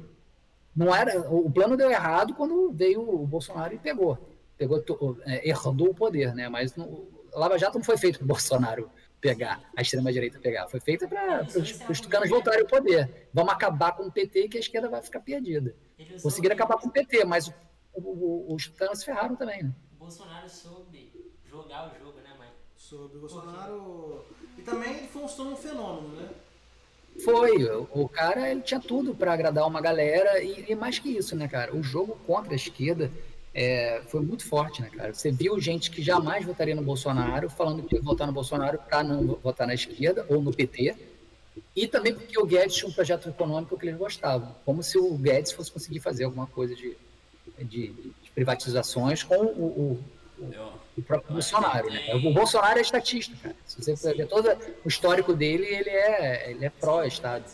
Não era, o plano deu errado quando veio o Bolsonaro e pegou. Pegou, é, herdou o poder, né? Mas no, Lava Jato não foi feito para o Bolsonaro pegar, a extrema-direita pegar. Foi feita para os tucanos voltarem ao poder. Vamos acabar com o PT que a esquerda vai ficar perdida. Conseguiram acabar com o PT, mas o, o, os tucanos se ferraram também, né? O Bolsonaro soube jogar o jogo, né, mãe? Soube. O Bolsonaro... E também ele foi um fenômeno, né? Foi, o cara ele tinha tudo para agradar uma galera e, e, mais que isso, né, cara? O jogo contra a esquerda é, foi muito forte, né, cara? Você viu gente que jamais votaria no Bolsonaro falando que ia votar no Bolsonaro para não votar na esquerda ou no PT. E também porque o Guedes tinha um projeto econômico que eles gostavam. Como se o Guedes fosse conseguir fazer alguma coisa de, de, de privatizações com o, o, o próprio Bolsonaro. Né? O Bolsonaro é estatista, cara. Se você ver todo o histórico dele, ele é, ele é pró-Estado.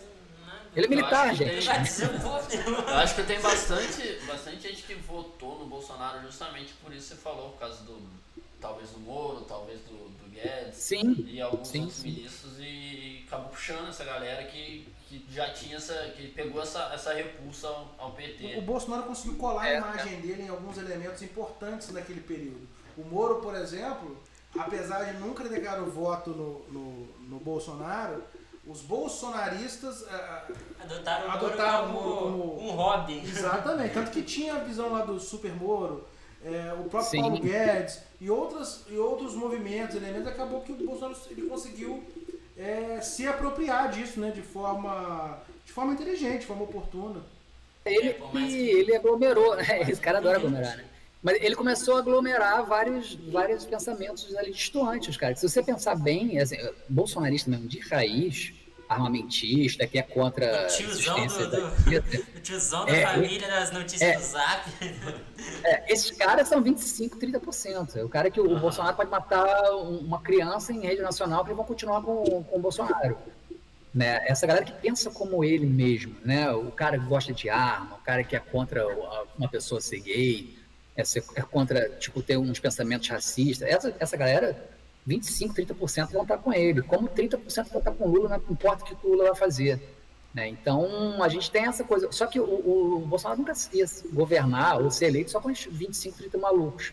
Ele é militar, gente. Tem, eu acho que tem bastante, bastante gente que votou no Bolsonaro justamente por isso que você falou, por causa do. Talvez do Moro, talvez do, do Guedes. Sim. E alguns sim, outros sim. ministros e acabou puxando essa galera que, que já tinha essa. que pegou essa, essa repulsa ao, ao PT. O, o Bolsonaro conseguiu colar é, a imagem é. dele em alguns elementos importantes naquele período. O Moro, por exemplo, apesar de nunca negar o voto no, no, no Bolsonaro, os bolsonaristas uh, adotaram, adotaram o Moro como, como, um hobby. Exatamente. Tanto que tinha a visão lá do Super Moro, é, o próprio Sim. Paulo Guedes e, outras, e outros movimentos, elementos, acabou que o Bolsonaro ele conseguiu é, se apropriar disso, né? De forma, de forma inteligente, de forma oportuna. Ele, é, ele aglomerou, né? Esse cara adora aglomerar, né? Mas ele começou a aglomerar vários, vários pensamentos ali distantes, cara. Se você pensar bem, assim, bolsonarista mesmo, de raiz, armamentista, que é contra. O tiozão, do, do, tiozão da é, família das notícias é, do Zap. É, esses caras são 25, 30%. O cara que o, Bolsonaro pode matar uma criança em rede nacional que vão continuar com, com o Bolsonaro. Né? Essa galera que pensa como ele mesmo, né? O cara que gosta de arma, o cara que é contra uma pessoa ser gay, é, ser, é contra, tipo, ter uns pensamentos racistas. Essa, essa galera, 25, 30% vão estar com ele. Como 30% vão estar com o Lula, não importa o que o Lula vai fazer. Né? Então, a gente tem essa coisa. Só que o, o, Bolsonaro nunca ia governar ou ser eleito só com os 25, 30 malucos.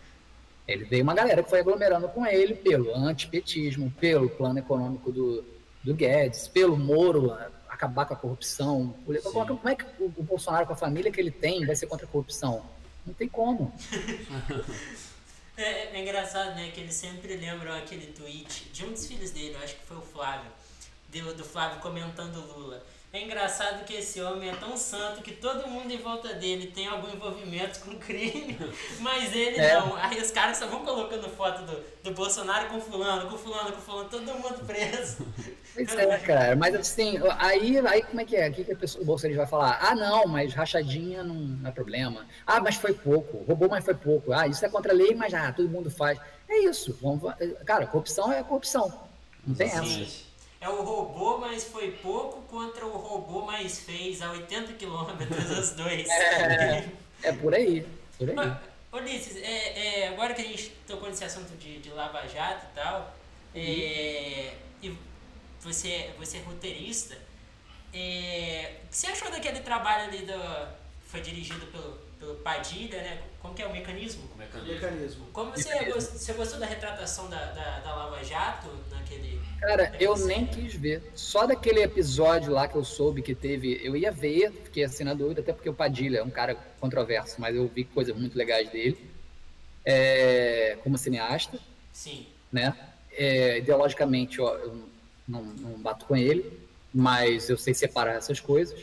Ele veio uma galera que foi aglomerando com ele pelo antipetismo, pelo plano econômico do, do Guedes, pelo Moro, acabar com a corrupção. Como é que o, o Bolsonaro, com a família que ele tem, vai ser contra a corrupção? Não tem como. <laughs> é, é, engraçado, né? Que eles sempre lembram aquele tweet de um dos filhos dele, acho que foi o Flávio, do, do Flávio comentando Lula. É engraçado que esse homem é tão santo que todo mundo em volta dele tem algum envolvimento com crime, <laughs> mas ele é. não. Aí os caras só vão colocando foto do, do Bolsonaro com fulano, com fulano, com fulano, todo mundo preso. Pois é, cara. Mas assim, aí, aí como é que é? O que, que a pessoa, o Bolsonaro vai falar? Ah, não, mas rachadinha não, não é problema. Ah, mas foi pouco. Roubou, mas foi pouco. Ah, isso é contra a lei, mas ah, todo mundo faz. É isso. Vamos, cara, corrupção é corrupção. Não tem Sim. essa é o robô, mas foi pouco, contra o robô, mas fez a 80 quilômetros os dois. É, é por aí. Por aí. Mas, Ulisses, é, é, agora que a gente tocou nesse assunto de, de Lava Jato e tal, é, e você, você é roteirista, é, o que você achou daquele trabalho ali do. Foi dirigido pelo, pelo Padilha, né? Como que é o mecanismo? O mecanismo. mecanismo. Como você, mecanismo. você gostou da retratação da, da, da Lava Jato naquele. Cara, eu nem quis ver. Só daquele episódio lá que eu soube que teve, eu ia ver, fiquei assim na dúvida, até porque o Padilha é um cara controverso, mas eu vi coisas muito legais dele. É, como cineasta. Sim. Né? É, ideologicamente, ó, eu não, não bato com ele, mas eu sei separar essas coisas.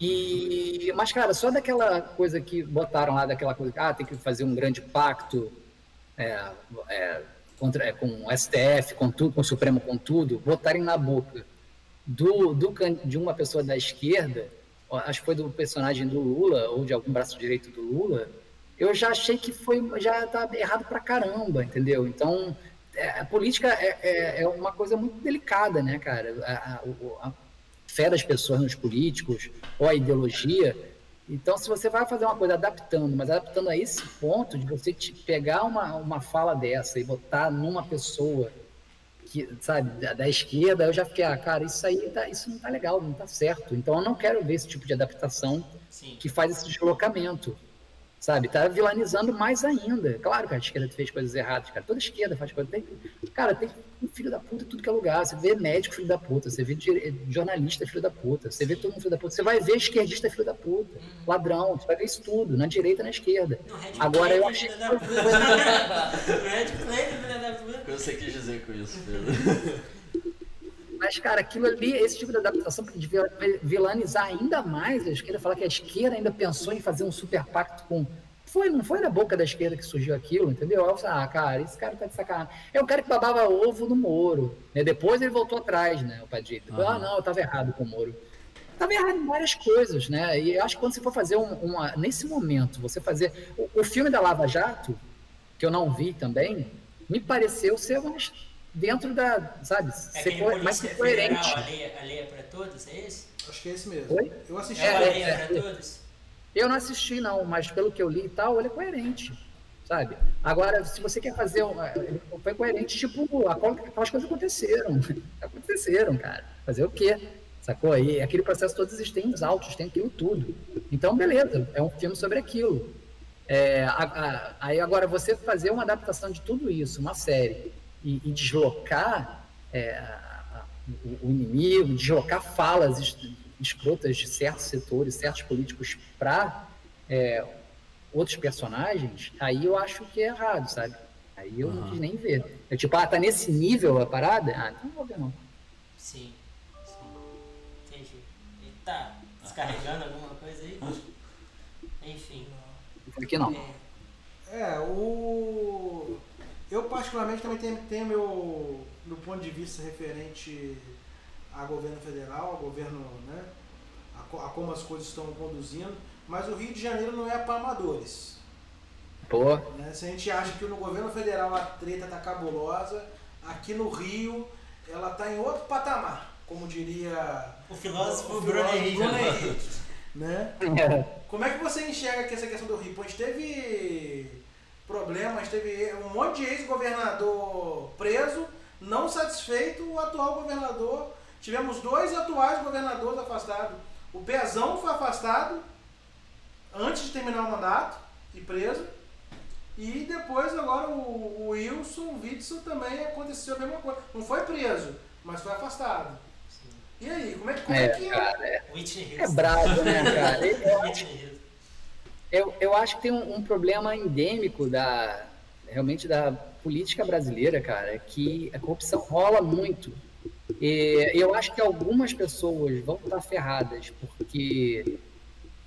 E, mas, cara, só daquela coisa que botaram lá, daquela coisa que ah, tem que fazer um grande pacto é, é, contra, é, com o STF, com tudo, com o Supremo, com tudo, botarem na boca do, do, de uma pessoa da esquerda, acho que foi do personagem do Lula, ou de algum braço direito do Lula, eu já achei que foi, já tá errado pra caramba, entendeu? Então, é, a política é, é, é, uma coisa muito delicada, né, cara? A, a, a, fé das pessoas nos políticos ou a ideologia. Então, se você vai fazer uma coisa adaptando, mas adaptando a esse ponto de você pegar uma, uma fala dessa e botar numa pessoa que, sabe, da, da esquerda, eu já fiquei, ah, cara, isso aí tá, isso não tá legal, não tá certo. Então, eu não quero ver esse tipo de adaptação Sim. que faz esse deslocamento. Sabe? Tá vilanizando mais ainda. Claro que a esquerda fez coisas erradas, cara. Toda esquerda faz coisas. Tem, cara, tem um filho da puta em tudo que é lugar. Você vê médico filho da puta, você vê jornalista filho da puta, você vê todo mundo filho da puta. Você vai ver esquerdista filho da puta, ladrão, você vai ver isso tudo, na direita e na esquerda. No Red Agora Clay, eu achei <laughs> Red Clay, filha da puta. O que você quis dizer com isso, Pedro? <laughs> Mas, cara, aquilo ali, esse tipo de adaptação de vil- vilanizar ainda mais a esquerda, falar que a esquerda ainda pensou em fazer um super pacto com. Foi, não foi da boca da esquerda que surgiu aquilo, entendeu? Eu falei, ah, cara, esse cara tá de sacanagem. É o cara que babava ovo no Moro. Né? Depois ele voltou atrás, né, o Padilha. Depois, Ah, não, eu tava errado com o Moro. Tava errado em várias coisas, né? E eu acho que quando você for fazer um- uma. Nesse momento, você fazer. O, o filme da Lava Jato, que eu não vi também, me pareceu ser mais dentro da. Sabe? É ser co- mais coerente. federal, alheia, alheia pra todos, é esse? Acho que é esse mesmo. Oi? Eu assisti. É, É, alheia é, pra é. todos? Eu não assisti, não, mas pelo que eu li e tal, ele é coerente, sabe? Agora, se você quer fazer. um- ele Foi coerente, tipo, aquelas coisas aconteceram. <laughs> Aconteceram, cara. Fazer o quê? Sacou? E aquele processo todos eles têm os altos, tem aquilo tudo. Então, beleza, é um filme sobre aquilo. É, a- a- aí agora, você fazer uma adaptação de tudo isso, uma série, e, e deslocar é, a- o, o inimigo, deslocar falas es- escrotas de certos setores, certos políticos para outros personagens, aí eu acho que é errado, sabe? Aí eu não quis nem ver. Eu, tipo, ah, tá nesse nível a parada? Ah, então não vou ver não. Sim. Sim. Entendi. Ele tá descarregando alguma coisa aí? Enfim. Aqui não. É, É, o. Eu particularmente também tenho, tenho meu, meu ponto de vista referente a governo federal, ao governo, né? A, a como as coisas estão conduzindo, mas o Rio de Janeiro não é para amadores. Pô, Né? Se a gente acha que no governo federal a treta tá cabulosa, aqui no Rio ela tá em outro patamar, como diria O filósofo o Bruno filósofo Henrique. Bruno Henrique, né? <laughs> Como é que você enxerga que essa questão do Rio? A gente teve problemas, teve um monte de ex-governador preso, não satisfeito o atual governador. Tivemos dois atuais governadores afastados. O Pezão foi afastado antes de terminar o mandato e preso. E depois agora o, o Wilson Witzel também aconteceu a mesma coisa. Não foi preso, mas foi afastado. E aí, como é, que- como é, é, que é? cara, é, é brabo, né, cara? <laughs> Eu, eu, acho que tem um, um problema endêmico da realmente da política brasileira, cara, que a corrupção rola muito. E eu acho que algumas pessoas vão estar ferradas porque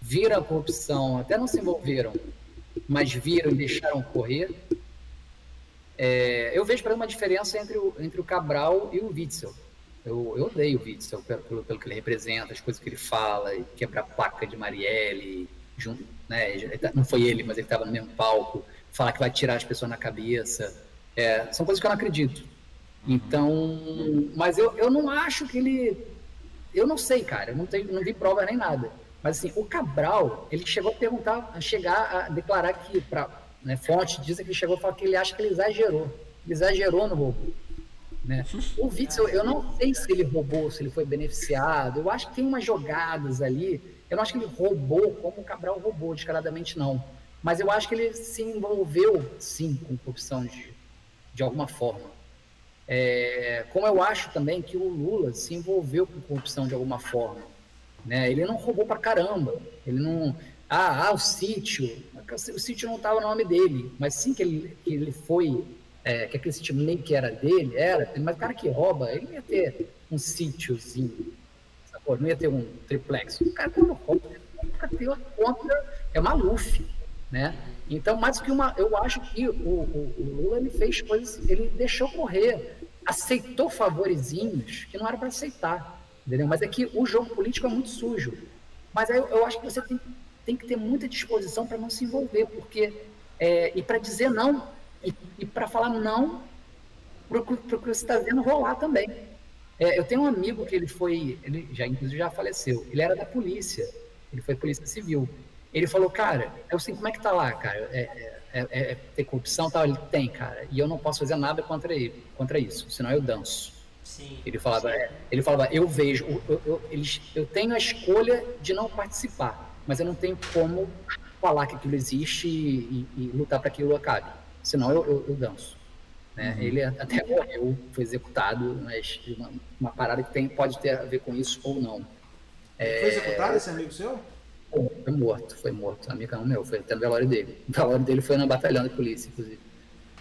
viram a corrupção, até não se envolveram, mas viram e deixaram correr. É, eu vejo, exemplo, uma diferença entre o, entre o Cabral e o Witzel. Eu, eu odeio o Witzel pelo, pelo, pelo que ele representa, as coisas que ele fala, quebra placa de Marielle, junto, né, tá- não foi ele, mas ele estava no mesmo palco, falar que vai tirar as pessoas na cabeça. É, são coisas que eu não acredito. Então, mas eu, eu não acho que ele. Eu não sei, cara, eu não, tenho, não vi prova nem nada. Mas assim, o Cabral, ele chegou a perguntar, a chegar a declarar que, pra, né, fonte dizem que ele chegou a falar que ele acha que ele exagerou. Ele exagerou no roubo. Né? O Witzel, eu não sei se ele roubou, se ele foi beneficiado. Eu acho que tem umas jogadas ali. Eu não acho que ele roubou como o Cabral roubou, descaradamente não. Mas eu acho que ele se envolveu, sim, com corrupção de, de alguma forma. É, como eu acho também que o Lula se envolveu com corrupção de alguma forma. Né? Ele não roubou pra caramba. Ele não. Ah, ah o sítio. O sítio não estava no nome dele, mas sim que ele, que ele foi. É, que aquele sítio meio que era dele, era. Mas o cara que rouba, ele ia ter um sítiozinho. Sacou? Não ia ter um triplex. O cara, quando rouba, ele nunca tem uma conta. É Maluf. Né? Então, mais que uma. Eu acho que o, o, o Lula ele fez coisas. Ele deixou correr aceitou favorezinhos que não era para aceitar, entendeu? Mas é que o jogo político é muito sujo. Mas aí eu, eu acho que você tem, tem, que ter muita disposição para não se envolver, porque é, e para dizer não e, e para falar não para o que você está vendo rolar também, É, eu tenho um amigo que ele foi, ele já inclusive já faleceu. Ele era da polícia. Ele foi polícia civil. Ele falou, cara, eu sei como é que tá lá, cara. É, é, é, é ter corrupção, tal. Ele tem, cara. E eu não posso fazer nada contra ele, contra isso. Senão eu danço. Sim. Ele falava, é, ele falava, eu vejo, eu, eu, eles, eu tenho a escolha de não participar, mas eu não tenho como falar que aquilo existe e, e, e lutar para que aquilo acabe. Senão eu, eu, eu danço. Né? Uhum. Ele até morreu, foi executado, mas uma, uma, parada que tem, pode ter a ver com isso ou não. É, foi executado esse amigo seu? Foi morto, foi morto. Amigo não meu, foi até no velório dele. O velório dele foi na batalhão da polícia, inclusive.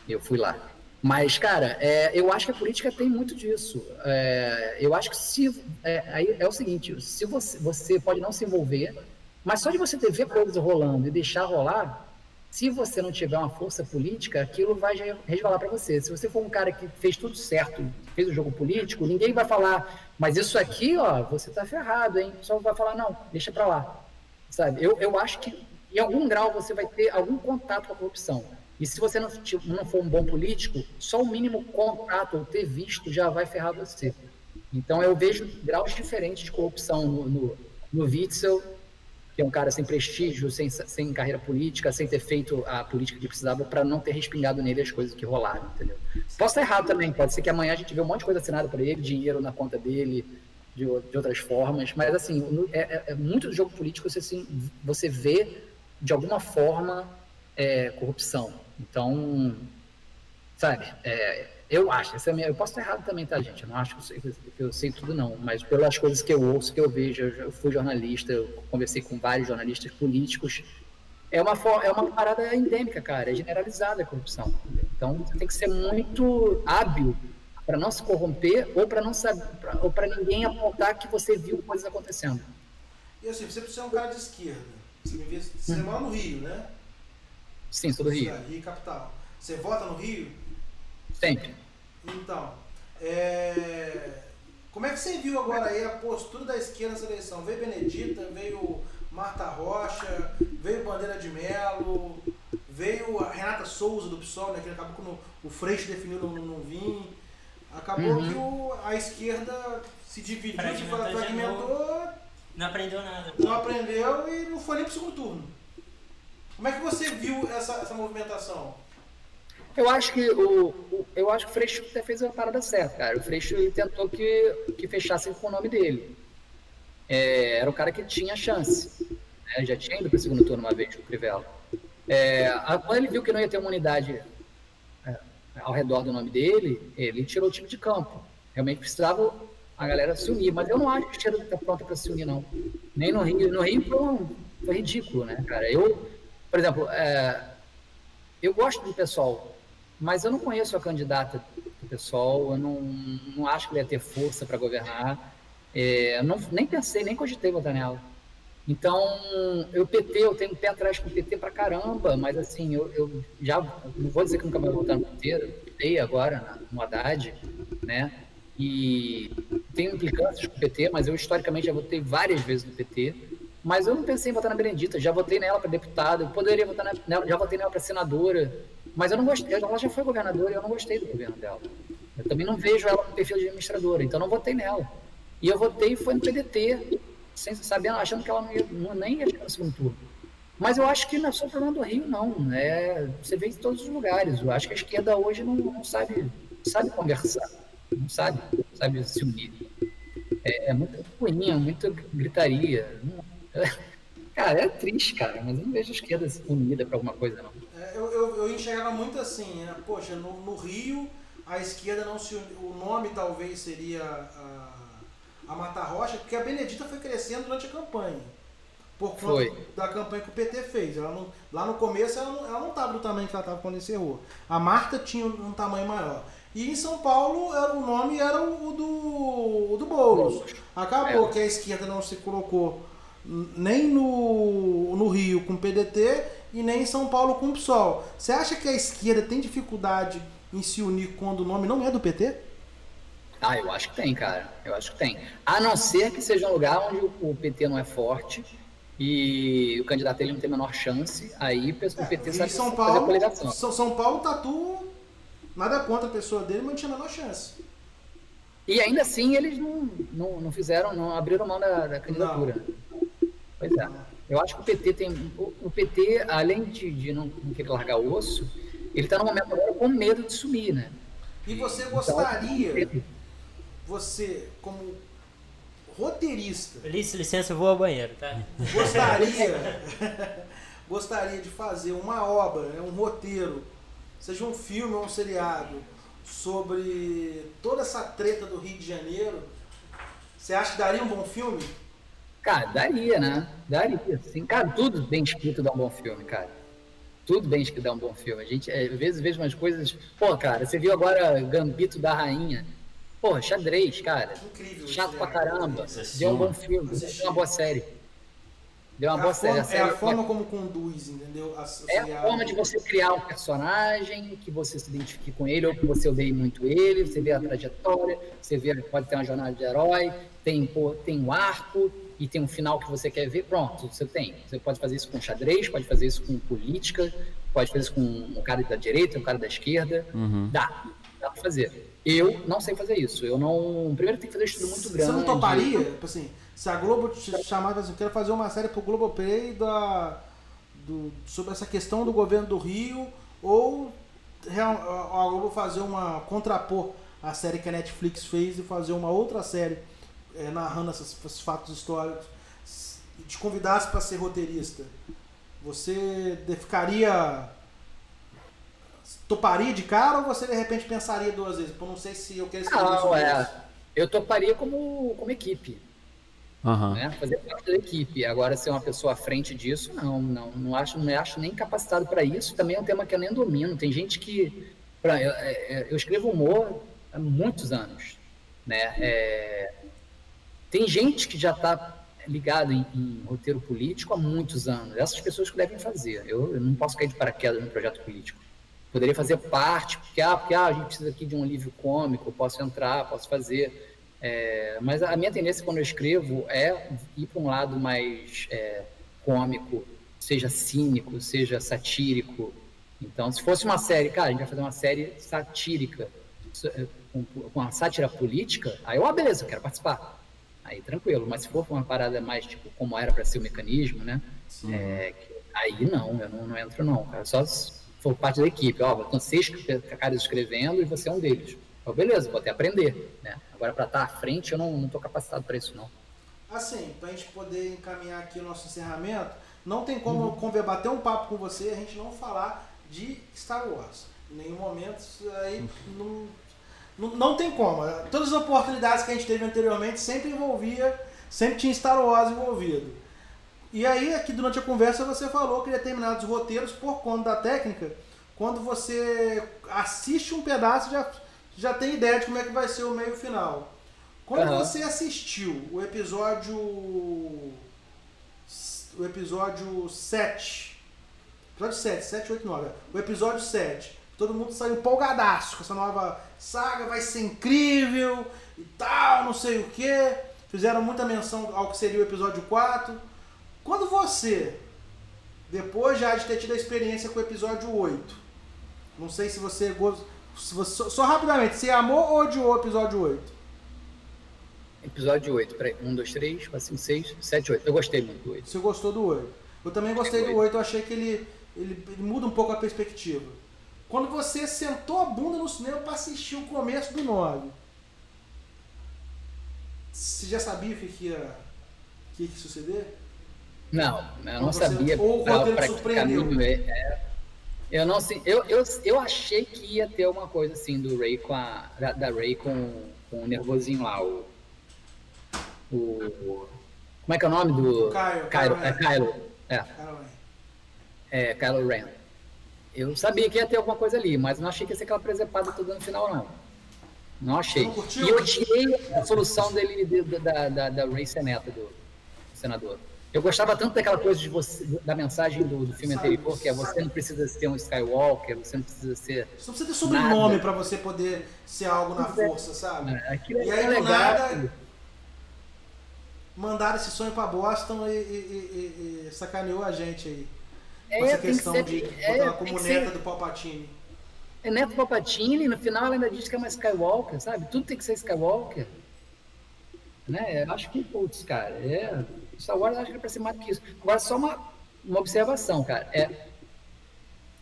Eu fui lá. Mas, cara, é, eu acho que a política tem muito disso. É, eu acho que se. É, aí é o seguinte: se você, você pode não se envolver, mas só de você ter ver coisas rolando e deixar rolar, se você não tiver uma força política, aquilo vai resvalar para você. Se você for um cara que fez tudo certo, fez o jogo político, ninguém vai falar, mas isso aqui, ó, você tá ferrado, hein? Só vai falar, não, deixa para lá. Sabe? Eu, eu acho que em algum grau você vai ter algum contato com a corrupção. E se você não, não for um bom político, só o mínimo contato ou ter visto já vai ferrar você. Então eu vejo graus diferentes de corrupção no, no, no Witzel, que é um cara sem prestígio, sem, sem carreira política, sem ter feito a política que precisava para não ter respingado nele as coisas que rolaram, entendeu? Posso estar errado também, pode ser que amanhã a gente vê um monte de coisa assinada por ele, dinheiro na conta dele, de, de outras formas, mas assim, é, é, é muito do jogo político você, assim, você vê de alguma forma é, corrupção. Então, sabe, é, eu acho, essa é minha, eu posso estar errado também, tá, gente? Eu não acho que eu, sei, que eu sei tudo, não, mas pelas coisas que eu ouço, que eu vejo, eu fui jornalista, eu conversei com vários jornalistas políticos, é uma, é uma parada endêmica, cara, é generalizada a corrupção. Então, você tem que ser muito hábil para não se corromper ou para não saber, pra, ou para ninguém apontar que você viu coisas acontecendo. E assim, você precisa ser um cara de esquerda. Você, me você hum. mora no Rio, né? Sim, sou do Rio. Rio capital. Você vota no Rio? Sempre. Então, é... como é que você viu agora aí a postura da esquerda nessa eleição? Veio Benedita, veio Marta Rocha, veio Bandeira de Melo, veio a Renata Souza do PSOL, né, que acabou com o Freixo definiu no, no, no Acabou uhum. que o, a esquerda se dividiu, se fragmentou. Não aprendeu nada. Não aprendeu e não foi nem pro segundo turno. Como é que você viu essa, essa movimentação? Eu acho que o, o, eu acho que o Freixo até fez a parada certa, cara. O Freixo tentou que, que fechassem com o nome dele. É, era o cara que tinha chance. Né? Já tinha ido para o segundo turno uma vez com o Crivella. É, quando ele viu que não ia ter uma unidade é, ao redor do nome dele, ele tirou o time de campo. Realmente precisava a galera se unir, mas eu não acho que o Cheiro está pronta para se unir, não. Nem no Rio. No Rio foi, foi ridículo, né, cara? Eu, por exemplo, é, eu gosto do pessoal mas eu não conheço a candidata do pessoal, eu não, não acho que ela ia ter força para governar. É, não, nem pensei, nem cogitei votar nela. Então, eu PT, eu tenho um pé atrás com o PT pra caramba, mas assim, eu, eu já não vou dizer que nunca vou votar no PT, votei agora no Haddad, né? E tenho implicâncias com o PT, mas eu historicamente já votei várias vezes no PT. Mas eu não pensei em votar na Benedita, já votei nela para deputada, eu poderia votar nela, já votei nela para senadora. Mas eu não gostei, ela já foi governadora e eu não gostei do governo dela. Eu também não vejo ela no perfil de administradora, então não votei nela. E eu votei foi no PDT, sem, sabendo, achando que ela não ia, não, nem ia chegar no segundo turno. Mas eu acho que não é só problema do Rio, não. Né? Você vê em todos os lugares. Eu acho que a esquerda hoje não, não sabe, sabe conversar, não sabe, sabe se unir. É, é muita ruinha, muita gritaria. <laughs> Cara, é triste, cara, mas eu não vejo a esquerda unida para alguma coisa, não eu, eu, eu, enxergava muito assim, né? poxa, no, no, Rio a esquerda não se o nome talvez seria a, a Mata Rocha, porque a Benedita foi crescendo durante a campanha. Por conta foi. da campanha que o PT fez. Ela não, lá no começo ela não estava do tamanho que ela estava quando encerrou. A Marta tinha um, um tamanho maior. E em São Paulo era, o nome era o do, o do Boulos. Acabou é. que a esquerda não se colocou nem no, no Rio com o PDT e nem em São Paulo com o PSOL. Você acha que a esquerda tem dificuldade em se unir quando o nome não é do PT? Ah, eu acho que tem, cara. Eu acho que tem. A não ser que seja um lugar onde o PT não é forte e o candidato ele não tem a menor chance, aí o PT é, sabe São Paulo, fazer a coligação. São, Paulo, Tatu, nada contra a pessoa dele, mas não tinha a menor chance. E ainda assim eles não, não, não fizeram, não abriram mão da, da candidatura. Pois é. Eu acho que o PT tem. O, o PT, além de, de não, não, querer largar o osso, ele está no momento agora com medo de sumir, né? E você então, gostaria, então, você, como roteirista. Licença, licença, eu vou ao banheiro, tá? Gostaria. <laughs> <laughs> gostaria de fazer uma obra, né, um roteiro, seja um filme ou um seriado, sobre toda essa treta do Rio de Janeiro, você acha que daria um bom filme? Cara, daria, né? Daria. Sim, cara, tudo bem escrito dá um bom filme, cara. Tudo bem escrito dá um bom filme. A gente, é, às vezes, vejo umas coisas. Pô, cara, você viu agora Gambito da Rainha? Pô, xadrez, cara. Incrível. Chato pra caramba. Deu um bom filme, deu uma boa série. Deu uma é boa série. Forma, é a forma como conduz, entendeu? A, é a forma de você criar um personagem, que você se identifique com ele, ou que você odeie muito ele, você vê a trajetória, você vê, pode ter uma jornada de herói, tem, pô, tem um arco, e tem um final que você quer ver, pronto, você tem. Você pode fazer isso com xadrez, pode fazer isso com política, pode fazer isso com um cara da direita, um cara da esquerda. Uhum. Dá, dá pra fazer. Eu não sei fazer isso. Eu não. Primeiro tem que fazer um estudo muito grande. Você não toparia? Tipo assim, se a Globo te chamasse assim, eu quero fazer uma série pro Globoplay da, do, sobre essa questão do governo do Rio, ou a Globo fazer uma. contrapor a série que a Netflix fez e fazer uma outra série é, narrando esses, esses, fatos históricos, e te convidasse para ser roteirista, você ficaria. toparia de cara ou você de repente pensaria duas vezes? Eu não sei se eu quero escrever não, é. Eu toparia como, como equipe. Uhum. Né? Fazer parte da equipe. Agora, ser uma pessoa à frente disso, não, não, não acho, não acho nem capacitado para isso. Também é um tema que eu nem domino. Tem gente que. Pra, eu, é, é, eu escrevo humor há muitos anos. Né? É, tem gente que já está ligada em, em, roteiro político há muitos anos. Essas pessoas que devem fazer. Eu, eu não posso cair de paraquedas no projeto político. Poderia fazer parte, porque, ah, porque ah, a gente precisa aqui de um alívio cômico, posso entrar, posso fazer. É, mas a minha tendência quando eu escrevo é ir para um lado mais é, cômico, seja cínico, seja satírico. Então, se fosse uma série, cara, a gente vai fazer uma série satírica, com, com uma sátira política, aí eu, ah, beleza, eu quero participar aí tranquilo. Mas se for uma parada mais tipo como era para ser o mecanismo, né? É, aí não, eu não, não, entro não, cara. Só se for parte da equipe, ó, estão seis caras escrevendo e você é um deles. Então, beleza, vou até aprender, né? Agora para estar à frente eu não, não tô capacitado para isso não. Assim, para a gente poder encaminhar aqui o nosso encerramento, não tem como uhum. bater um papo com você a gente não falar de Star Wars. Em nenhum momento aí não não, não tem como. Todas as oportunidades que a gente teve anteriormente sempre envolvia, sempre tinha Star Wars envolvido. E aí, aqui durante a conversa, você falou que determinados roteiros, por conta da técnica, quando você assiste um pedaço, já, já tem ideia de como é que vai ser o meio final. Quando uhum. você assistiu o episódio. O episódio 7. Episódio 7, 7, 8, 9. O episódio 7. Todo mundo saiu empolgadaço com essa nova saga vai ser incrível e tal, não sei o que. Fizeram muita menção ao que seria o episódio 4. Quando você, depois já de ter tido a experiência com o episódio 8, não sei se você gostou. Só, só rapidamente, você amou ou odiou o episódio 8? Episódio 8, peraí. 1, 2, 3, 4, 5, 6, 7, 8. Eu gostei muito do 8. Você gostou do 8. Eu também gostei do 8, eu achei que ele, ele, ele muda um pouco a perspectiva. Quando você sentou a bunda no cinema para assistir o começo do 9. Você já sabia o que, ia, que ia suceder? Não, eu não sabia. Ou o roteiro surpreendeu? É, eu não sei. Eu, eu, eu achei que ia ter uma coisa assim do Ray com a. Da, da Ray com, com o nervosinho lá, o. O. Como é que é o nome do. Kylo. Kylo, é Kylo. É. É, Kylo Ren. Eu sabia que ia ter alguma coisa ali, mas não achei que ia ser aquela presepada toda no final, não. Não achei. E eu tirei a solução dele de, de, da, da, da Ray Seneta, do senador. Eu gostava tanto daquela coisa de você, da mensagem do, do filme anterior, que é você não precisa ser um Skywalker, você não precisa ser. Você não precisa ter sobrenome para você poder ser algo na é. força, sabe? É, e aí, é legal. nada, mandaram esse sonho para Boston e, e, e, e sacaneou a gente aí. É, essa questão que ser, de botar é, como neta ser, do Palpatine. é neto Palpatine, no final ela ainda diz que é uma Skywalker, sabe? Tudo tem que ser Skywalker. Né? Eu acho que, putz, cara, é. Star Wars eu acho que é pra ser mais do que isso. Agora, só uma, uma observação, cara. É,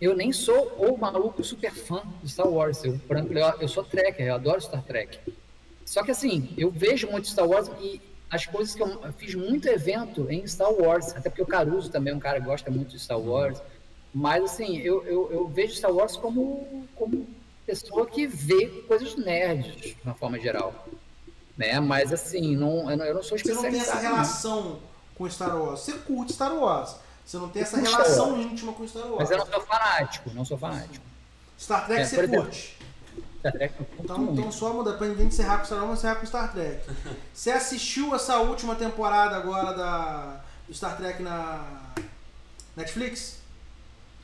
eu nem sou o maluco super fã de Star Wars. Eu, eu sou trekker, eu adoro Star Trek. Só que assim, eu vejo muito Star Wars e as coisas que eu, eu fiz muito evento em Star Wars, até porque o Caruso também é um cara que gosta muito de Star Wars. Mas assim, eu, eu, eu vejo Star Wars como, como pessoa que vê coisas nerds, de uma forma geral. Né? Mas assim, não, eu não sou especialista. Você não tem essa relação com Star Wars. Você curte Star Wars. Você não tem essa relação íntima com Star Wars. Mas eu não sou fanático, não sou fanático. Star Trek é, você curte. Star Trek então, então só muda pra ninguém encerrar com Star Wars, encerrar com Star Trek. Você assistiu essa última temporada agora da, do Star Trek na Netflix?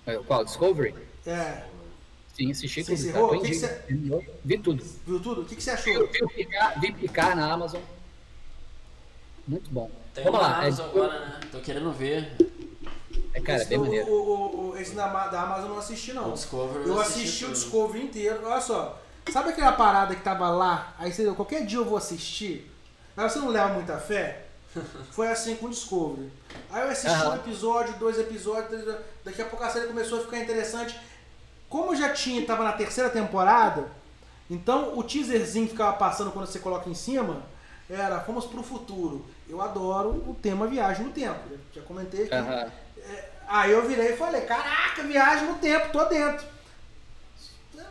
É, qual? Discovery? É. Sim, assisti você tudo. Encerrou? O que que você... Vi tudo. Viu tudo? O que, que você achou? Vi, vi, picar, vi picar na Amazon. Muito bom. Tem Vamos lá. Amazon é, agora, né? Tô querendo ver. É, cara, esse bem do, maneiro. O, o, esse da, da Amazon eu não assisti, não. O Discovery eu assisti, assisti o Discovery inteiro. Olha só. Sabe aquela parada que tava lá? Aí você qualquer dia eu vou assistir. Aí você não leva muita fé? <laughs> Foi assim com o Discovery. Aí eu assisti uhum. um episódio, dois episódios, daqui a pouco a série começou a ficar interessante. Como já tinha, tava na terceira temporada, então o teaserzinho que ficava passando quando você coloca em cima era Fomos pro Futuro. Eu adoro o tema Viagem no Tempo. Já comentei aqui. Uhum. Aí eu virei e falei, caraca, viagem no tempo, tô dentro.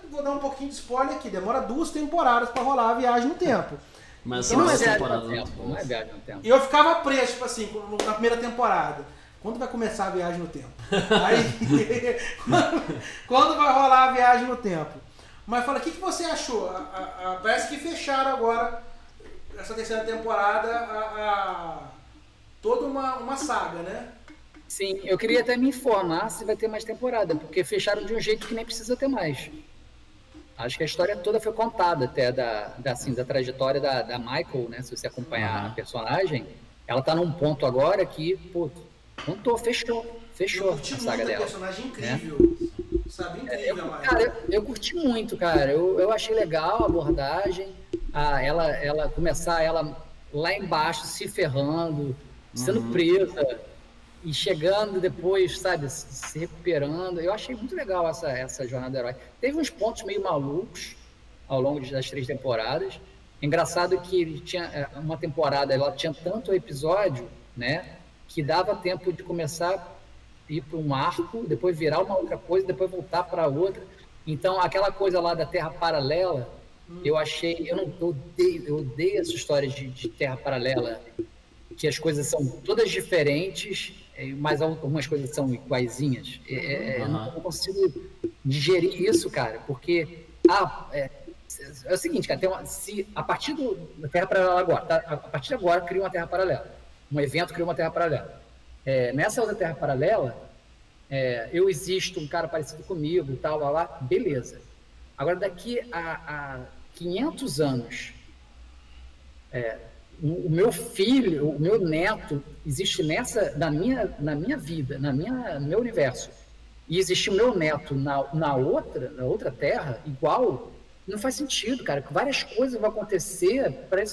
Vou dar um pouquinho de spoiler aqui, demora duas temporadas para rolar a viagem no tempo. Mas então, não, é temporada no tempo, não é viagem no tempo. E eu ficava preso, tipo assim, na primeira temporada. Quando vai começar a viagem no tempo? Aí, <laughs> quando vai rolar a viagem no tempo? Mas fala, o que, que você achou? A, a, a, parece que fecharam agora essa terceira temporada a, toda uma, uma saga, né? Sim, eu queria até me informar se vai ter mais temporada, porque fecharam de um jeito que nem precisa ter mais. Acho que a história toda foi contada até da, da, assim, da trajetória da, da Michael, né? Se você acompanhar uhum. a personagem, ela tá num ponto agora que, pô, contou, fechou. Fechou a saga dela. personagem incrível. Né? Sabe, incrível, é, eu, Cara, eu, eu, curti muito, cara. Eu, eu achei legal a abordagem. A, ela, ela começar ela lá embaixo se ferrando, sendo uhum. presa e chegando depois, sabe, se recuperando. Eu achei muito legal essa, essa jornada do herói. Teve uns pontos meio malucos ao longo das três temporadas. Engraçado que tinha é, uma temporada, ela tinha tanto episódio, né, que dava tempo de começar a ir para um arco, depois virar uma outra coisa, depois voltar para outra. Então, aquela coisa lá da Terra paralela, eu achei, eu não eu odeio, eu odeio essa história de, de Terra paralela, que as coisas são todas diferentes mas algumas coisas são iguaizinhas. É, uhum. Eu não consigo digerir isso, cara, porque ah, é, é o seguinte, cara, uma, se a partir do, da Terra paralela agora, tá, a partir de agora cria uma Terra paralela, um evento cria uma Terra paralela. É, nessa outra Terra paralela, é, eu existo, um cara parecido comigo, tal, lá, lá, beleza. Agora daqui a, a 500 anos, é, o meu filho, o meu neto existe nessa na minha na minha vida, na minha no meu universo. E existe o meu neto na, na outra, na outra terra igual, não faz sentido, cara. Várias coisas vão acontecer para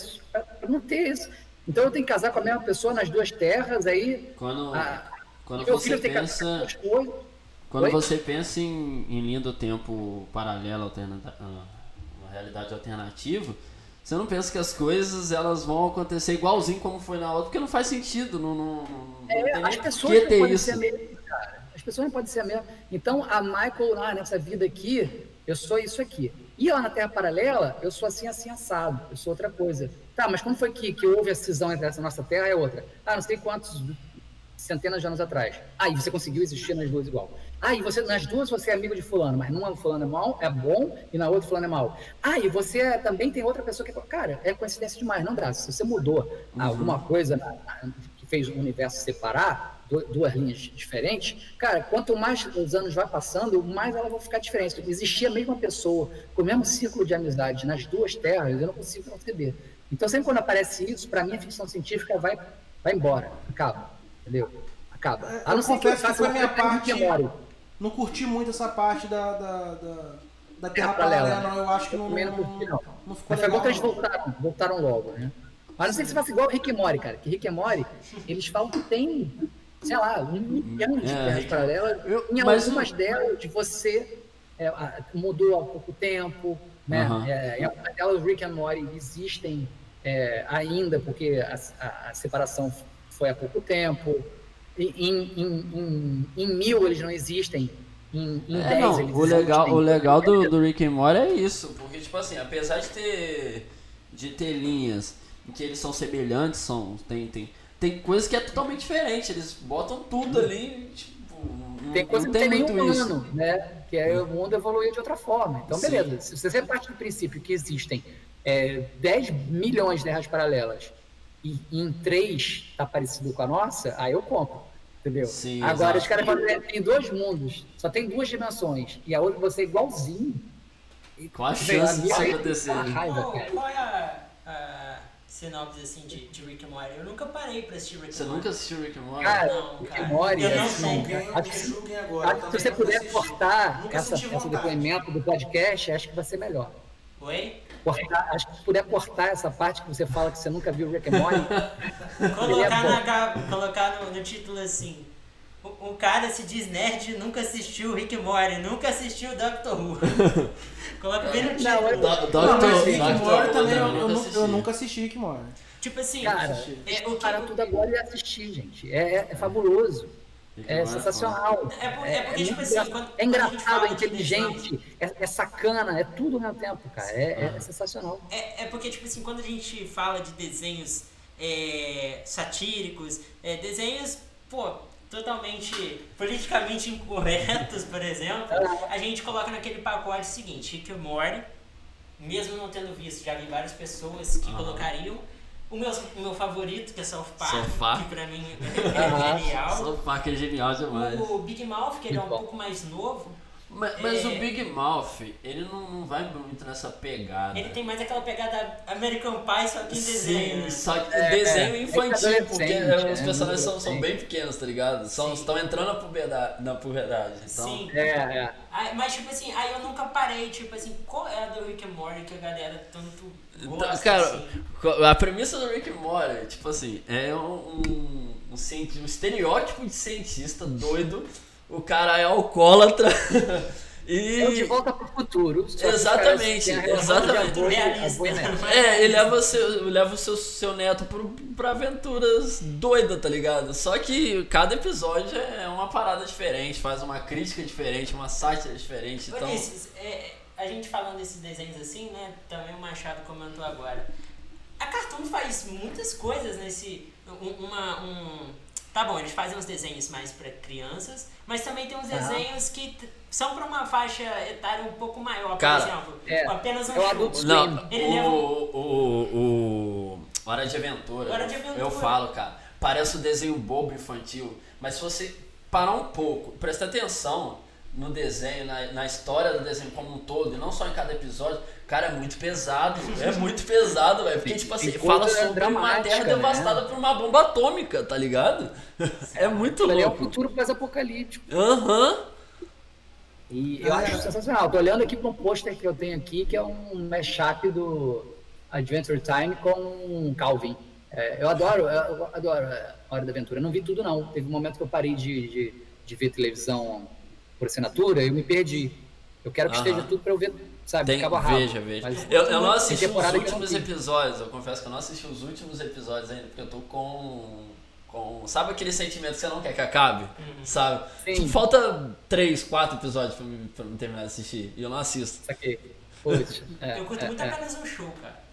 não ter isso. Então eu tenho que casar com a mesma pessoa nas duas terras aí. Quando a, quando você pensa quando Oi? você pensa em, em linha do tempo paralela, alternata, uma realidade alternativa, você não pensa que as coisas elas vão acontecer igualzinho como foi na outra, porque não faz sentido. Não, não, não é, as pessoas não podem ser a mesma, cara. As pessoas não podem ser a mesma. Então, a Michael lá nessa vida aqui, eu sou isso aqui. E lá na Terra Paralela, eu sou assim, assim, assado. Eu sou outra coisa. Tá, mas como foi que, que houve a cisão entre essa nossa Terra e outra? Ah, não sei quantos centenas de anos atrás. Aí ah, você conseguiu existir nas duas igual. Ah, e você, nas duas você é amigo de fulano, mas numa fulano é mal, é bom, e na outra fulano é mal. Ah, e você é, também tem outra pessoa que. Cara, é coincidência demais, não dá. Se você mudou uhum. alguma coisa na, na, que fez o universo separar, duas linhas diferentes, cara, quanto mais os anos vai passando, mais ela vai ficar diferente. Existia a mesma pessoa, com o mesmo círculo de amizade nas duas terras, eu não consigo conceber. Então, sempre quando aparece isso, para mim a ficção científica vai, vai embora, acaba, entendeu? Acaba. É, a não ser que, que foi a minha parte. Memória não curti muito essa parte da, da, da, da Terra Paralela, Paralela, não, eu acho que não, não, não curti, não. não ficou Mas foi bom legal. que eles voltaram, voltaram logo, né? Mas não sei se faça igual o Rick e Morty, cara. Que Rick e Morty, eles falam que tem, sei lá, um milhão de É, terras paralelas. Eu- em mas algumas delas, você é, mudou há pouco tempo, né? Aham. É, em algumas delas, Rick e Morty existem é, ainda, porque a, a- a separação foi há pouco tempo. Em, em, em, em mil, eles não existem. Em, em É, dez, não, eles o legal, existem. o legal do, do Rick and Morty é isso, porque tipo assim, apesar de ter de ter linhas em que eles são semelhantes, são tem tem tem coisas que é totalmente diferente, eles botam tudo ali, tipo, não, Tem coisa não que tem nenhum isso. humano, né? Que é o mundo evoluir de outra forma. Então, Sim. beleza. Se você parte do princípio que existem é, 10 milhões de terras paralelas e em três tá parecido com a nossa, aí eu compro. Entendeu? Sim, Agora exato. os caras falam que tem dois mundos, só tem duas dimensões, e a outra você é igualzinho. Qual a chance disso acontecer? dá raiva, Qual, cara. qual é a, a sinopse assim de, de Rick and Morty? Eu nunca parei pra assistir Rick Você and Morty. nunca assistiu Rick and Morty? Cara, Não, Rick and Morty, Eu é não assim, acho que- julguem agora. Acho eu que se você puder assisti. cortar essa, esse depoimento do podcast, acho que vai ser melhor. Oi? Cortar, acho que se puder cortar essa parte que você fala que você nunca viu Rick and Morty, <laughs> Colocar, bom. na, colocar no, no título assim. O, o cara se diz nerd e nunca assistiu Rick and Morty, nunca assistiu Doctor Who. <laughs> Coloca bem no título. Não, eu- Do- Não, Doctor- mas Rick Doctor and Morty Who também eu, nunca eu, nu- assisti. eu nunca assisti Rick and Morty. Tipo assim, Cara, é, o que, para tudo agora e assistir, gente. É, é- é fabuloso. É sensacional. É por- é porque, tipo muito assim, é quando a gente engraçado, fala é de inteligente, é, é sacana, é tudo ao mesmo tempo, cara. É, é sensacional. É, é porque, tipo assim, quando a gente fala de desenhos é, satíricos, é, desenhos, pô, totalmente politicamente incorretos, por exemplo, a gente coloca naquele pacote seguinte, Rick and Morty, mesmo não tendo visto, já vi várias pessoas que Aham. colocariam. O meu, o meu favorito, que é South Park, South Park. que pra mim é genial. South Park é genial demais. O Big Mouth, que ele é um pouco mais novo, Mas, mas É. o Big Mouth, ele não, não vai muito nessa pegada. ele tem mais aquela pegada American Pie, só que em desenho. né? Sim, só que É, desenho é, infantil, é porque os é, personagens são, são bem pequenos, tá ligado? São, Sim. estão entrando na puberdade, na puberdade. Então, Sim. É, é. Aí, mas, tipo assim, aí eu nunca parei, tipo assim, qual é a do Rick and Morty que a galera tanto Então, gosta, cara, assim? a premissa do Rick and Morty, tipo assim, é um, um, um, um estereótipo de cientista doido. O cara é alcoólatra <laughs> e. É o de volta pro futuro. Exatamente, exatamente. e- avô e neto. É, ele leva, seu, leva o seu, seu neto pro, pra aventuras doidas, tá ligado? Só que cada episódio é uma parada diferente, faz uma crítica diferente, uma sátira diferente. Então, Vinícius, é, a gente falando desses desenhos assim, né? Também o Machado comentou agora. A Cartoon faz muitas coisas nesse. um- uma, um, tá bom, eles fazem uns desenhos mais pra crianças, mas também tem uns Ah. desenhos que são pra uma faixa etária um pouco maior, por Cara, exemplo. é, apenas um é o adulto não, Ele o, leva- o, o Hora de Aventura, Hora de Aventura. eu falo, cara, parece um desenho bobo infantil, mas se você parar um pouco, prestar atenção no desenho, na, na história do desenho como um todo, e não só em cada episódio, cara, é muito pesado, <laughs> é muito pesado, velho, porque, tipo assim, fala coisa sobre uma terra né? devastada por uma bomba atômica, tá ligado? <laughs> É muito ali é louco. futuro pós-apocalíptico. Aham. E eu acho sensacional. Tô olhando aqui para um pôster que eu tenho aqui, que é um mashup do Adventure Time com Calvin. É, eu adoro, eu adoro a Hora da Aventura. Eu não vi tudo, não. Teve um momento que eu parei de, de, de ver televisão por assinatura eu me perdi. Eu quero que Aham. esteja tudo para eu ver, sabe, Tem, cabo rabo. veja, veja. Mas Eu, eu não assisti os eu últimos vi. episódios, eu confesso que eu não assisti os últimos episódios ainda, porque eu tô com. com sabe aquele sentimento que você não quer que acabe? Sabe? Sim. Tipo, falta 3, 4 episódios pra me, pra terminar de assistir e eu não assisto. Saquei. Putz, é, <laughs> Eu curto é, muito é. apenas um show, cara.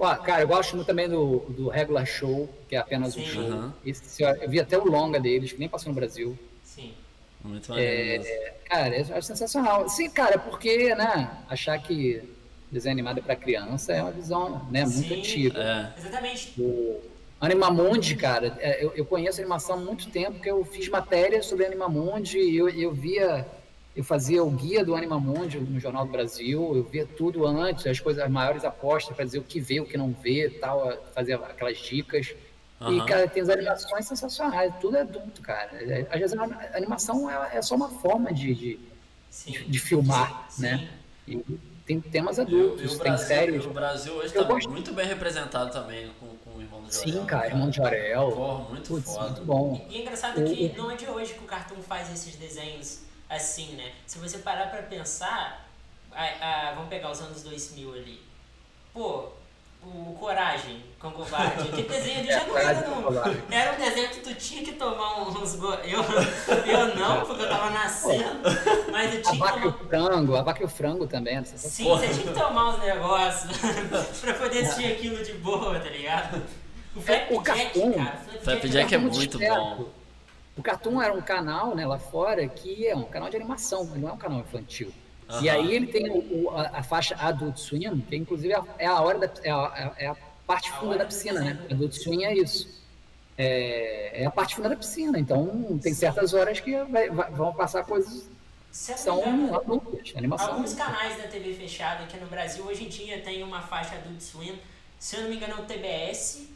Ó, cara, eu gosto muito também do, do Regular Show, que é apenas um Sim. show. Aham. Esse, eu vi até o longa deles, que nem passou no Brasil. Muito maneiro mesmo. Cara, eu acho sensacional. Sim, cara, porque, né, achar que desenho animado é pra criança é uma visão, né, muito Sim. antiga. É. Exatamente. O Animamundi, cara, é, eu, eu conheço a animação há muito tempo, porque eu fiz matéria sobre Animamundi e eu, eu via, eu fazia o guia do Animamundi no Jornal do Brasil, eu via tudo antes, as coisas, as maiores apostas, para dizer o que vê, o que não vê, tal, fazia aquelas dicas. E, Aham. cara, tem as animações sensacionais, tudo é adulto, cara. É, Às vezes a animação é, é só uma forma de, de, Sim. de filmar, Sim. né? E tem temas E adultos, e o tem Brasil, séries. o Brasil hoje Eu tá gosto- muito bem representado também com, com o irmão do Jorel. Sim, cara, Irmão de Jorel. Porra, muito Putz, foda. muito bom. E é engraçado O- que não é de hoje que o Cartoon faz esses desenhos assim, né? Se você parar pra pensar, a- a- vamos pegar os anos 2000 ali. Pô, o Coragem com Covarde, que desenho ali já não era. Era um desenho que tu tinha que tomar uns go... eu, eu não, porque eu tava nascendo, mas eu A tinha que e o tomar... frango, a vaca e o frango também. essa- Sim, você tinha que tomar uns negócios <laughs> pra poder assistir aquilo de boa, tá ligado? O Flapjack, o Cartoon- cara. o Flapjack é muito muito esperto. bom. O Cartoon era um canal, né, lá fora, que é um canal de animação, não é um canal infantil. E Aham. aí ele tem o- a, a faixa Adult Swim, que inclusive é a, é a hora da, é a, é a parte funda da piscina, né? Adult Swim é isso. É, é a parte funda da piscina, então tem certas horas que vai- vai- vão passar coisas que engano, são adultas, animação. Alguns canais da TV fechada aqui no Brasil hoje em dia tem uma faixa Adult Swim. Se eu não me engano é o TBS.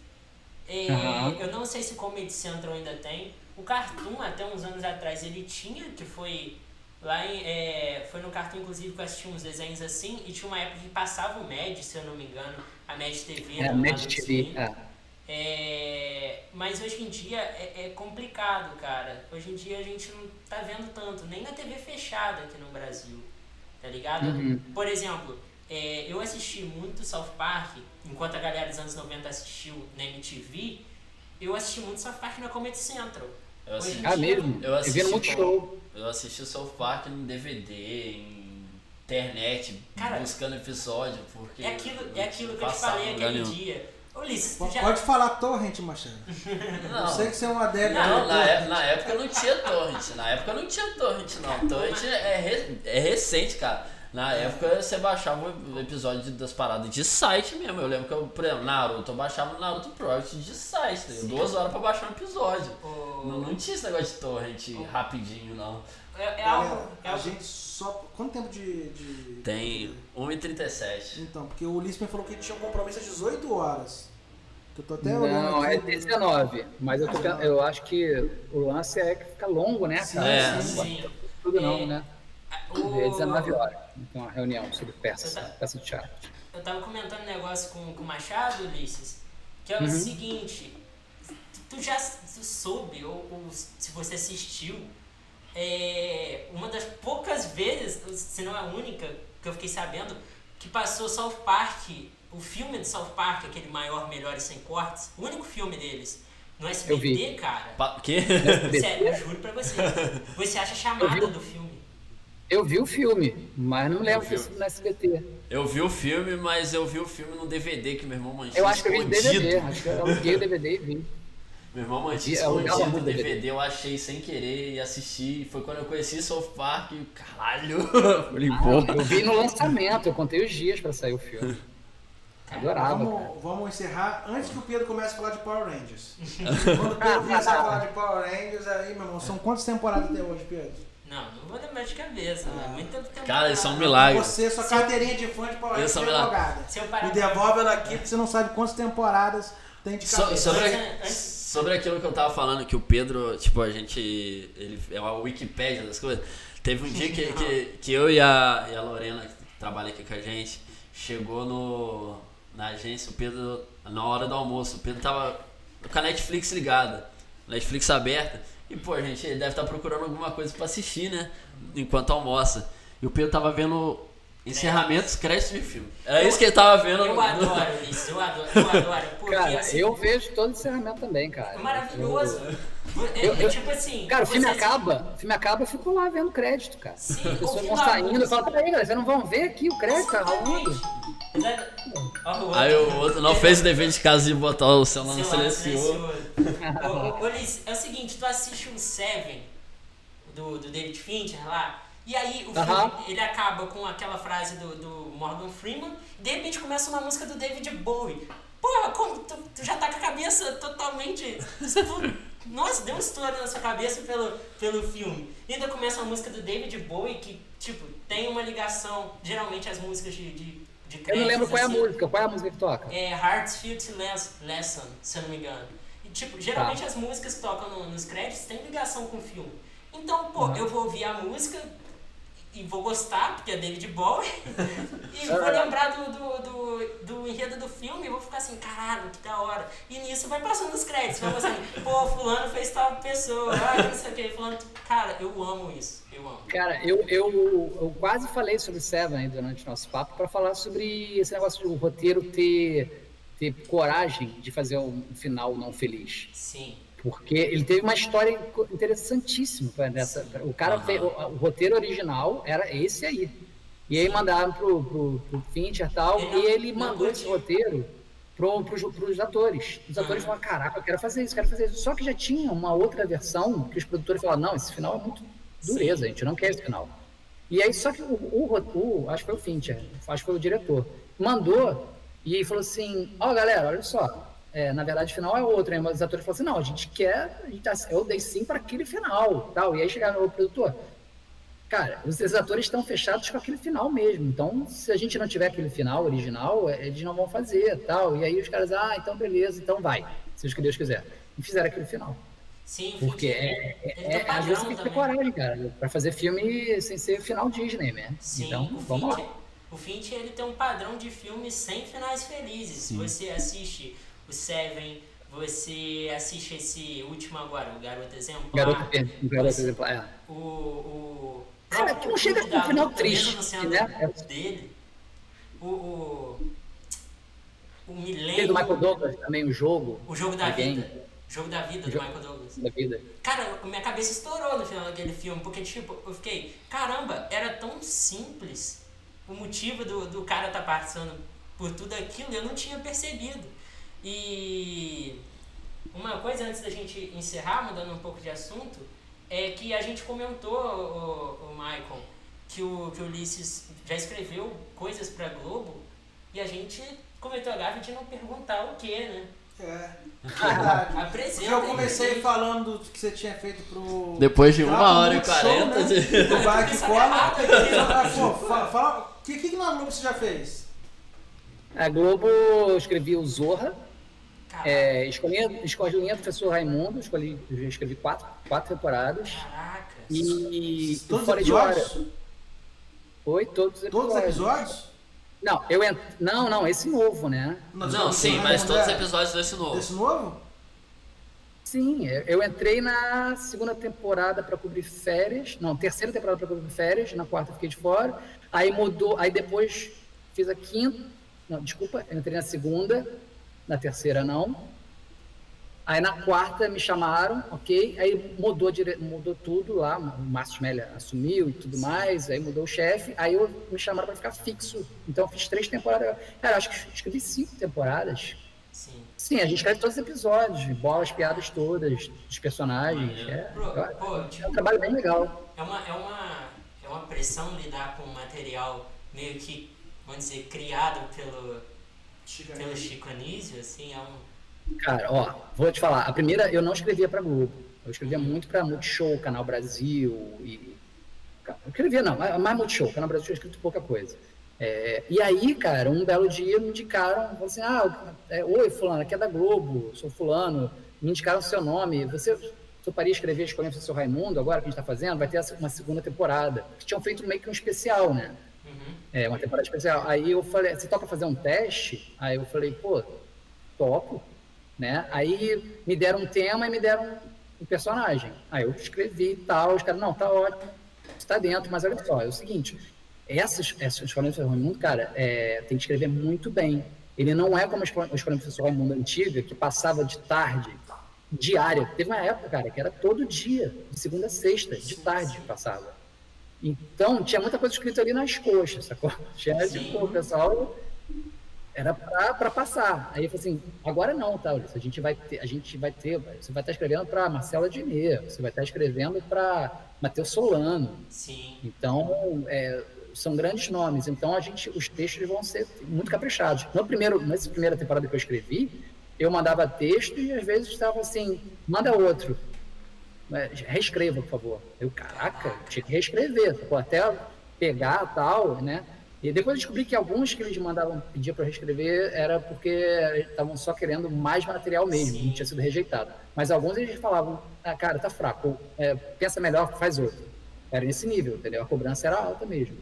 É, Aham. Eu não sei se o Comedy Central ainda tem. O Cartoon, até uns anos atrás, ele tinha, que foi lá em. é, foi no Cartoon, inclusive, que eu assisti uns desenhos assim. E tinha uma época que passava o MED, se eu não me engano. A MED TV. É, Mad Adult TV. É. É, mas hoje em dia é, é complicado, cara. Hoje em dia a gente não tá vendo tanto, nem na TV fechada aqui no Brasil, tá ligado? Uhum. Por exemplo, é, eu assisti muito South Park, enquanto a galera dos anos 90 assistiu na MTV, eu assisti muito South Park na Comedy Central. Eu assisti, Ah, mesmo? Eu Eu assisti vi no Multishow. Eu assisti South Park no DVD, em internet, Cara, buscando episódio, porque... É aquilo, é aquilo que eu te falei aquele nenhum. dia. Ulisses, P- tu já... Pode falar torrent, Machado. Não, Eu sei que você é um adepto. Não, na, é- na época não tinha torrent. Na época não tinha torrent, não. Torrent é, re- é recente, cara. Na época você baixava o episódio das paradas de site mesmo. Eu lembro que eu, por exemplo, Naruto, eu baixava o Naruto Project de site. entendeu? Duas horas pra baixar um episódio. Não, não tinha esse negócio de torrent rapidinho, não. é, é algo... Galera, É a algo gente só. Quanto tempo de. de- Tem 1h37. Então, porque o me falou que tinha um compromisso às 18 horas. Que eu tô até olhando. Não, é aqui. 19. Mas eu, tô, pen- eu acho que o lance é que fica longo, né, cara? É. Sim. bota tudo não, É. né? O- É 19 horas. Então, a reunião sobre peça, Você tá- peça de teatro. Eu tava comentando um negócio com, com o Machado, Ulisses, que é o Uhum. seguinte, tu, tu já tu soube, ou, ou se você assistiu, é, uma das poucas vezes, se não a única, que eu fiquei sabendo, que passou South Park, o filme de South Park, aquele maior, melhor e sem cortes, o único filme deles, no SBT, vi. cara. Pa quê? Sério, eu juro pra você. Você acha a chamada do filme. Eu vi o filme, mas não lembro vi. disso no SBT. Eu vi o filme, mas eu vi o filme no DVD que meu irmão mantinha Eu acho que eu vi. DVD. Acho que eu aluguei o DVD e vi. Meu irmão mantinha alugava escondido DVD. DVD, eu achei sem querer e assisti. Foi quando eu conheci South Park e caralho. <laughs> Falei, pô. Eu vi no lançamento, eu contei os dias pra sair o filme. Adorava, cara. Vamos, vamos encerrar antes que o Pedro comece a falar de Power Rangers. <laughs> Quando o Pedro começar a falar de Power Rangers, aí, meu irmão, são quantas temporadas até hoje, Pedro? Não, não vou lembrar de cabeça, né? Muito tempo. Cara, isso é um milagre. Você, sua carteirinha de fã de Power Rangers é é advogada. Se eu parar Me devolve ela aqui, porque você não sabe quantas temporadas tem de So- cabeça. sobre, Antes- sobre aquilo que eu tava falando, que o Pedro, tipo, a gente. Ele é uma Wikipédia das coisas. Teve um dia que, que, que eu e a, e a Lorena, que trabalha aqui com a gente, chegou no, na agência, o Pedro, na hora do almoço, o Pedro tava com a Netflix ligada, Netflix aberta, e pô, gente ele deve estar procurando alguma coisa pra assistir, né? Enquanto almoça. E o Pedro tava vendo encerramentos, créditos de filme. Era isso que ele tava vendo. Eu no- adoro isso, eu adoro, eu adoro. Porque Cara, assim, eu vejo todo encerramento também, cara. é maravilhoso. É, Eu- eu- tipo assim. Cara, o filme você- acaba, o filme acaba, eu fico lá vendo crédito, cara. Sim, As pessoas vão saindo, eu música. falo, peraí, galera, vocês não vão ver aqui o crédito tá rolando? Ó, o outro. Aí o outro não fez o dever de casa de botar o celular no silencioso. Ô, ô, Liz, é o seguinte, tu assiste o Seven do, do David Fincher lá, e aí o filme Aham. ele acaba com aquela frase do, do Morgan Freeman, e de repente começa uma música do David Bowie. Porra, como tu, tu já tá com a cabeça totalmente. Nossa, deu um estouro na sua cabeça pelo, pelo filme. E ainda começa uma música do David Bowie que, tipo, tem uma ligação, geralmente as músicas de, de Eu não lembro qual é a assim, música, qual é a música que toca? é Heartfield Les- Lesson, se eu não me engano. E, tipo, geralmente as músicas que tocam no- nos créditos têm ligação com o filme. Então, pô, Uhum. eu vou ouvir a música e vou gostar, porque é David Bowie, <laughs> e vou lembrar do, do, do, do enredo do filme e vou ficar assim, caralho, que da hora. E nisso vai passando os créditos, vai passando, <laughs> pô, fulano fez tal pessoa, ah, não sei o que, fulano. Cara, eu amo isso, eu amo. Cara, eu, eu, eu quase falei sobre Seven aí durante o nosso papo para falar sobre esse negócio do roteiro ter, ter coragem de fazer um final não feliz. Sim. Porque ele teve uma história interessantíssima nessa. O cara fez, o, o roteiro original era esse aí. E aí mandaram pro, pro, pro Fincher e tal, Ele não- e ele mandou esse roteiro pro, pros, pros atores. Os atores falaram, caraca, eu quero fazer isso, quero fazer isso. Só que já tinha uma outra versão que os produtores falaram, não, esse final é muito dureza, a gente não quer esse final. E aí, só que o, o, o- acho que foi o Fincher, acho que foi o diretor, mandou e falou assim, ó galera, olha só, é, na verdade o final é outro, né? mas os atores falaram assim, não, a gente quer, a gente tá- eu dei sim para aquele final, tal. E aí chegaram o produtor, cara, os, os atores estão fechados com aquele final mesmo, então se a gente não tiver aquele final original, é, eles não vão fazer, tal. E aí os caras, ah, então beleza, então vai, seja o que Deus quiser. E fizeram aquele final. Sim, Porque é, é, é, às vezes tem que ter coragem, cara, pra fazer filme sem ser final Disney, né? Sim, então, vamos Fincher, lá. o Fincher ele tem um padrão de filmes sem finais felizes. Sim. Você assiste o Seven, você assiste esse último agora, o Garoto Exemplar. Garoto, per- garoto você- exemplar, é. O, o Cara, que não chega com um final triste, né? dele. O, o, o Milênio, do Michael Douglas também, o jogo o Jogo da Alguém? Vida. Jogo da Vida do Michael Douglas. da vida. Cara, minha cabeça estourou no final daquele filme, porque, tipo, eu fiquei, caramba, era tão simples o motivo do, do cara estar passando por tudo aquilo, eu não tinha percebido. E uma coisa antes da gente encerrar, mudando um pouco de assunto, é que a gente comentou, o, o Michael, que o, que o Ulisses já escreveu coisas pra Globo e a gente cometeu a gafe de não perguntar o que, né? É. Apresenta. Porque eu comecei aí. falando do que você tinha feito pro. Depois de uma hora e Multishow, quarenta né? Do Vai que Pensando cola. errado aqui. Ah, Pô, fala, fala- o que, que na Globo você já fez? A Globo eu escrevi o Zorra, é, escolhi, escolhi o professor Raimundo, escolhi, escrevi quatro, quatro temporadas. caraca. E, e Todos os fora de hora. episódios? Foi todos os episódios. Todos os episódios? Não, eu ent... não, não, esse novo, né? Não, sim, mas todos os episódios desse novo. Desse novo? Sim, eu eu entrei na segunda temporada para cobrir férias, não, terceira temporada para cobrir férias, na quarta fiquei de fora. Aí mudou, aí depois fiz a quinta, não, desculpa, eu entrei na segunda, na terceira não. Aí na quarta me chamaram, ok, aí mudou, dire... mudou tudo lá, o Márcio Smeller assumiu e tudo mais, aí mudou o chefe, aí eu, me chamaram para ficar fixo. Então eu fiz três temporadas, cara, acho que escrevi cinco temporadas. Sim. Sim, a gente escreve todos os episódios, bola as piadas todas, dos personagens. É, eu- pô, é tipo, um trabalho bem legal. é uma, é uma, é uma pressão lidar com um material meio que, vamos dizer, criado pelo, pelo Chico Anísio, assim, é um... Cara, ó, vou te falar, a primeira eu não escrevia pra Globo. Eu escrevia muito pra Multishow, Canal Brasil e. Eu escrevia, não, mais mais Multishow, Canal Brasil tinha escrito pouca coisa. É, e aí, cara, um belo dia me indicaram, falaram assim, ah, é, oi, fulano, aqui é da Globo, sou fulano, me indicaram o seu nome, você toparia escrever Escolhendo o Seu Raimundo, agora que a gente tá fazendo, vai ter uma segunda temporada. Que tinham feito meio que um especial, né? Uhum. É, uma temporada especial. Aí eu falei, você topa fazer um teste? Aí eu falei, pô, topo, né? Aí me deram um tema e me deram um personagem. Aí eu escrevi e tal, os caras, não, tá ótimo, está dentro, mas olha só, é o seguinte, essas, essas Escola do Raimundo, cara, é, tem que escrever muito bem. Ele não é como a Escola, a escola do Professor Raimundo antiga, que passava de tarde, diária. Teve uma época, cara, que era todo dia, de segunda a sexta, de tarde passava. Então, tinha muita coisa escrita ali nas coxas, sacou? <laughs> Tinha, Sim. tipo, o pessoal era para passar. Aí eu falei assim, agora não, tá, Ulisses, a gente vai ter, a gente vai ter, você vai estar escrevendo para Marcela Dinier, você vai estar escrevendo para Matheus Solano. Sim. Então, é, são grandes nomes. Então, a gente, os textos vão ser muito caprichados. No primeiro, nessa primeira temporada que eu escrevi, eu mandava texto e às vezes estava assim, manda outro. Reescreva, por favor. Eu, caraca, tinha que reescrever, sacou? até pegar tal, né? E depois eu descobri que alguns que eles mandavam pedir para reescrever era porque estavam só querendo mais material mesmo, Sim. não tinha sido rejeitado. Mas alguns eles falavam, ah, cara, tá fraco, é, pensa melhor, faz outro. Era nesse nível, entendeu? A cobrança era alta mesmo.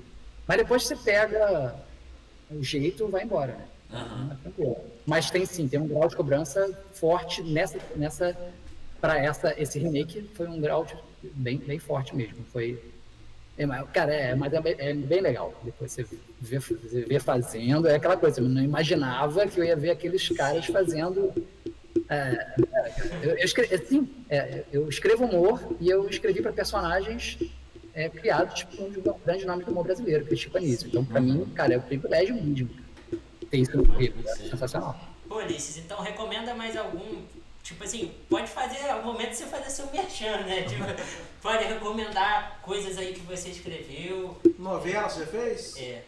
Mas depois você pega o jeito, vai embora, né? Tranquilo. Mas tem sim, tem um grau de cobrança forte nessa, nessa para essa esse remake foi um grau bem, bem forte mesmo. Foi é, cara, é, mas é, bem- é bem legal. Depois você vê, você vê fazendo, é aquela coisa, eu não imaginava que eu ia ver aqueles caras fazendo. é, é, eu, eu, escre- assim, é, eu escrevo humor e eu escrevi para personagens é, criados tipo, um dos grandes nomes do humor brasileiro, que é o Chico Anísio. Então, para mim, cara, é um privilégio mínimo ter isso no currículo. É sensacional. Ulisses, então recomenda mais algum. Tipo assim, pode fazer, é o momento de você fazer seu merchan, né? <laughs> Tipo, pode recomendar coisas aí que você escreveu. Novela você fez? É.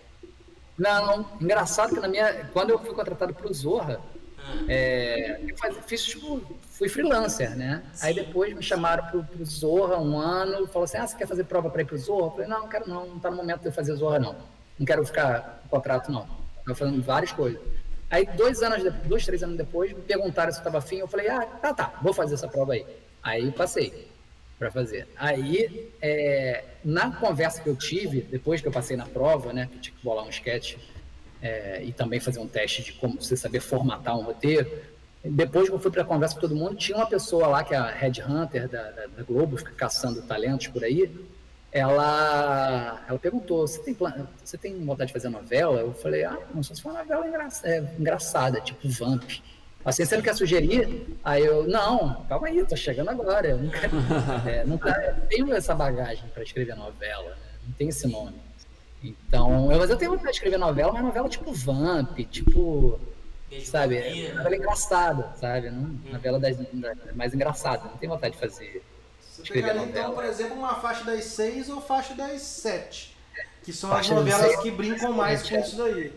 Não, engraçado que na minha. Quando eu fui contratado pro Zorra, Ah, é, eu faz- fiz tipo. Fui freelancer, né? Aí Sim. depois me chamaram pro, pro Zorra um ano, falou assim: ah, você quer fazer prova pra ir pro Zorra? Eu falei, não, não quero não, não tá no momento de eu fazer Zorra, não. Não quero ficar com contrato, não. Tava fazendo várias coisas. Aí, dois anos, de- dois, três anos depois, me perguntaram se eu tava afim. Eu falei, ah, tá, tá, vou fazer essa prova aí. Aí passei para fazer. Aí, é, na conversa que eu tive, depois que eu passei na prova, né, que tinha que bolar um sketch é, e também fazer um teste de como você saber formatar um roteiro, depois que eu fui para a conversa com todo mundo, tinha uma pessoa lá, que é a Red Hunter da, da, da Globo, fica caçando talentos por aí, ela, ela perguntou, você tem, plan- você tem vontade de fazer novela? Eu falei, ah, não sei se for uma novela engra- é, engraçada, tipo Vamp. Assim, você não quer sugerir? Aí eu, não, calma aí, tô chegando agora. Eu não, quero, <laughs> é, eu tenho essa bagagem para escrever novela, né? não tem esse nome. Então, eu, mas eu tenho vontade de escrever novela, mas novela tipo Vamp, tipo, beijo sabe, novela engraçada, sabe? Não, novela das, da- mais engraçada, não tenho vontade de fazer. Você Escrever pegaria, então, novela. por exemplo, uma faixa das 6 ou faixa das 7. Que são as Faixa das novelas seis. que brincam mais com isso daí.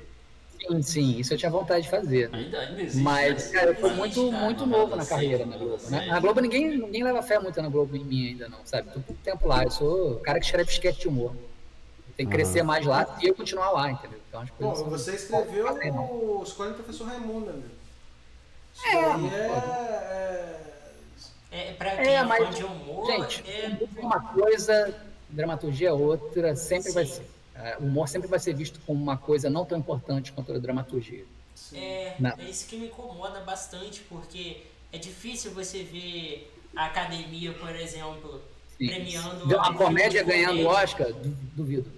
Sim, sim, isso eu tinha vontade de fazer. Ainda, ainda existe. Mas, né? cara, eu tô Existe, muito, cara, muito novela novo na carreira na Globo, né? Na Globo ninguém, ninguém leva fé muito na Globo em mim ainda não, sabe? Tô pouco tempo lá, eu sou o cara que escreve esquete de humor. Tem que crescer mais lá e eu continuar lá, entendeu? Então as Bom, coisas são- você escreveu Fazem, não. o Escolha do Professor Raimundo, amigo. Isso É, mas, é... É, pra É, quem é, mas, fã de humor, Gente, é. é uma coisa, dramaturgia é outra, sempre vai ser. É, O humor sempre vai ser visto como uma coisa não tão importante quanto a dramaturgia. É, Não. é isso que me incomoda bastante, porque é difícil você ver a academia, por exemplo, Sim. premiando. De comédia ganhando comédia. Oscar, du- duvido.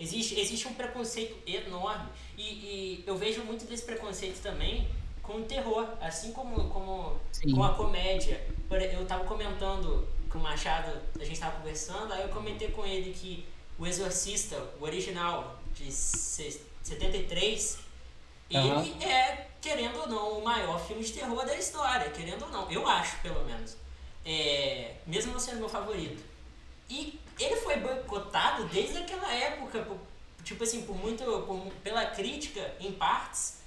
Existe, existe um preconceito enorme. E, e eu vejo muito desse preconceito também com o terror, assim como, como Sim. com a comédia. Eu tava comentando com o Machado, a gente tava conversando, aí eu comentei com ele que o Exorcista, o original, de se- 73, Aham. ele é, querendo ou não, o maior filme de terror da história, querendo ou não. Eu acho, pelo menos. É, mesmo não sendo meu favorito. E ele foi boicotado desde aquela época, por- tipo assim, por muito, por- pela crítica em partes.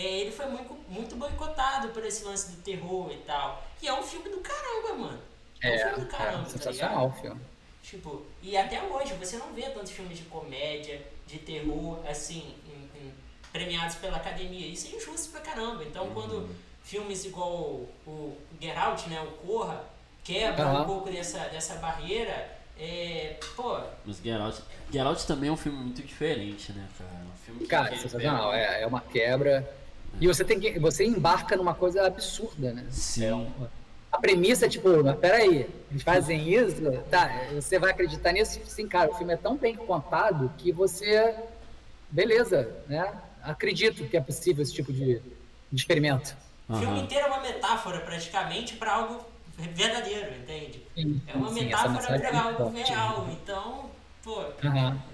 É, ele foi muito, muito boicotado por esse lance do terror e tal. E é um filme do caramba, mano. É, um É, filme do é caramba, tá sensacional o filme. Tipo, e até hoje você não vê tantos filmes de comédia, de terror, assim, em- em- premiados pela academia. Isso é injusto pra caramba. Então, quando filmes igual o, o Get Out, né, o Corra, quebra um Aham. pouco dessa, dessa barreira, é, pô, Mas Get Out também é um filme muito diferente, né, cara? Um filme que Cara, sensacional. É, é uma quebra. E você tem que. Você embarca numa coisa absurda, né? Sim. A premissa é tipo, mas peraí, eles fazem isso? Tá, você vai acreditar nisso? Sim, cara, o filme é tão bem contado que você. Beleza, né? Acredito que é possível esse tipo de, de experimento. o filme inteiro é uma metáfora praticamente pra algo verdadeiro, entende? Sim, É uma sim, metáfora pra é algo real. Então, pô, Aham.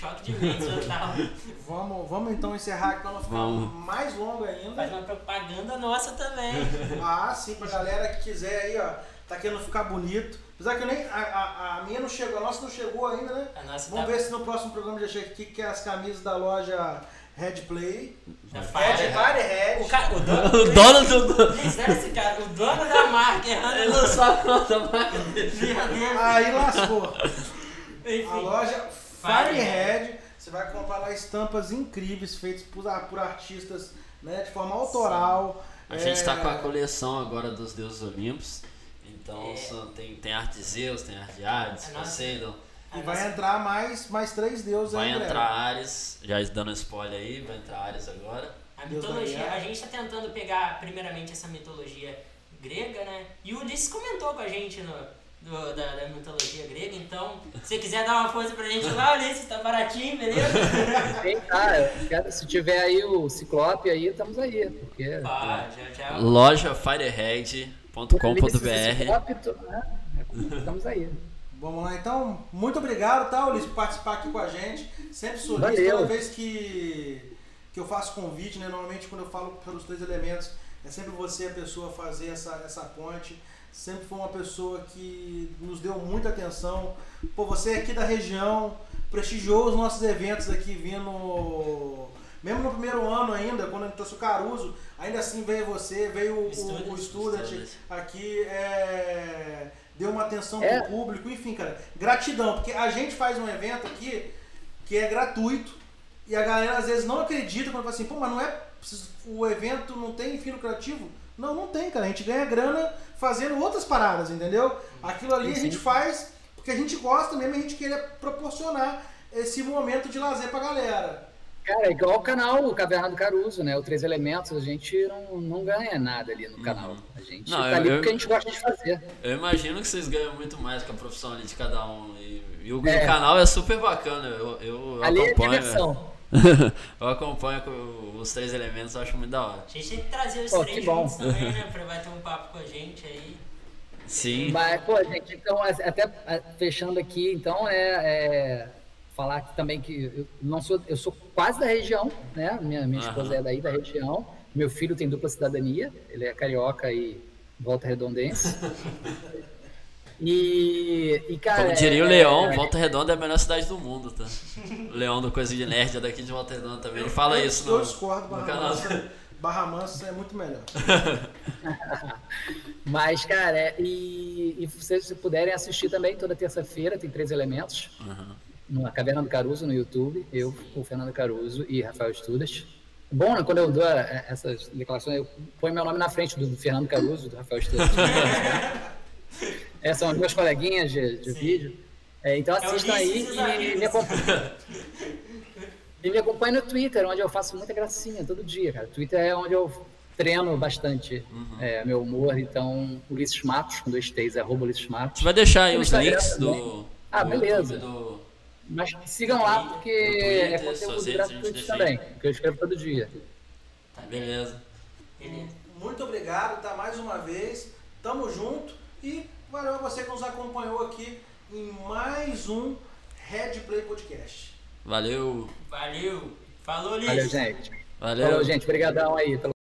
Choque de mente total. <laughs> Vamos, vamos então encerrar aqui pra não ficar Vamos. mais longo Faz ainda. uma propaganda nossa também. <laughs> Ah, sim, pra galera que quiser aí, ó, tá querendo ficar bonito. Apesar que eu nem, a, a, a minha não chegou, a nossa não chegou ainda, né? A nossa Vamos tá, ver se no próximo programa já chega aqui, que é as camisas da loja Red Play. Red fire. Red. O, cara, o <laughs> dono, O dono do. Olha esse cara, o dono da marca errando Ele não sabe quanto mais. Meu Aí lascou. Deus. A Enfim, loja Firehead, você vai comprar lá estampas incríveis feitas por, por artistas né, de forma autoral. A gente tá É, com a coleção agora dos Deuses Olímpicos. Então É. são- tem, tem arte de Zeus, tem arte de Hades, A Poseidon. E vai entrar mais, mais três deuses Vai aí, entrar Ares, já dando spoiler aí, vai entrar Ares agora. A Deus mitologia, a gente tá tentando pegar primeiramente essa mitologia grega, né? E o Ulisses comentou com a gente no, do- da, da mitologia grega, então, se você quiser dar uma força pra gente lá, Ulisses, tá baratinho, beleza? Eu quero- se tiver aí o Ciclope aí, estamos aí. Porque. Pá, já, já. Loja firehead.com.br né? Estamos aí. Vamos lá, então. Muito obrigado, tá, Ulisses, por participar aqui com a gente. Sempre sorriso Valeu. toda vez que, que eu faço convite, né? Normalmente quando eu falo pelos três elementos, é sempre você a pessoa fazer essa, essa ponte. Sempre foi uma pessoa que nos deu muita atenção. Pô, você é aqui da região, prestigiou os nossos eventos aqui vindo. Mesmo no primeiro ano ainda, quando a gente trouxe o Caruso, ainda assim veio você, veio o, o, o Student. aqui, é, deu uma atenção É. pro público, enfim, cara, gratidão, porque a gente faz um evento aqui que é gratuito e a galera às vezes não acredita quando fala assim, pô, mas não é, o evento não tem fim lucrativo? Não, não tem, cara, a gente ganha grana fazendo outras paradas, entendeu? Aquilo ali a Sim. gente faz porque a gente gosta mesmo, a gente queria proporcionar esse momento de lazer pra galera. Cara, é igual o canal o Caverna do Caruso, né? O Três Elementos, a gente não, não ganha nada ali no canal. A gente Não, tá eu- ali porque a gente gosta de fazer. Eu imagino que vocês ganham muito mais com a profissão ali de cada um. E, e o, É. o canal é super bacana. Eu, eu, eu ali é acompanho. diversão. <laughs> eu acompanho com os três elementos, eu acho muito da hora. A gente tem que trazer os Pô, três que bom. juntos também, né? <laughs> Pra bater um papo com a gente aí. Sim. Mas, pô, gente, então, até fechando aqui, então, é, é falar aqui também que eu não sou, eu sou quase da região, né? Minha, minha esposa é daí da região. Meu filho tem dupla cidadania, ele é carioca e volta redondense. <laughs> E, e cara. Como diria o é- Leão, é- Volta Redonda é a melhor cidade do mundo, tá? O Leão do Coisa de Nerd é daqui de Volta Redonda também. Ele fala eu, isso Eu no, discordo, no Barra canal. Mansa, Barra Mansa é muito melhor. <laughs> Mas, cara, é- e, e vocês se puderem assistir também, toda terça-feira tem três elementos. Na Caverna do Caruso, no YouTube. Eu, o Fernando Caruso e Rafael Estudas. Bom, né, quando eu dou eh, essas declarações, eu ponho meu nome na frente do Fernando Caruso, do Rafael Estudas. <laughs> é, são os meus coleguinhas de, de vídeo. É, então assistam aí Ulisses e me, amigos. acompanhem. <laughs> E me acompanhem no Twitter, onde eu faço muita gracinha todo dia, cara. Twitter é onde eu treino bastante é, meu humor. Então, Ulisses Matos, com dois T's, é arroba Ulisses A Matos. gente vai deixar aí os links do, Ah, beleza. Do- Mas sigam lá, porque Twitter, é conteúdo gratuito aí. também, que eu escrevo todo dia. Beleza. Beleza. Muito obrigado, tá? Mais uma vez. Tamo junto. E valeu a você que nos acompanhou aqui em mais um Red Play Podcast. Valeu. Valeu. Falou, Ulisses. Valeu, gente. Valeu. Valeu, gente. Obrigadão aí pelo